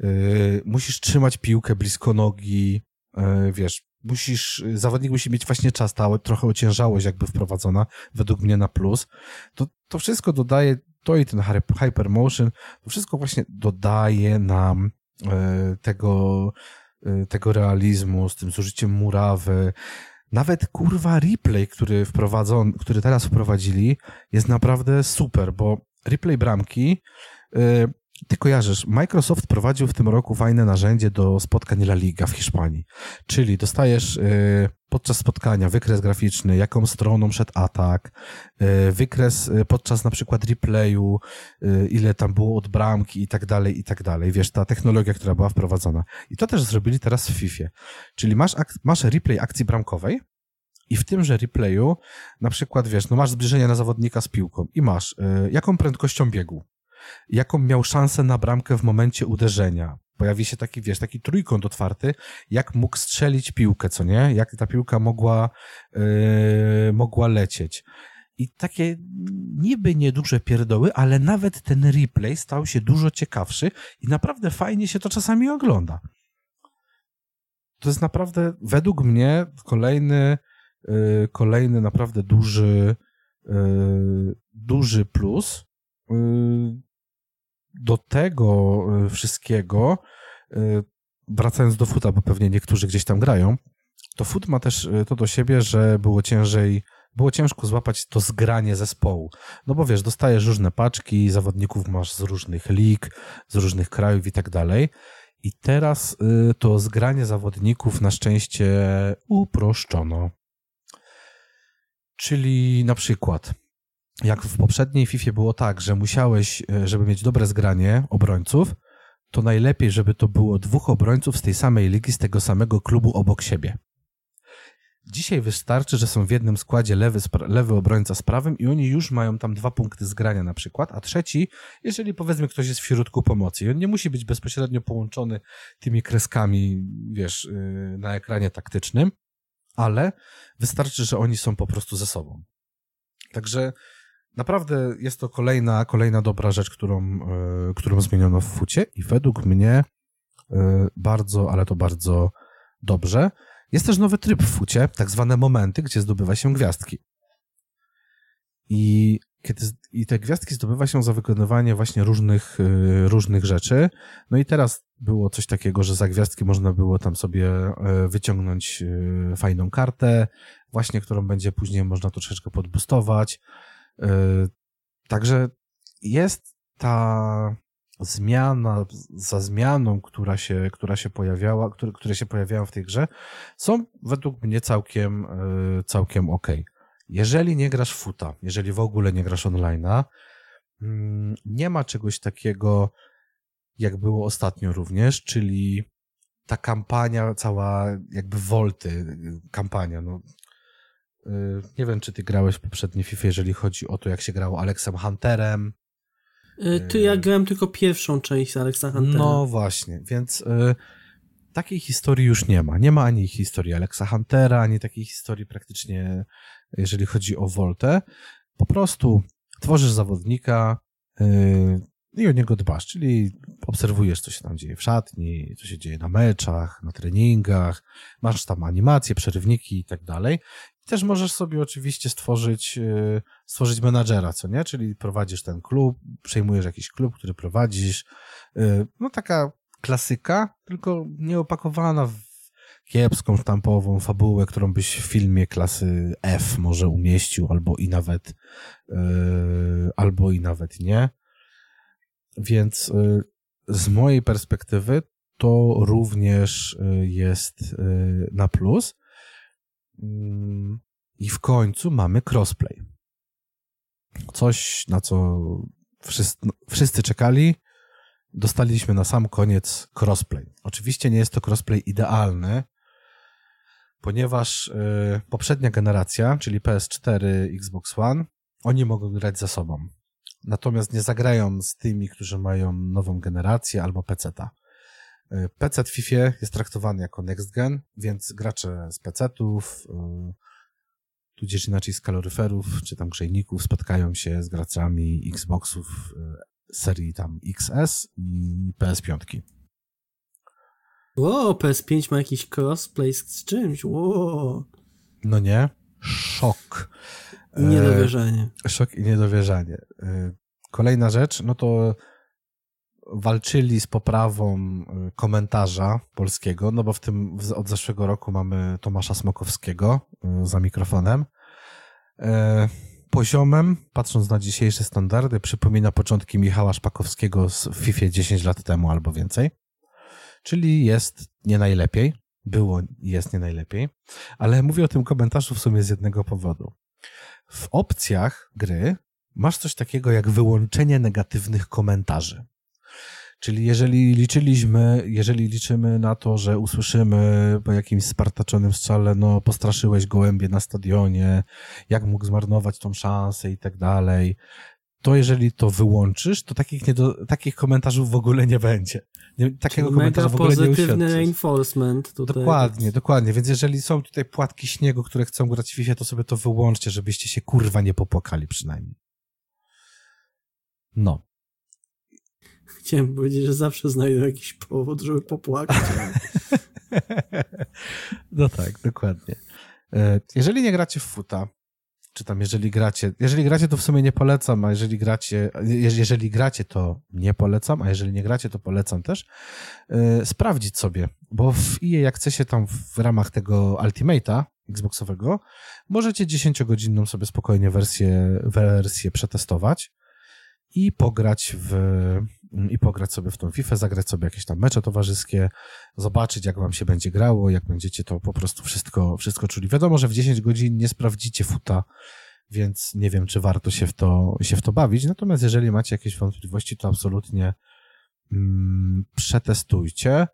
yy, musisz trzymać piłkę blisko nogi, yy, wiesz, musisz, zawodnik musi mieć właśnie czas, ta trochę ociężałość jakby wprowadzona, według mnie na plus. To, to wszystko dodaje, to i ten hypermotion, to wszystko właśnie dodaje nam yy, tego, yy, tego realizmu z tym zużyciem murawy, nawet kurwa replay, który który teraz wprowadzili, jest naprawdę super, bo replay bramki, yy, ty kojarzysz, Microsoft prowadził w tym roku fajne narzędzie do spotkań La Liga w Hiszpanii. Czyli dostajesz yy, podczas spotkania wykres graficzny, jaką stroną szedł atak, yy, wykres yy, podczas na przykład replayu, ile tam było od bramki i tak dalej, i tak dalej. Wiesz, ta technologia, która była wprowadzona. I to też zrobili teraz w FIFA. Czyli masz, masz replay akcji bramkowej, i w tymże replayu, na przykład, wiesz, no masz zbliżenie na zawodnika z piłką i masz, yy, jaką prędkością biegł, jaką miał szansę na bramkę w momencie uderzenia. Pojawi się taki, wiesz, taki trójkąt otwarty, jak mógł strzelić piłkę, co nie? Jak ta piłka mogła, yy, mogła lecieć. I takie niby nieduże pierdoły, ale nawet ten replay stał się dużo ciekawszy i naprawdę fajnie się to czasami ogląda. To jest naprawdę, według mnie, kolejny, yy, kolejny naprawdę duży, yy, duży plus. Do tego e, wszystkiego, e, wracając do futa, bo pewnie niektórzy gdzieś tam grają, to fut ma też e, to do siebie, że było ciężej, było ciężko złapać to zgranie zespołu. No bo wiesz, dostajesz różne paczki, zawodników masz z różnych lig, z różnych krajów i tak dalej. I teraz to zgranie zawodników na szczęście uproszczono. Czyli na przykład jak w poprzedniej FIFA było tak, że musiałeś, e, żeby mieć dobre zgranie obrońców, to najlepiej, żeby to było dwóch obrońców z tej samej ligi, z tego samego klubu obok siebie. Dzisiaj wystarczy, że są w jednym składzie lewy, lewy obrońca z prawym i oni już mają tam dwa punkty zgrania na przykład, a trzeci, jeżeli powiedzmy ktoś jest w środku pomocy i on nie musi być bezpośrednio połączony tymi kreskami, wiesz, y, na ekranie taktycznym, ale wystarczy, że oni są po prostu ze sobą. Także Naprawdę jest to kolejna, kolejna dobra rzecz, którą, e, którą zmieniono w fucie i według mnie e, bardzo, ale to bardzo dobrze. Jest też nowy tryb w fucie, tak zwane momenty, gdzie zdobywa się gwiazdki. I kiedy, I te gwiazdki zdobywa się za wykonywanie właśnie różnych, y, różnych rzeczy. No i teraz było coś takiego, że za gwiazdki można było tam sobie e, wyciągnąć fajną kartę, właśnie którą będzie później można troszeczkę podbustować. E, także jest ta zmiana za zmianą, która się, która się pojawiała, które, które się pojawiają w tej grze, są według mnie całkiem, e, całkiem ok. Jeżeli nie grasz futa, jeżeli w ogóle nie grasz online'a, mm, nie ma czegoś takiego, jak było ostatnio również, czyli ta kampania, cała jakby Volty, kampania, no. Y, nie wiem, czy ty grałeś w poprzedniej FIFA, jeżeli chodzi o to, jak się grało Alexem Hunterem. Y, ty, ja grałem tylko pierwszą część Alexa Huntera. No właśnie, więc y, takiej historii już nie ma. Nie ma ani historii Alexa Huntera, ani takiej historii praktycznie, jeżeli chodzi o Voltę. Po prostu tworzysz zawodnika yy, i o niego dbasz, czyli obserwujesz, co się tam dzieje w szatni, co się dzieje na meczach, na treningach, masz tam animacje, przerywniki i tak dalej. Też możesz sobie oczywiście stworzyć, yy, stworzyć menadżera, co nie? Czyli prowadzisz ten klub, przejmujesz jakiś klub, który prowadzisz. Yy, no taka klasyka, tylko nieopakowana w kiepską, sztampową fabułę, którą byś w filmie klasy F może umieścił, albo i nawet, yy, albo i nawet nie. Więc z mojej perspektywy to również jest na plus. Mm, I w końcu mamy crossplay. Coś, na co wszyscy, no, wszyscy czekali, dostaliśmy na sam koniec crossplay. Oczywiście nie jest to crossplay idealny, ponieważ y, poprzednia generacja, czyli PS4, Xbox One, oni mogą grać za sobą. Natomiast nie zagrają z tymi, którzy mają nową generację albo PC-ta. Y, PC w FIFA jest traktowany jako next gen, więc gracze z PC-ów, y, tudzież inaczej z kaloryferów, czy tam grzejników spotkają się z graczami Xboxów serii tam XS i PS5. Wow, PS5 ma jakiś crossplay z czymś, wow. No nie? Szok. Niedowierzanie. E, szok i niedowierzanie. E, kolejna rzecz, no to walczyli z poprawą e, komentarza polskiego, no bo w tym od zeszłego roku mamy Tomasza Smokowskiego e, za mikrofonem. E, poziomem, patrząc na dzisiejsze standardy, przypomina początki Michała Szpakowskiego z FIFA 10 lat temu albo więcej. Czyli jest nie najlepiej. Było jest nie najlepiej. Ale mówię o tym komentarzu w sumie z jednego powodu. W opcjach gry masz coś takiego jak wyłączenie negatywnych komentarzy. Czyli jeżeli liczyliśmy, jeżeli liczymy na to, że usłyszymy po jakimś spartaczonym strzale, no postraszyłeś gołębie na stadionie, jak mógł zmarnować tą szansę i tak dalej, to jeżeli to wyłączysz, to takich, nie do, takich komentarzów w ogóle nie będzie. Nie, takiego Czyli komentarza w ogóle nie pozytywny reinforcement tutaj. Dokładnie, dokładnie. Więc jeżeli są tutaj płatki śniegu, które chcą grać w FIFA, to sobie to wyłączcie, żebyście się kurwa nie popłakali przynajmniej. No. Chciałem powiedzieć, że zawsze znajdę jakiś powód, żeby popłakać. *laughs* no tak, dokładnie. E, jeżeli nie gracie w futa, czy tam jeżeli gracie, jeżeli gracie to w sumie nie polecam, a jeżeli gracie, jeżeli gracie to nie polecam, a jeżeli nie gracie to polecam też, yy, sprawdzić sobie, bo w EA jak chcecie tam w ramach tego Ultimate'a Xboxowego, możecie 10-godzinną sobie spokojnie wersję, wersję przetestować i pograć w i pograć sobie w tą FIFA, zagrać sobie jakieś tam mecze towarzyskie, zobaczyć jak wam się będzie grało, jak będziecie to po prostu wszystko, wszystko czuli. Wiadomo, że w 10 godzin nie sprawdzicie futa, więc nie wiem, czy warto się w to, się w to bawić. Natomiast jeżeli macie jakieś wątpliwości, to absolutnie mm, przetestujcie.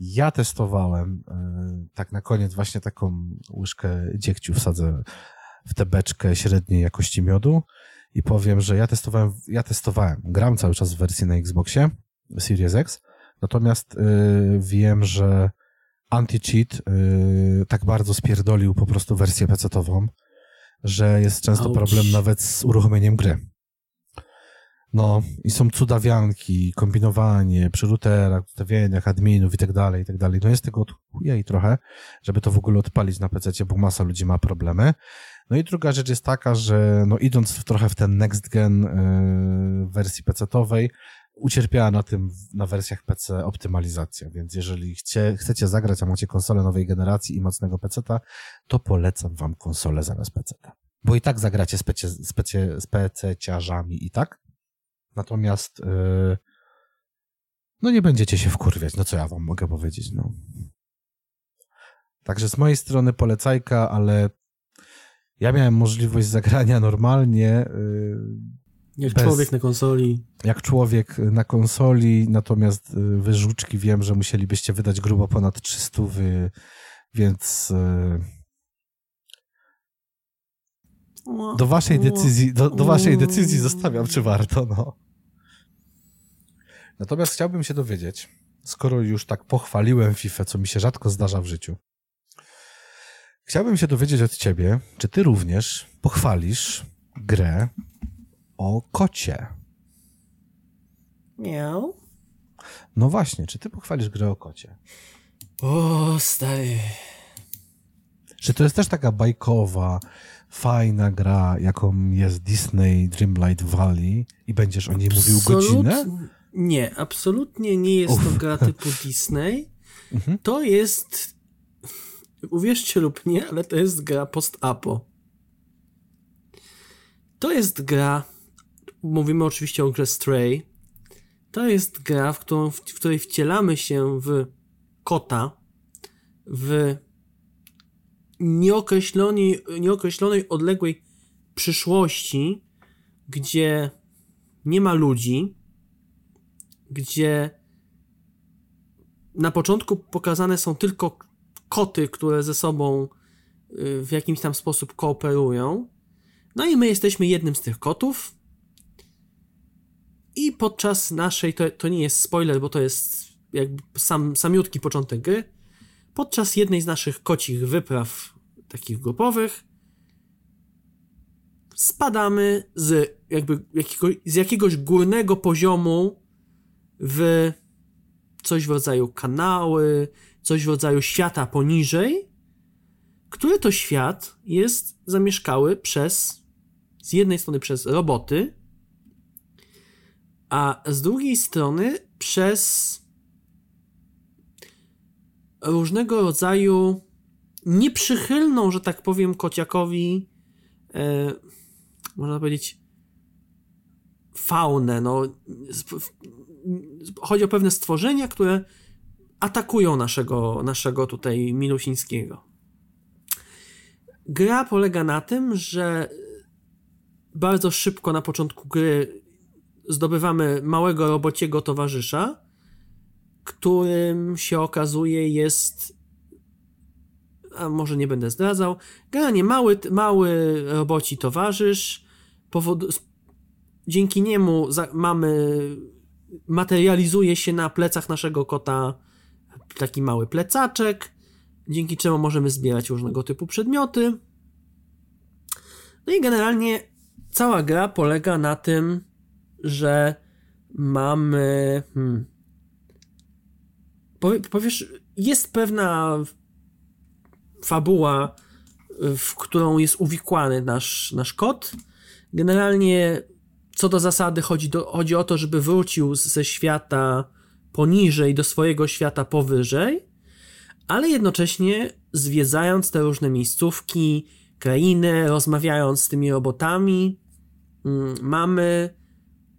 Ja testowałem, yy, tak na koniec właśnie taką łyżkę dziegciu wsadzę w tę beczkę średniej jakości miodu i powiem, że ja testowałem, ja testowałem, gram cały czas w wersji na Xboxie Series X, natomiast yy, wiem, że anti-cheat yy, tak bardzo spierdolił po prostu wersję PC-ową, że jest często Ouch. problem nawet z uruchomieniem gry. No, i są cudawianki, kombinowanie przy routerach, ustawieniach, adminów i tak dalej, i tak dalej. No jest tego od i trochę, żeby to w ogóle odpalić na PC, bo masa ludzi ma problemy. No i druga rzecz jest taka, że no idąc w, trochę w ten next gen yy, wersji PC-owej, ucierpiała na tym, na wersjach PC optymalizacja, więc jeżeli chcie, chcecie zagrać, a macie konsolę nowej generacji i mocnego PC-ta, to polecam wam konsolę zamiast PC-ta. Bo i tak zagracie z, PC, z, PC, z PC-ciarzami i tak, natomiast yy, no nie będziecie się wkurwiać, no co ja wam mogę powiedzieć, no. Także z mojej strony polecajka, ale ja miałem możliwość zagrania normalnie. Yy, jak bez, człowiek na konsoli. Jak człowiek na konsoli, natomiast y, wyżuczki wiem, że musielibyście wydać grubo ponad 300, wy, więc y, do waszej decyzji, do, do waszej decyzji zostawiam, czy warto, no. Natomiast chciałbym się dowiedzieć, skoro już tak pochwaliłem FIFA, co mi się rzadko zdarza w życiu, chciałbym się dowiedzieć od ciebie, czy ty również pochwalisz grę o kocie. Miał. No właśnie, czy ty pochwalisz grę o kocie? O, stary. Czy to jest też taka bajkowa, fajna gra, jaką jest Disney Dreamlight Valley i będziesz o niej mówił Absolut... godzinę? Nie, absolutnie nie jest Uf. to gra typu Disney. Mhm. To jest, uwierzcie lub nie, ale to jest gra post-apo. To jest gra mówimy oczywiście o grze Stray. To jest gra, w, którą, w której wcielamy się w kota, w nieokreślonej, nieokreślonej odległej przyszłości, gdzie nie ma ludzi, gdzie na początku pokazane są tylko koty, które ze sobą y, w jakimś tam sposób kooperują. No i my jesteśmy jednym z tych kotów. I podczas naszej, to, to nie jest spoiler, bo to jest jakby sam, samiutki początek gry, podczas jednej z naszych kocich wypraw takich grupowych spadamy z jakby jakiego, z jakiegoś górnego poziomu w coś w rodzaju kanały, coś w rodzaju świata poniżej, który to świat jest zamieszkały przez z jednej strony przez roboty, a z drugiej strony przez różnego rodzaju nieprzychylną, że tak powiem, kociakowi, e, można powiedzieć, faunę. No, chodzi o pewne stworzenia, które atakują naszego, naszego tutaj Milusińskiego. Gra polega na tym, że bardzo szybko na początku gry zdobywamy małego robociego towarzysza, którym się okazuje jest a może nie będę zdradzał, generalnie mały, mały roboci towarzysz, powod, dzięki niemu mamy, materializuje się na plecach naszego kota taki mały plecaczek, dzięki czemu możemy zbierać różnego typu przedmioty. No i generalnie cała gra polega na tym, że mamy. Hmm, powiesz, jest pewna fabuła, w którą jest uwikłany nasz, nasz kot. Generalnie, co do zasady, chodzi, do, chodzi o to, żeby wrócił ze świata poniżej do swojego świata powyżej, ale jednocześnie zwiedzając te różne miejscówki, krainy, rozmawiając z tymi robotami, mm, mamy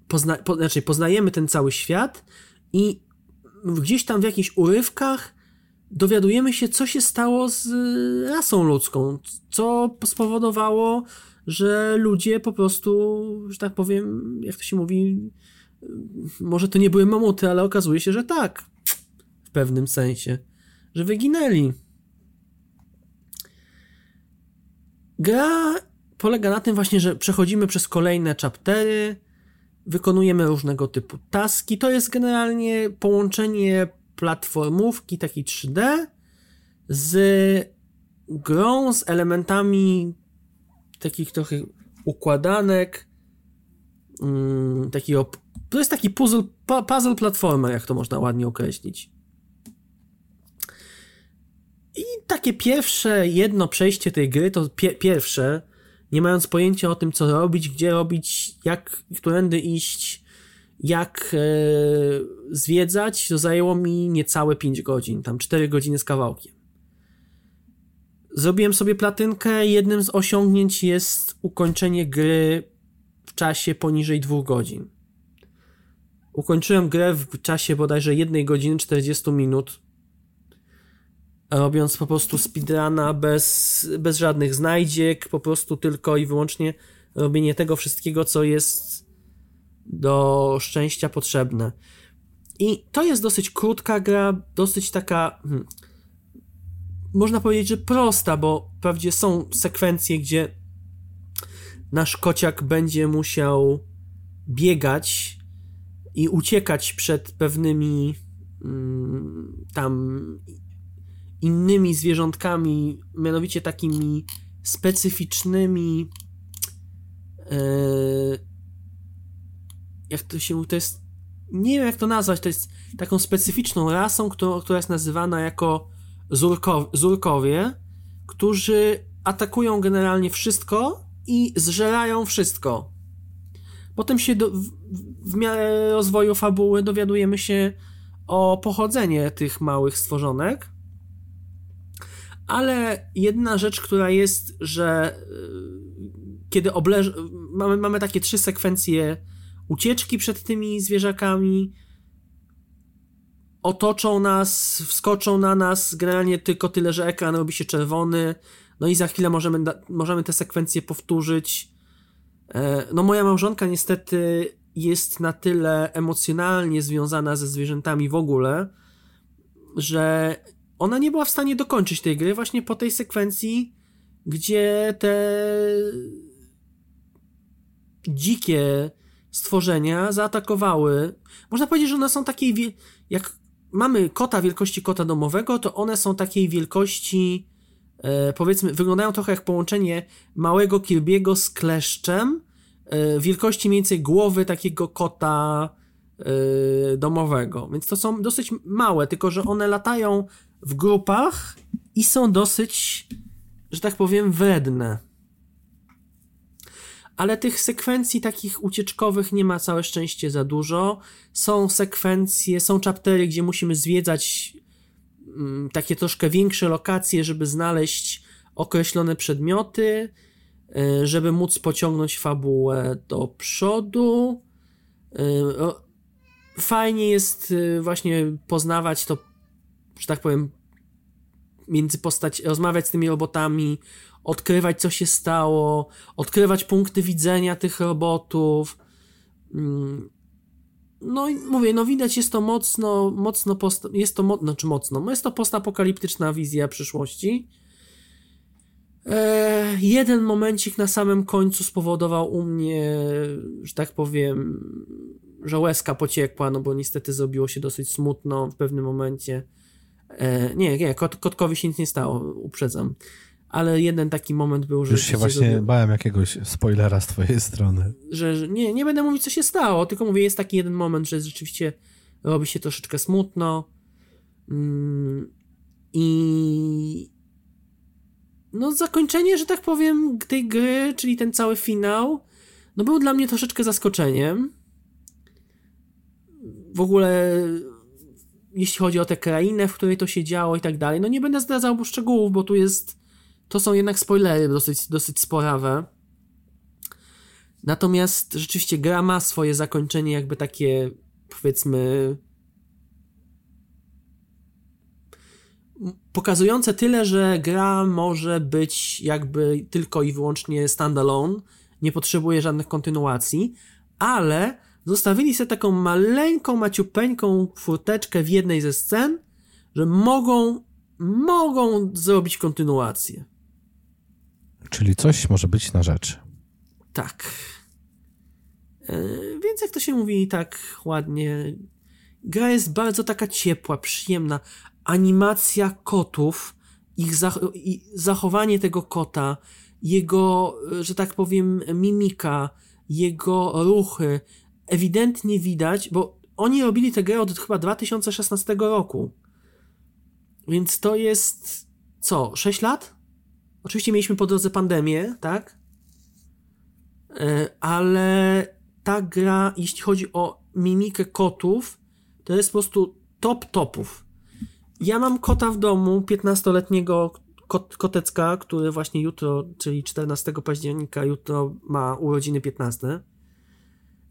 pozna, po, znaczy poznajemy ten cały świat i gdzieś tam w jakichś urywkach dowiadujemy się, co się stało z rasą ludzką, co spowodowało, że ludzie po prostu, że tak powiem, jak to się mówi, może to nie były mamuty, ale okazuje się, że tak, w pewnym sensie, że wyginęli. Gra polega na tym właśnie, że przechodzimy przez kolejne chaptery, wykonujemy różnego typu taski. To jest generalnie połączenie platformówki takiej 3D z grą, z elementami takich trochę układanek, mm, takiego. To jest taki puzzle, puzzle platformer, jak to można ładnie określić. I takie pierwsze, jedno przejście tej gry, to pie pierwsze, nie mając pojęcia o tym, co robić, gdzie robić, jak, którędy iść, jak e, zwiedzać, to zajęło mi niecałe 5 godzin, tam 4 godziny z kawałkiem. Zrobiłem sobie platynkę, jednym z osiągnięć jest ukończenie gry w czasie poniżej 2 godzin. Ukończyłem grę w czasie bodajże 1 godziny 40 minut, robiąc po prostu speedruna bez, bez żadnych znajdziek, po prostu tylko i wyłącznie robienie tego wszystkiego, co jest do szczęścia potrzebne. I to jest dosyć krótka gra, dosyć taka, hmm, można powiedzieć, że prosta, bo wprawdzie są sekwencje, gdzie nasz kociak będzie musiał biegać i uciekać przed pewnymi mm, tam innymi zwierzątkami, mianowicie takimi specyficznymi. E, jak to się. To jest. Nie wiem, jak to nazwać. To jest taką specyficzną rasą, która, jest nazywana jako Zurko, Zurkowie, którzy atakują generalnie wszystko i zżerają wszystko. Potem się do, w, w miarę rozwoju fabuły dowiadujemy się o pochodzenie tych małych stworzonek ale jedna rzecz, która jest, że y, kiedy obleż... mamy, mamy takie trzy sekwencje ucieczki przed tymi zwierzakami, otoczą nas, wskoczą na nas, generalnie tylko tyle, że ekran robi się czerwony, no i za chwilę możemy, możemy te sekwencje powtórzyć. E, no moja małżonka niestety jest na tyle emocjonalnie związana ze zwierzętami w ogóle, że ona nie była w stanie dokończyć tej gry właśnie po tej sekwencji, gdzie te dzikie stworzenia zaatakowały. Można powiedzieć, że one są takiej, jak mamy kota wielkości kota domowego, to one są takiej wielkości, e, powiedzmy, wyglądają trochę jak połączenie małego Kirby'ego z kleszczem, e, wielkości mniej więcej głowy takiego kota e, domowego. Więc to są dosyć małe, tylko że one latają w grupach i są dosyć, że tak powiem, wredne. Ale tych sekwencji takich ucieczkowych nie ma całe szczęście za dużo. Są sekwencje, są chaptery, gdzie musimy zwiedzać takie troszkę większe lokacje, żeby znaleźć określone przedmioty, y, żeby móc pociągnąć fabułę do przodu. Y, fajnie jest y, właśnie poznawać to że tak powiem, między postać, rozmawiać z tymi robotami, odkrywać, co się stało, odkrywać punkty widzenia tych robotów. No mówię, no widać, jest to mocno, mocno, post, jest to, mo, znaczy mocno, no jest to postapokaliptyczna wizja przyszłości. E, jeden momencik na samym końcu spowodował u mnie, że tak powiem, że łezka pociekła, no bo niestety zrobiło się dosyć smutno w pewnym momencie. E, nie, nie, kot, kotkowi się nic nie stało, uprzedzam. Ale jeden taki moment był, że. Już się właśnie bałem jakiegoś spoilera z twojej strony. Że, że, nie, nie będę mówić, co się stało, tylko mówię, jest taki jeden moment, że rzeczywiście robi się troszeczkę smutno. Mm, I. No, zakończenie, że tak powiem, tej gry, czyli ten cały finał, no był dla mnie troszeczkę zaskoczeniem. W ogóle jeśli chodzi o tę krainę, w której to się działo i tak dalej. No nie będę zdradzał szczegółów, bo tu jest. To są jednak spoilery dosyć, dosyć sporawe. Natomiast rzeczywiście gra ma swoje zakończenie, jakby takie, powiedzmy. Pokazujące tyle, że gra może być jakby tylko i wyłącznie standalone, nie potrzebuje żadnych kontynuacji, ale zostawili sobie taką maleńką, maciupeńką furteczkę w jednej ze scen, że mogą, mogą zrobić kontynuację. Czyli coś może być na rzeczy. Tak. E, więc jak to się mówi tak ładnie, gra jest bardzo taka ciepła, przyjemna. Animacja kotów, ich zachowanie tego kota, jego, że tak powiem, mimika, jego ruchy. Ewidentnie widać, bo oni robili tę grę od chyba 2016 roku. Więc to jest co? 6 lat? Oczywiście mieliśmy po drodze pandemię, tak? E, ale ta gra, jeśli chodzi o mimikę kotów, to jest po prostu top topów. Ja mam kota w domu, 15-letniego kot, kotecka, który właśnie jutro, czyli 14 października, jutro ma urodziny 15.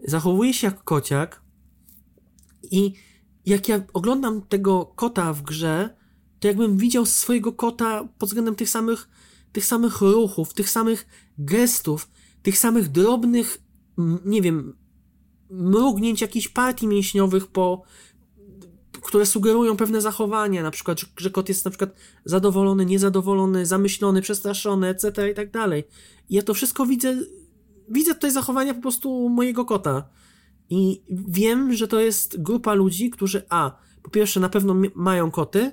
Zachowuje się jak kociak i jak ja oglądam tego kota w grze, to jakbym widział swojego kota pod względem tych samych, tych samych ruchów, tych samych gestów, tych samych drobnych, nie wiem, mrugnięć jakichś partii mięśniowych po, które sugerują pewne zachowania, na przykład, że kot jest na przykład zadowolony, niezadowolony, zamyślony, przestraszony, etc. i tak dalej. Ja to wszystko widzę, widzę tutaj zachowania po prostu mojego kota. I wiem, że to jest grupa ludzi, którzy a, po pierwsze na pewno mają koty,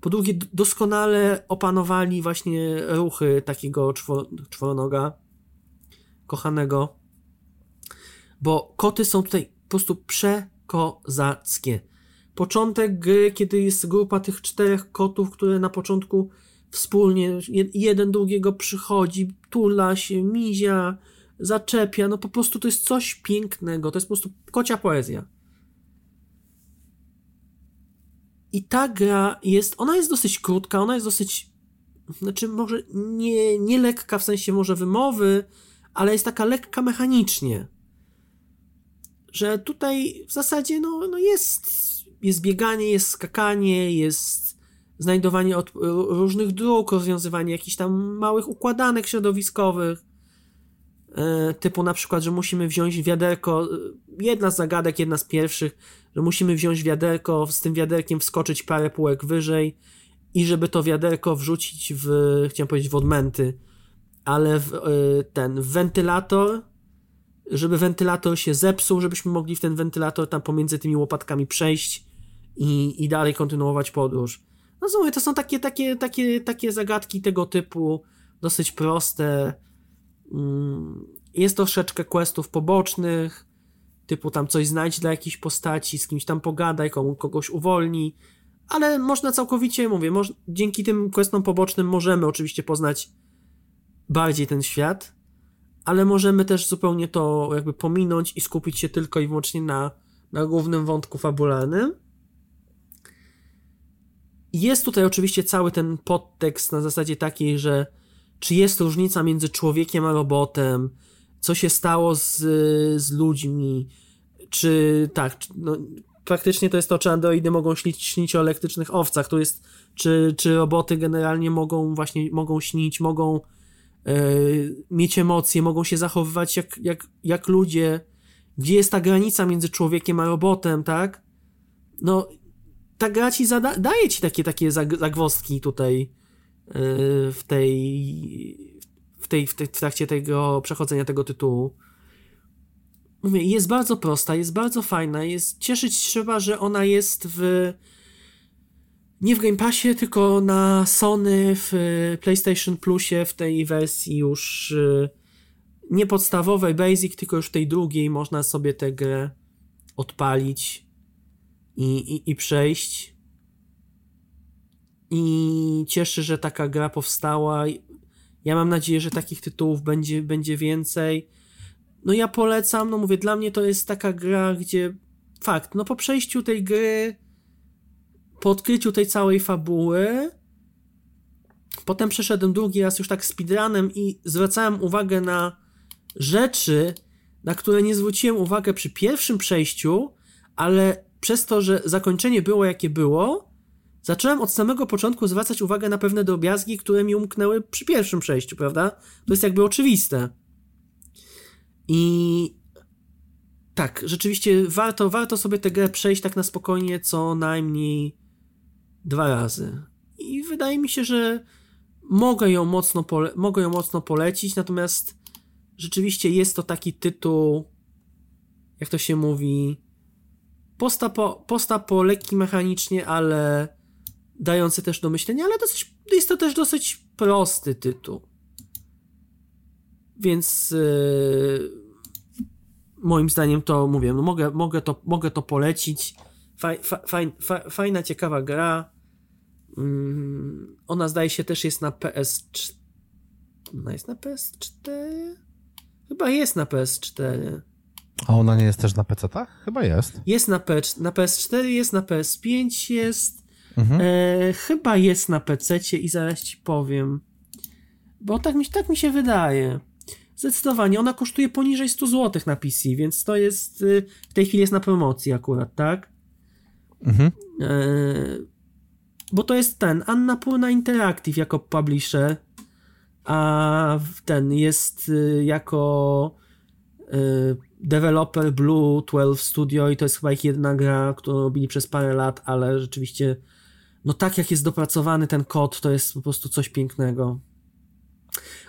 po drugie doskonale opanowali właśnie ruchy takiego czwor czworonoga kochanego, bo koty są tutaj po prostu przekozackie początek gry, kiedy jest grupa tych czterech kotów, które na początku wspólnie jeden drugiego przychodzi, tula się, mizia, zaczepia, no po prostu to jest coś pięknego, to jest po prostu kocia poezja. I ta gra jest, ona jest dosyć krótka, ona jest dosyć, znaczy może nie, nie lekka w sensie może wymowy, ale jest taka lekka mechanicznie. Że tutaj w zasadzie no, no jest jest bieganie, jest skakanie, jest znajdowanie od, różnych dróg, rozwiązywanie jakichś tam małych układanek środowiskowych, e, typu na przykład, że musimy wziąć wiaderko, e, jedna z zagadek, jedna z pierwszych, że musimy wziąć wiaderko, z tym wiaderkiem wskoczyć parę półek wyżej i żeby to wiaderko wrzucić w, chciałem powiedzieć, w odmęty, ale w, e, ten wentylator żeby wentylator się zepsuł, żebyśmy mogli w ten wentylator tam pomiędzy tymi łopatkami przejść i, i dalej kontynuować podróż. No znowu, to są takie, takie, takie, takie zagadki tego typu, dosyć proste. Mm, jest troszeczkę questów pobocznych, typu tam coś znajdź dla jakiejś postaci, z kimś tam pogadaj, komu, kogoś uwolni, ale można całkowicie, mówię, moż, dzięki tym questom pobocznym możemy oczywiście poznać bardziej ten świat, ale możemy też zupełnie to jakby pominąć i skupić się tylko i wyłącznie na, na głównym wątku fabularnym. Jest tutaj oczywiście cały ten podtekst na zasadzie takiej, że czy jest różnica między człowiekiem a robotem, co się stało z, z ludźmi, czy tak, no, praktycznie to jest to, czy androidy mogą śnić, śnić o elektrycznych owcach, to jest, czy, czy roboty generalnie mogą właśnie, mogą śnić, mogą yy, mieć emocje, mogą się zachowywać jak, jak, jak ludzie, gdzie jest ta granica między człowiekiem a robotem, tak? No, ta gra ci zada- daje ci takie, takie zagwozdki tutaj yy, w tej w tej, w tej w trakcie tego przechodzenia tego tytułu. Mówię, jest bardzo prosta, jest bardzo fajna, jest cieszyć trzeba, że ona jest w nie w Game Passie, tylko na Sony w PlayStation Plusie w tej wersji już yy, nie podstawowej Basic, tylko już tej drugiej można sobie tę grę odpalić i, i, i przejść. I cieszy, że taka gra powstała. Ja mam nadzieję, że takich tytułów będzie, będzie więcej. No ja polecam, no mówię, dla mnie to jest taka gra, gdzie fakt, no po przejściu tej gry, po odkryciu tej całej fabuły, potem przeszedłem drugi raz już tak speedrunem i zwracałem uwagę na rzeczy, na które nie zwróciłem uwagę przy pierwszym przejściu, ale przez to, że zakończenie było jakie było, zacząłem od samego początku zwracać uwagę na pewne drobiazgi, które mi umknęły przy pierwszym przejściu, prawda? To jest jakby oczywiste. I tak, rzeczywiście warto, warto sobie tę grę przejść tak na spokojnie co najmniej dwa razy. I wydaje mi się, że mogę ją mocno, pole- mogę ją mocno polecić, natomiast rzeczywiście jest to taki tytuł, jak to się mówi, Posta po, posta po lekki mechanicznie, ale dający też do myślenia, ale dosyć, jest to też dosyć prosty tytuł. Więc yy, moim zdaniem to mówię, no mogę, mogę, to, mogę to polecić. Faj, faj, faj, fajna, ciekawa gra. Mm, ona zdaje się też jest na PS4. Ona jest na PS4? Chyba jest na PS4. A ona nie jest też na PC, tak? Chyba jest. Jest na, P, na PS4, jest na PS5, jest. Mhm. E, chyba jest na PC i zaraz ci powiem. Bo tak mi, tak mi się wydaje. Zdecydowanie. Ona kosztuje poniżej 100 zł na PC, więc to jest. Y, w tej chwili jest na promocji akurat, tak? Mhm. E, bo to jest ten. Anna Purna Interactive jako publisher, a ten jest y, jako y, developer Blue 12 Studio i to jest chyba ich jedna gra, którą robili przez parę lat, ale rzeczywiście no tak jak jest dopracowany ten kod, to jest po prostu coś pięknego.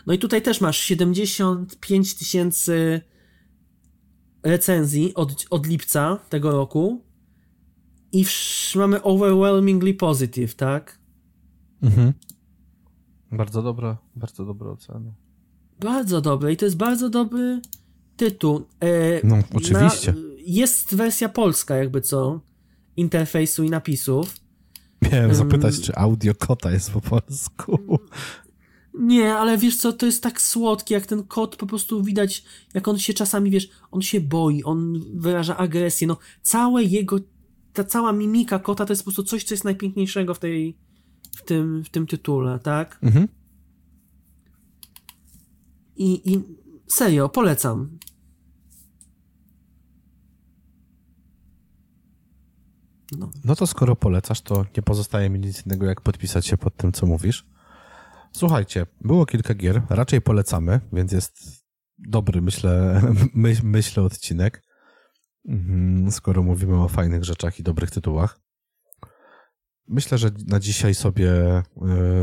No i tutaj też masz 75 tysięcy recenzji od, od lipca tego roku i mamy overwhelmingly positive, tak? Mhm. Bardzo dobra, bardzo dobra ocena. Bardzo dobre i to jest bardzo dobry tytuł. E, no, oczywiście. Na, jest wersja polska, jakby co, interfejsu i napisów. Miałem zapytać, czy audio kota jest po polsku. Nie, ale wiesz co, to jest tak słodkie, jak ten kot po prostu widać, jak on się czasami, wiesz, on się boi, on wyraża agresję, no całe jego, ta cała mimika kota to jest po prostu coś, co jest najpiękniejszego w tej, w tym, w tym tytule, tak? Mhm. I, I serio, polecam. No. no to skoro polecasz, to nie pozostaje mi nic innego, jak podpisać się pod tym, co mówisz. Słuchajcie, było kilka gier, raczej polecamy, więc jest dobry, myślę, *laughs* my, myślę odcinek, mhm, skoro mówimy o fajnych rzeczach i dobrych tytułach. Myślę, że na dzisiaj sobie e,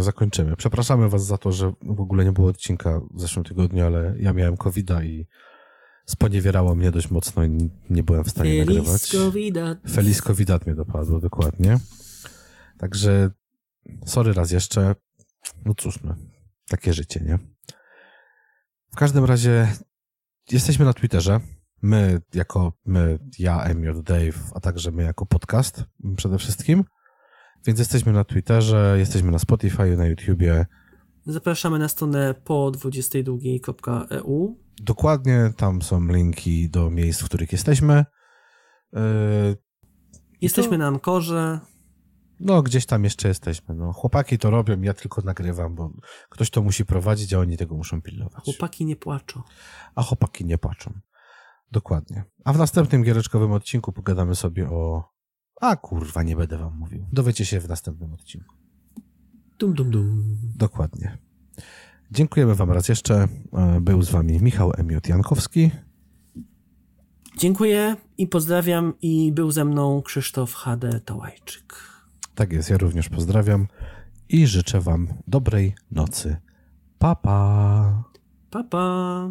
zakończymy. Przepraszamy Was za to, że w ogóle nie było odcinka w zeszłym tygodniu, ale ja miałem covid i sponiewierało mnie dość mocno i nie byłem w stanie Feliz nagrywać. Covidat. Feliz Covidat mnie dopadło, dokładnie. Także sorry raz jeszcze. No cóż, no, takie życie, nie? W każdym razie jesteśmy na Twitterze. My jako my, ja, Emiot, Dave, a także my jako podcast przede wszystkim. Więc jesteśmy na Twitterze, jesteśmy na Spotify, na YouTubie. Zapraszamy na stronę po 22.eu. Dokładnie, tam są linki do miejsc, w których jesteśmy. Yy, jesteśmy to... na Ankorze. No, gdzieś tam jeszcze jesteśmy. No, chłopaki to robią, ja tylko nagrywam, bo ktoś to musi prowadzić, a oni tego muszą pilnować. Chłopaki nie płaczą. A chłopaki nie płaczą. Dokładnie. A w następnym giereczkowym odcinku pogadamy sobie o. A kurwa, nie będę wam mówił. Dowiecie się w następnym odcinku. Dum, dum, dum. Dokładnie. Dziękujemy wam raz jeszcze. E, był z wami Michał Emiot Jankowski. Dziękuję i pozdrawiam i był ze mną Krzysztof H.D. Tołajczyk. Tak jest, ja również pozdrawiam i życzę wam dobrej nocy. Pa, pa. Pa, pa.